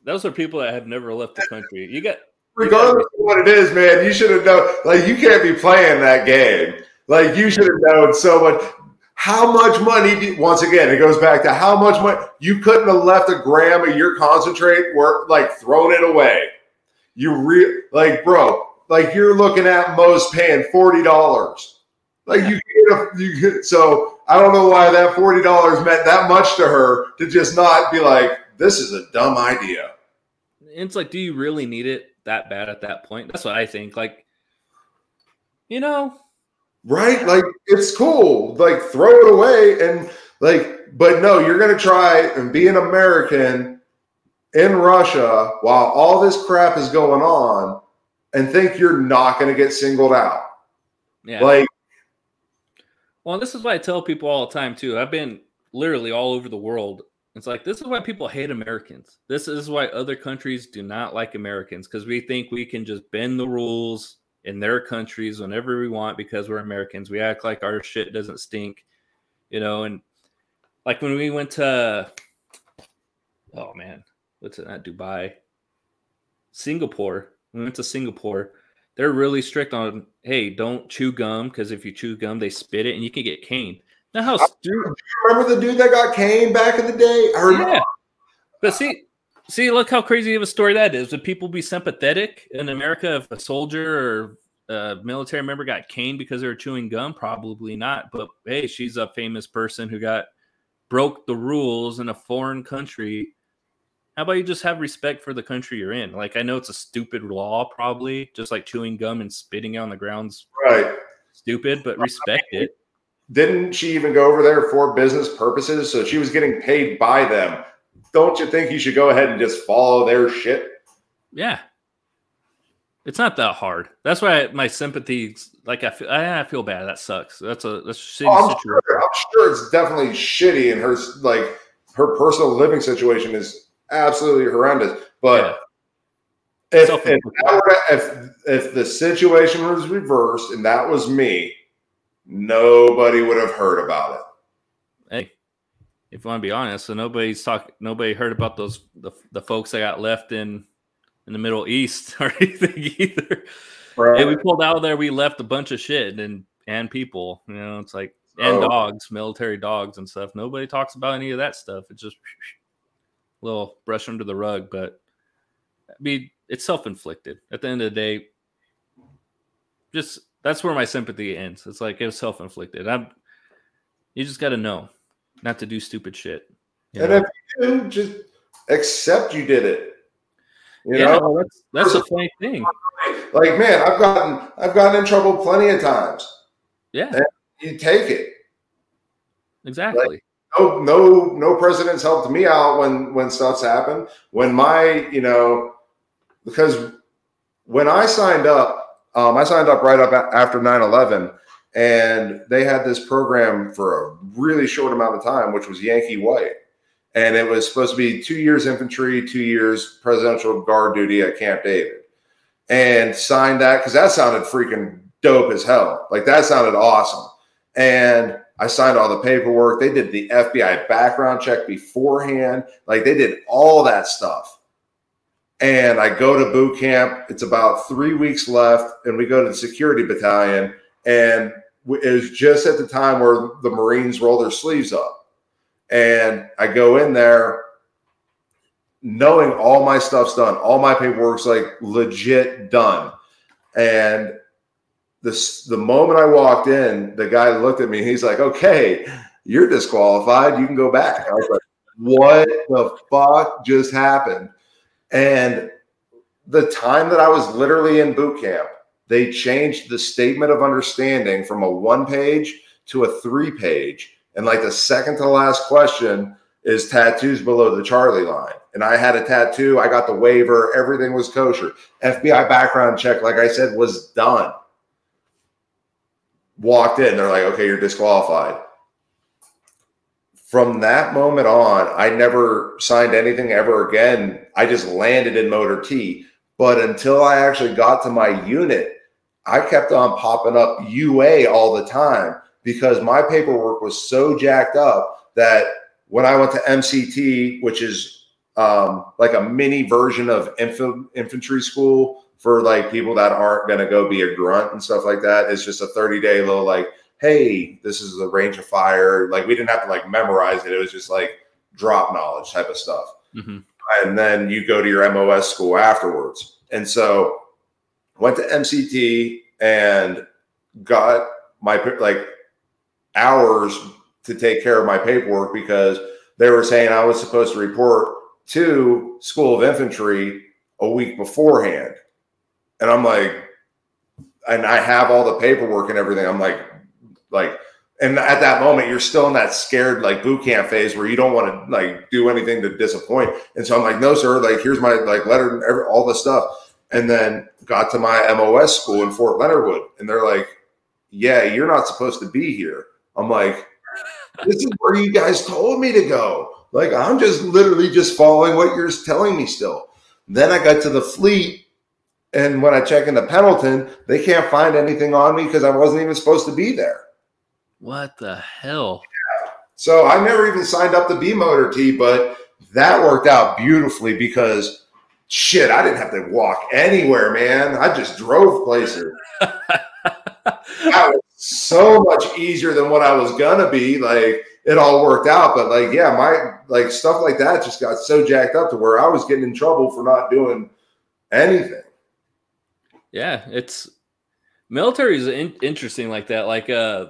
those are people that have never left the country. You got regardless of what it is, man. You should have known. Like, you can't be playing that game. Like, you should have known so much. How much money? Do, once again, it goes back to how much money you couldn't have left a gram of your concentrate work like thrown it away. You re like, bro, like you're looking at most paying forty dollars. Like you get a, you get, so I don't know why that forty dollars meant that much to her to just not be like, this is a dumb idea. It's like, do you really need it that bad at that point? That's what I think. Like, you know, right? Like it's cool. Like throw it away and like, but no, you're gonna try and be an American in Russia while all this crap is going on and think you're not gonna get singled out. Yeah. Like well, this is why I tell people all the time too. I've been literally all over the world. It's like this is why people hate Americans. This is why other countries do not like Americans because we think we can just bend the rules in their countries whenever we want because we're Americans. We act like our shit doesn't stink, you know. And like when we went to, oh man, what's it? Not Dubai, Singapore. We went to Singapore. They're really strict on, hey, don't chew gum because if you chew gum, they spit it and you can get caned. Now, how? Do you remember the dude that got caned back in the day? I remember. Yeah. But see, See, look how crazy of a story that is. Would people be sympathetic in America if a soldier or a military member got caned because they were chewing gum? Probably not. But hey, she's a famous person who got broke the rules in a foreign country. How about you just have respect for the country you're in? Like I know it's a stupid law, probably just like chewing gum and spitting on the ground's right. Stupid, but respect it. Didn't she even go over there for business purposes? So she was getting paid by them don't you think you should go ahead and just follow their shit? Yeah. It's not that hard. That's why my sympathy, like I feel, I, feel bad. That sucks. That's a that's a shitty oh, I'm situation. Sure, I'm sure it's definitely shitty, and her like her personal living situation is absolutely horrendous. But yeah. if, if, if if the situation was reversed and that was me, nobody would have heard about it if you want to be honest. So nobody's talk. Nobody heard about those the, the folks that got left in in the Middle East (laughs) or anything either. Right. we pulled out of there. We left a bunch of shit and and people. You know, it's like and oh. dogs, military dogs and stuff. Nobody talks about any of that stuff. It's just a (sniffs) little brush under the rug. But I mean, it's self inflicted. At the end of the day, just that's where my sympathy ends. It's like it's self inflicted. I'm. You just got to know not to do stupid shit. And know? if you do, just accept you did it. You yeah, know? that's that's a funny thing. Like, man, I've gotten I've gotten in trouble plenty of times. Yeah. And you take it. Exactly. Like, no, no, no presidents helped me out when when stuff's happened. When my, you know, because when I signed up, um, I signed up right up after 9-11 and they had this program for a really short amount of time, which was Yankee White. And it was supposed to be two years infantry, two years presidential guard duty at Camp David. And signed that because that sounded freaking dope as hell. Like that sounded awesome. And I signed all the paperwork. They did the FBI background check beforehand. Like they did all that stuff. And I go to boot camp. It's about three weeks left, and we go to the security battalion. And it was just at the time where the Marines roll their sleeves up. And I go in there knowing all my stuff's done, all my paperwork's like legit done. And this the moment I walked in, the guy looked at me. He's like, "Okay, you're disqualified. You can go back." I was like, "What the fuck just happened?" And the time that I was literally in boot camp, they changed the statement of understanding from a one page to a three page. And like the second to last question is tattoos below the Charlie line. And I had a tattoo, I got the waiver, everything was kosher. FBI background check, like I said, was done. Walked in, they're like, okay, you're disqualified. From that moment on, I never signed anything ever again. I just landed in Motor T. But until I actually got to my unit, I kept on popping up UA all the time because my paperwork was so jacked up that when I went to MCT, which is um, like a mini version of inf- infantry school for like people that aren't going to go be a grunt and stuff like that, it's just a 30 day little like, hey, this is the range of fire. Like we didn't have to like memorize it. It was just like drop knowledge type of stuff. Mm-hmm. And then you go to your MOS school afterwards. And so went to MCT and got my like hours to take care of my paperwork because they were saying I was supposed to report to School of Infantry a week beforehand. And I'm like, and I have all the paperwork and everything. I'm like, like, and at that moment, you're still in that scared like boot camp phase where you don't want to like do anything to disappoint. And so I'm like, no, sir, like here's my like letter, every, all this stuff and then got to my MOS school in Fort Leonard Wood, and they're like, "Yeah, you're not supposed to be here." I'm like, "This is where you guys told me to go." Like I'm just literally just following what you're telling me still. Then I got to the fleet, and when I check into Pendleton, they can't find anything on me because I wasn't even supposed to be there. What the hell? Yeah. So I never even signed up to be Motor T, but that worked out beautifully because shit, I didn't have to walk anywhere, man. I just drove places. (laughs) that was so much easier than what I was gonna be. Like it all worked out, but like, yeah, my like stuff like that just got so jacked up to where I was getting in trouble for not doing anything. Yeah, it's military is in, interesting like that. Like, uh,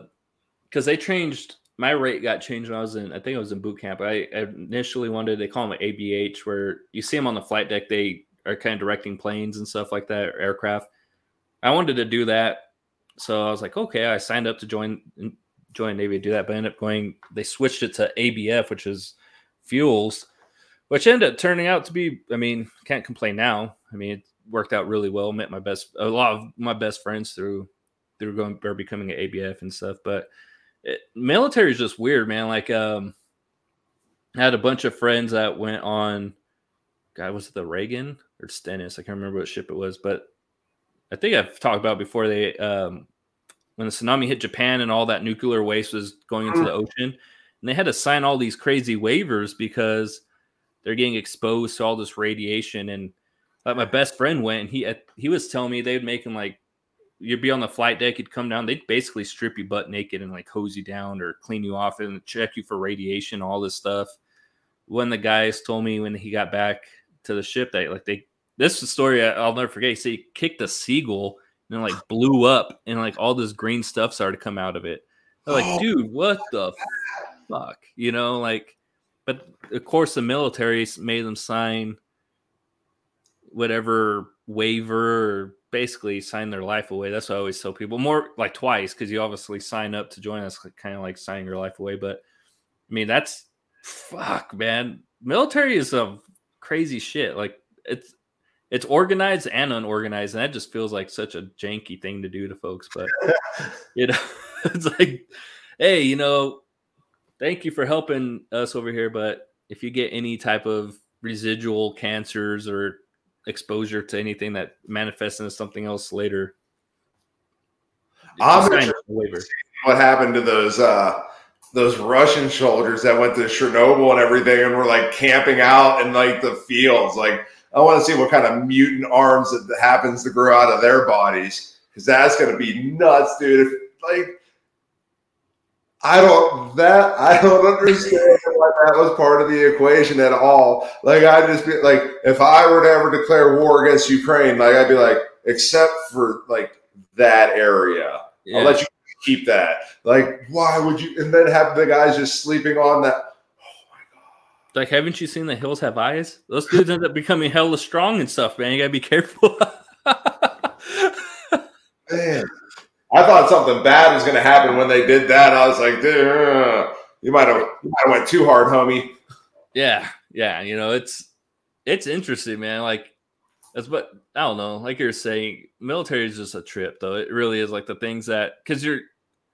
because they changed my rate got changed when I was in, I think I was in boot camp. I initially wanted, they call them ABH, where you see them on the flight deck. They are kind of directing planes and stuff like that, aircraft. I wanted to do that. So I was like, okay, I signed up to join, join Navy to do that, but I ended up going, they switched it to ABF, which is fuels, which ended up turning out to be, I mean, can't complain now. I mean, it worked out really well. Met my best, a lot of my best friends through, through going or becoming an ABF and stuff. But it, military is just weird, man. Like, um, I had a bunch of friends that went on. God, was it the Reagan or Stennis? I can't remember what ship it was, but I think I've talked about before. They um, when the tsunami hit Japan and all that nuclear waste was going into the ocean, and they had to sign all these crazy waivers because they're getting exposed to all this radiation. And like my (sighs) best friend went, and he he was telling me they'd make him like you'd be on the flight deck, you'd come down, they'd basically strip you butt naked and like hose you down or clean you off and check you for radiation, all this stuff. When the guys told me when he got back to the ship that like they this story I'll never forget. He said he kicked a seagull and it like blew up and like all this green stuff started to come out of it. They're like, oh, dude, what the fuck? You know, like, but of course the military made them sign whatever waiver or basically sign their life away. That's what I always tell people. More like twice because you obviously sign up to join us, kind of like signing your life away. But I mean, that's fuck, man. Military is a crazy shit. Like it's it's organized and unorganized, and that just feels like such a janky thing to do to folks. But (laughs) you know, (laughs) it's like, hey, you know, thank you for helping us over here, but if you get any type of residual cancers or exposure to anything that manifests into something else later. I'm what happened to those uh those Russian soldiers that went to Chernobyl and everything and were like camping out in like the fields. Like I want to see what kind of mutant arms that happens to grow out of their bodies because that's going to be nuts, dude. If, like, I don't that I don't (laughs) understand why that was part of the equation at all. Like, I just be like, if I were to ever declare war against Ukraine, like, I'd be like, except for like that area, yeah. I'll let you keep that. Like, why would you? And then have the guys just sleeping on that. Like, haven't you seen the hills have eyes? Those dudes end up becoming hella strong and stuff, man. You gotta be careful. (laughs) man, I thought something bad was gonna happen when they did that. I was like, dude, uh, you might have, you might have went too hard, homie. Yeah, yeah. You know, it's it's interesting, man. Like, that's what I don't know. Like you're saying, military is just a trip, though. It really is like the things that because you're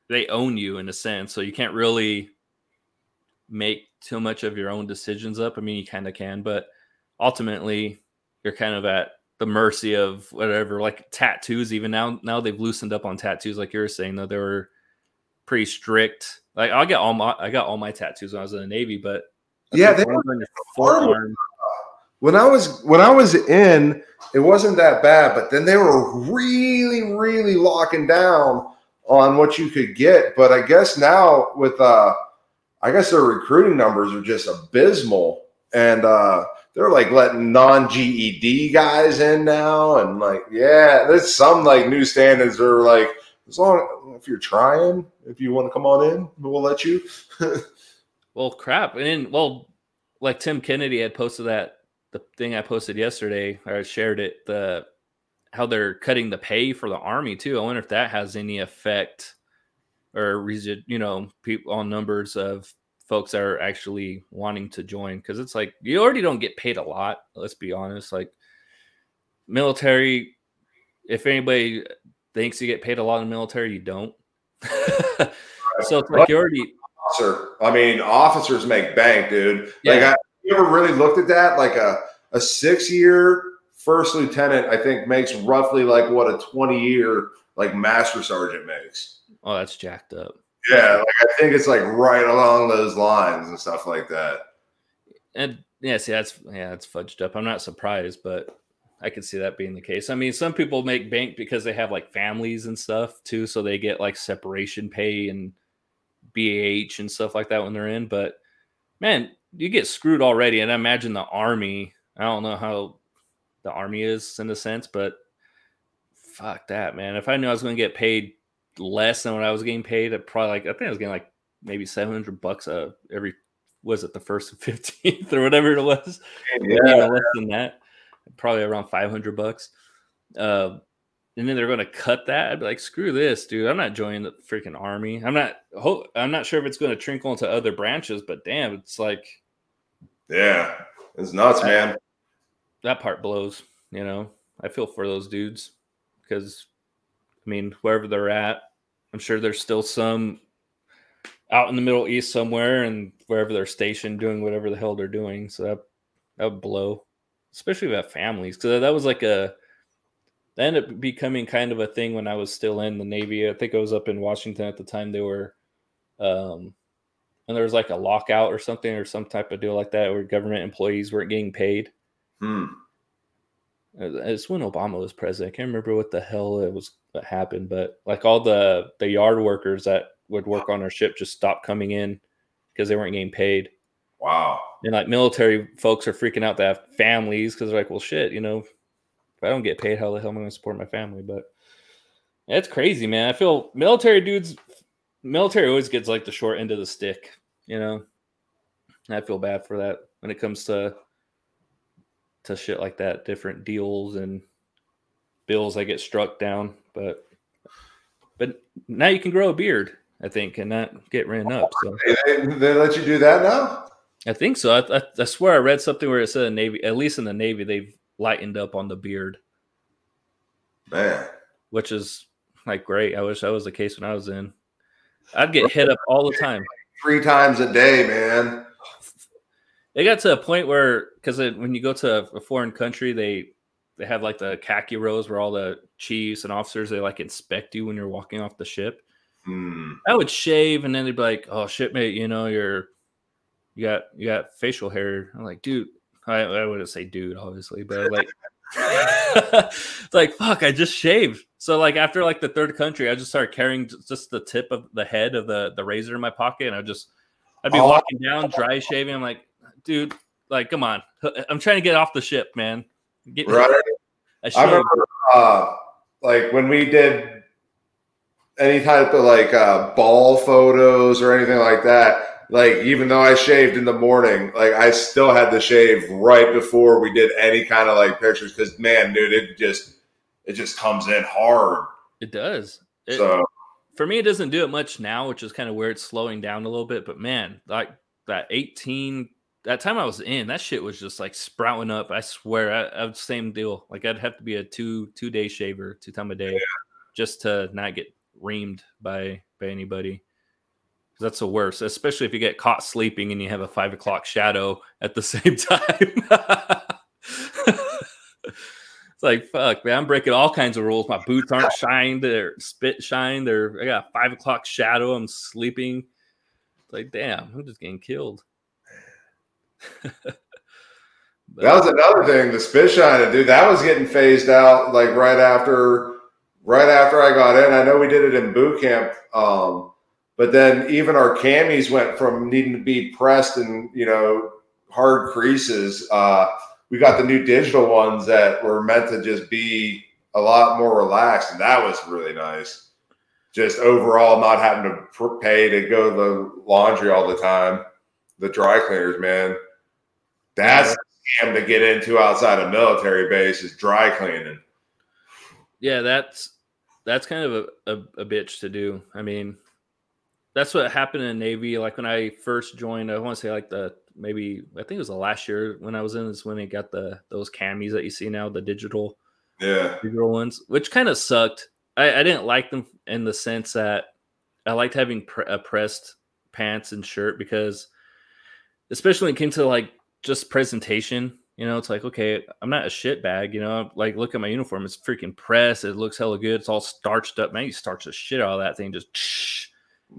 they own you in a sense, so you can't really make too much of your own decisions up. I mean, you kind of can, but ultimately, you're kind of at the mercy of whatever. Like tattoos, even now, now they've loosened up on tattoos. Like you were saying, though, they were pretty strict. Like I got all my I got all my tattoos when I was in the Navy, but yeah, they were forearm. When I was when I was in, it wasn't that bad, but then they were really, really locking down on what you could get. But I guess now with uh I guess their recruiting numbers are just abysmal. And uh, they're like letting non GED guys in now. And like, yeah, there's some like new standards that are like, as long if you're trying, if you want to come on in, we'll let you. (laughs) well, crap. And then, well, like Tim Kennedy had posted that the thing I posted yesterday, or I shared it, the how they're cutting the pay for the army too. I wonder if that has any effect or reason, you know people on numbers of folks that are actually wanting to join because it's like you already don't get paid a lot let's be honest like military if anybody thinks you get paid a lot in the military you don't (laughs) so it's like you already officer i mean officers make bank dude yeah. like I, you ever really looked at that like a, a six year first lieutenant i think makes roughly like what a 20 year like master sergeant makes Oh, that's jacked up. Yeah, like I think it's like right along those lines and stuff like that. And yeah, see, that's yeah, that's fudged up. I'm not surprised, but I could see that being the case. I mean, some people make bank because they have like families and stuff too, so they get like separation pay and BAH and stuff like that when they're in. But man, you get screwed already. And I imagine the army. I don't know how the army is in a sense, but fuck that, man. If I knew I was going to get paid less than what I was getting paid. I probably like I think I was getting like maybe seven hundred bucks uh every was it the first and (laughs) fifteenth or whatever it was. Yeah, less than that, probably around five hundred bucks. Uh, and then they're going to cut that. I'd be like, screw this, dude. I'm not joining the freaking army. I'm not. I'm not sure if it's going to trickle into other branches, but damn, it's like, yeah, it's nuts, that, man. That part blows. You know, I feel for those dudes because I mean, wherever they're at, I'm sure there's still some out in the Middle East somewhere and wherever they're stationed doing whatever the hell they're doing. So that that would blow, especially about families, because that was like a that ended up becoming kind of a thing when I was still in the Navy. I think I was up in Washington at the time. They were, um, and there was like a lockout or something or some type of deal like that where government employees weren't getting paid. Hmm. It's when Obama was president. I can't remember what the hell it was that happened, but like all the the yard workers that would work on our ship just stopped coming in because they weren't getting paid. Wow. And like military folks are freaking out to have families because they're like, well, shit, you know, if I don't get paid, how the hell am I going to support my family? But it's crazy, man. I feel military dudes, military always gets like the short end of the stick, you know. I feel bad for that when it comes to to shit like that, different deals and bills that get struck down. But but now you can grow a beard, I think, and not get written up. So they, they let you do that now. I think so. I, I, I, swear I read something where it said the Navy, at least in the Navy, they've lightened up on the beard. Man, which is like great. I wish that was the case when I was in. I'd get hit up all the time. Three times a day, man. It got to a point where, because when you go to a foreign country, they they have like the khaki rows where all the chiefs and officers they like inspect you when you're walking off the ship. Mm. I would shave and then they'd be like, "Oh, shipmate, you know you're you got you got facial hair." I'm like, dude, I, I wouldn't say dude, obviously, but like, it's (laughs) like fuck. I just shaved. So like after like the third country, I just started carrying just the tip of the head of the the razor in my pocket, and I just I'd be oh. walking down, dry shaving. I'm like, dude, like, come on. I'm trying to get off the ship, man. Get right. I remember, uh, like when we did any type of like uh, ball photos or anything like that. Like even though I shaved in the morning, like I still had to shave right before we did any kind of like pictures because man, dude, it just it just comes in hard. It does. It, so for me, it doesn't do it much now, which is kind of where it's slowing down a little bit. But man, like that 18, that time I was in, that shit was just like sprouting up. I swear, I, I same deal. Like I'd have to be a two two day shaver, two time a day, yeah. just to not get reamed by by anybody. That's the worst, especially if you get caught sleeping and you have a five o'clock shadow at the (laughs) same time. It's like fuck, man. I'm breaking all kinds of rules. My boots aren't shined. They're spit shined. They're I got a five o'clock shadow. I'm sleeping. It's like, damn, I'm just getting killed. but, (laughs) that was another thing. The spit shining, dude. That was getting phased out like right after, right after I got in. I know we did it in boot camp. Um, but then even our camis went from needing to be pressed and you know hard creases. Uh, we got the new digital ones that were meant to just be a lot more relaxed, and that was really nice. Just overall, not having to pay to go to the laundry all the time. The dry cleaners, man, that's scam to get into outside a military base is dry cleaning. Yeah, that's that's kind of a, a, a bitch to do. I mean, that's what happened in the Navy. Like when I first joined, I want to say like the maybe I think it was the last year when I was in is when they got the those camis that you see now, the digital, yeah, digital ones, which kind of sucked. I, I, didn't like them in the sense that I liked having pre- a pressed pants and shirt because, especially when it came to like just presentation, you know, it's like okay, I'm not a shit bag, you know. Like look at my uniform; it's freaking pressed. It looks hella good. It's all starched up. Man, you starch the shit out of that thing. Just,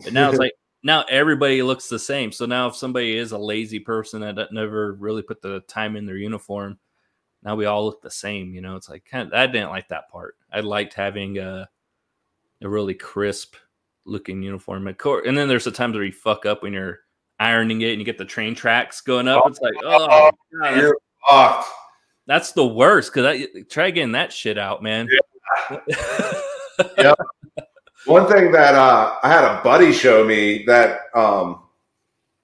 and now it's (laughs) like now everybody looks the same. So now if somebody is a lazy person that never really put the time in their uniform, now we all look the same. You know, it's like kind of, I didn't like that part. I liked having a, a really crisp looking uniform. And then there's the times where you fuck up when you're ironing it and you get the train tracks going up. It's like, oh, oh God, you're fucked. That's the worst because I try getting that shit out, man. Yeah. (laughs) yep. One thing that uh, I had a buddy show me that um,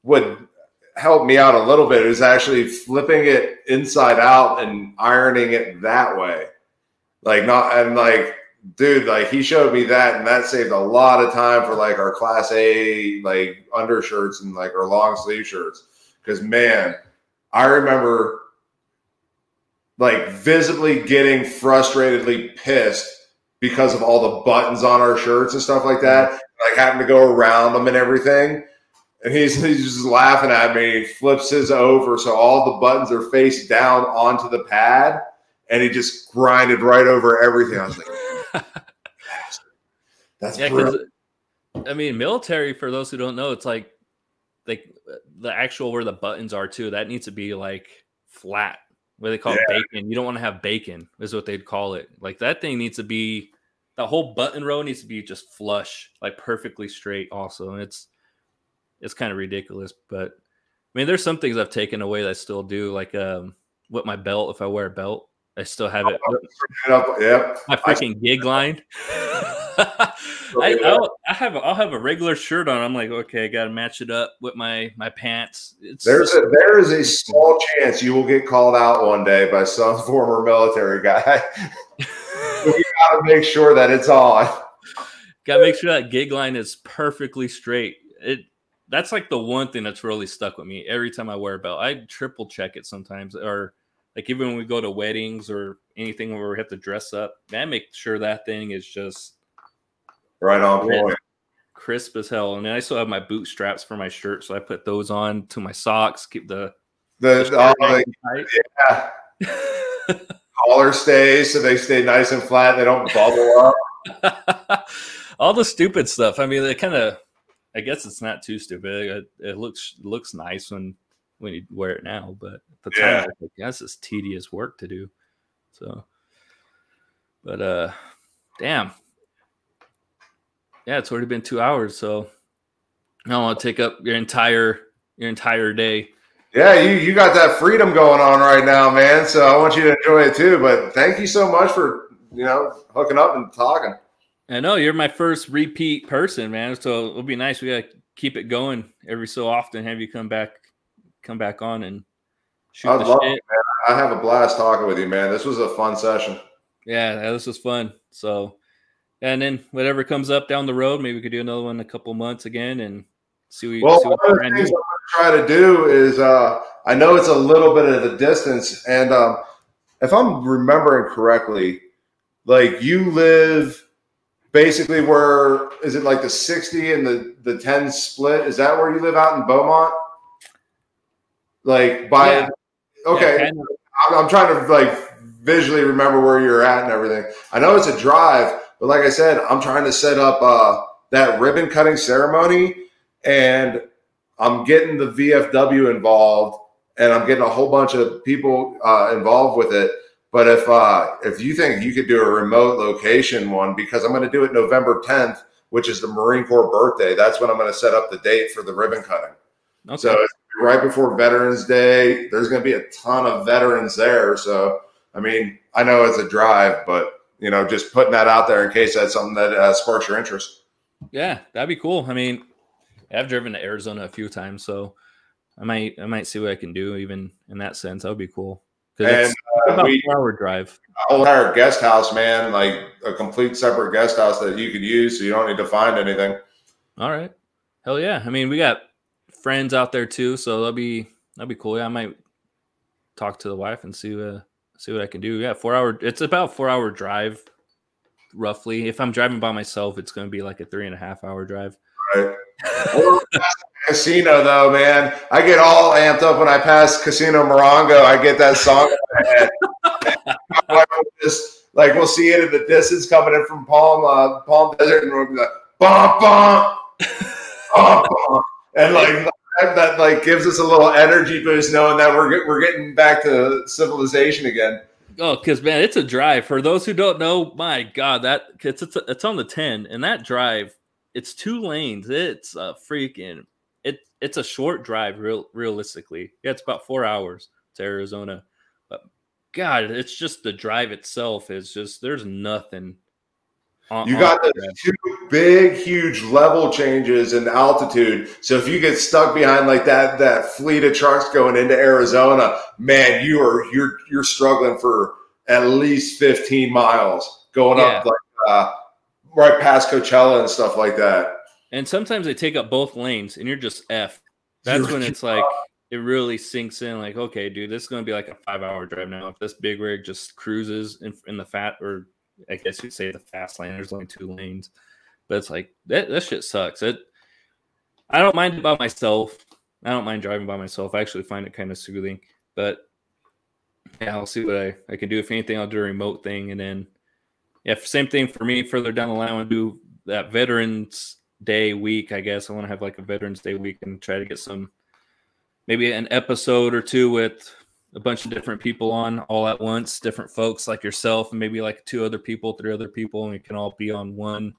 would help me out a little bit is actually flipping it inside out and ironing it that way. Like not and like dude, like he showed me that and that saved a lot of time for like our class A like undershirts and like our long sleeve shirts. Cause man, I remember like visibly getting frustratedly pissed because of all the buttons on our shirts and stuff like that, like having to go around them and everything. And he's, he's just laughing at me. He flips his over so all the buttons are face down onto the pad, and he just grinded right over everything. I was like, (laughs) "That's yeah." I mean, military. For those who don't know, it's like like the actual where the buttons are too. That needs to be like flat what they call yeah. bacon. You don't want to have bacon, is what they'd call it. Like that thing needs to be the whole button row needs to be just flush, like perfectly straight. Also, and it's it's kind of ridiculous, but I mean, there's some things I've taken away that I still do, like um, with my belt. If I wear a belt, I still have it. Yep. My freaking gig line. (laughs) (laughs) I, I'll, I have I'll have a regular shirt on. I'm like, okay, I got to match it up with my my pants. It's there's a, there is a small chance you will get called out one day by some (laughs) former military guy. (laughs) you got to make sure that it's on. Got to make sure that gig line is perfectly straight. It that's like the one thing that's really stuck with me. Every time I wear a belt, I triple check it sometimes, or like even when we go to weddings or anything where we have to dress up, man, make sure that thing is just right on point. Crisp as hell. And then I still have my boot straps for my shirt, so I put those on to my socks, keep the the, the yeah. collar stays so they stay nice and flat, they don't bubble up. (laughs) All the stupid stuff. I mean, it kind of I guess it's not too stupid. It, it looks looks nice when when you wear it now, but the Yeah. time, I was like, that's just tedious work to do. So, but uh, damn, yeah, it's already been two hours, so I don't want to take up your entire your entire day. Yeah, you you got that freedom going on right now, man. So I want you to enjoy it too. But thank you so much for you know hooking up and talking. I know you're my first repeat person, man. So it'll be nice. We gotta keep it going every so often. Have you come back, come back on and shoot I'd the love shit. I have a blast talking with you, man. This was a fun session. Yeah, this was fun. So, and then whatever comes up down the road, maybe we could do another one in a couple months again and see what, Well, see what one of the things I'm try to do is uh, I know it's a little bit of a distance, and um, if I'm remembering correctly, like you live basically where is it like the 60 and the the 10 split? Is that where you live out in Beaumont? Like by Yeah. okay, Yeah. I'm, I'm trying to like visually remember where you're at and everything. I know it's a drive, but like I said, I'm trying to set up uh, that ribbon cutting ceremony, and I'm getting the VFW involved, and I'm getting a whole bunch of people uh, involved with it. But if uh, if you think you could do a remote location one, because I'm going to do it November 10th, which is the Marine Corps birthday, that's when I'm going to set up the date for the ribbon cutting. Okay. So it's right before Veterans Day. There's going to be a ton of veterans there. So I mean, I know it's a drive, but you know, just putting that out there in case that's something that uh, sparks your interest. yeah, that'd be cool. I mean, I've driven to Arizona a few times, so I might I might see what I can do even in that sense. That would be cool. And uh, about we hour drive. entire guest house, man, like a complete separate guest house that you could use, so you don't need to find anything. All right. Hell yeah. I mean, we got friends out there too, so that'll be that'll be cool. Yeah, I might talk to the wife and see uh see what I can do. Yeah, four hour it's about four hour drive roughly. If I'm driving by myself, it's gonna be like a three and a half hour drive. Right. (laughs) Casino though, man, I get all amped up when I pass Casino Morongo. I get that song (laughs) just like we'll see it in the distance coming in from Palm uh, Palm Desert, and we'll be like bum bum, bum, bum. and like that, that like gives us a little energy boost knowing that we're we're getting back to civilization again. Oh, because man, it's a drive. For those who don't know, my God, that it's it's, it's on the ten, and that drive, it's two lanes. It's a freaking it. It's a short drive, real realistically. Yeah, it's about four hours to Arizona, but God, it's just the drive itself is just there's nothing. On- You got drive. two big, huge level changes in altitude. So if you get stuck behind like that that fleet of trucks going into Arizona, man, you are you're you're struggling for at least 15 miles going up like uh, right past Coachella and stuff like that. And sometimes they take up both lanes, and you're just f. (laughs) That's when it's like it really sinks in. Like, okay, dude, this is going to be like a five hour drive now. If this big rig just cruises in, in the fat, or I guess you'd say the fast lane, there's only two lanes, but it's like that. That shit sucks. It. I don't mind it by myself. I don't mind driving by myself. I actually find it kind of soothing. But yeah, I'll see what I, I can do. If anything, I'll do a remote thing, and then yeah, same thing for me. Further down the line, I want to do that Veterans Day week. I guess I want to have like a Veterans Day week and try to get some, maybe an episode or two with a bunch of different people on all at once, different folks like yourself, and maybe like two other people, three other people, and we can all be on one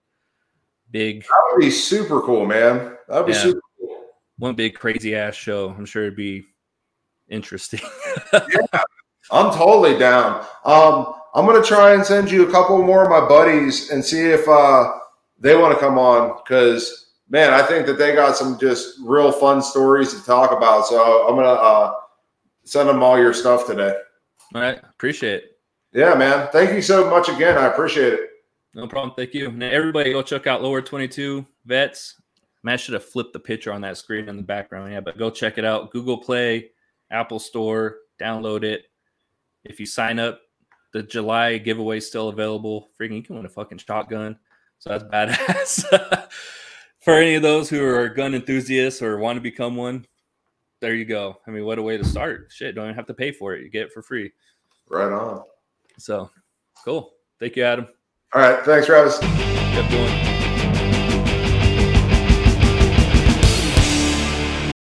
big, That would be super cool, man. That'd be Yeah. super cool. one big crazy ass show. I'm sure it'd be interesting. yeah, (laughs) I'm totally down. Um, I'm gonna try and send you a couple more of my buddies and see if uh, they want to come on because man, I think that they got some just real fun stories to talk about. So I'm gonna uh, send them all your stuff today. all right, appreciate it. Yeah, man. Thank you so much again. I appreciate it. No problem. Thank you. Now, everybody go check out Lower 22 Vets. Man, I should have flipped the picture on that screen in the background. Yeah, but go check it out. Google Play, Apple Store, download it. If you sign up, the July giveaway is still available. Freaking, you can win a fucking shotgun. So that's (laughs) badass. For any of those who are gun enthusiasts or want to become one, there you go. I mean, what a way to start. Shit, don't even have to pay for it. You get it for free. Right on. So cool. Thank you, Adam. All right. Thanks, Travis. Keep doing.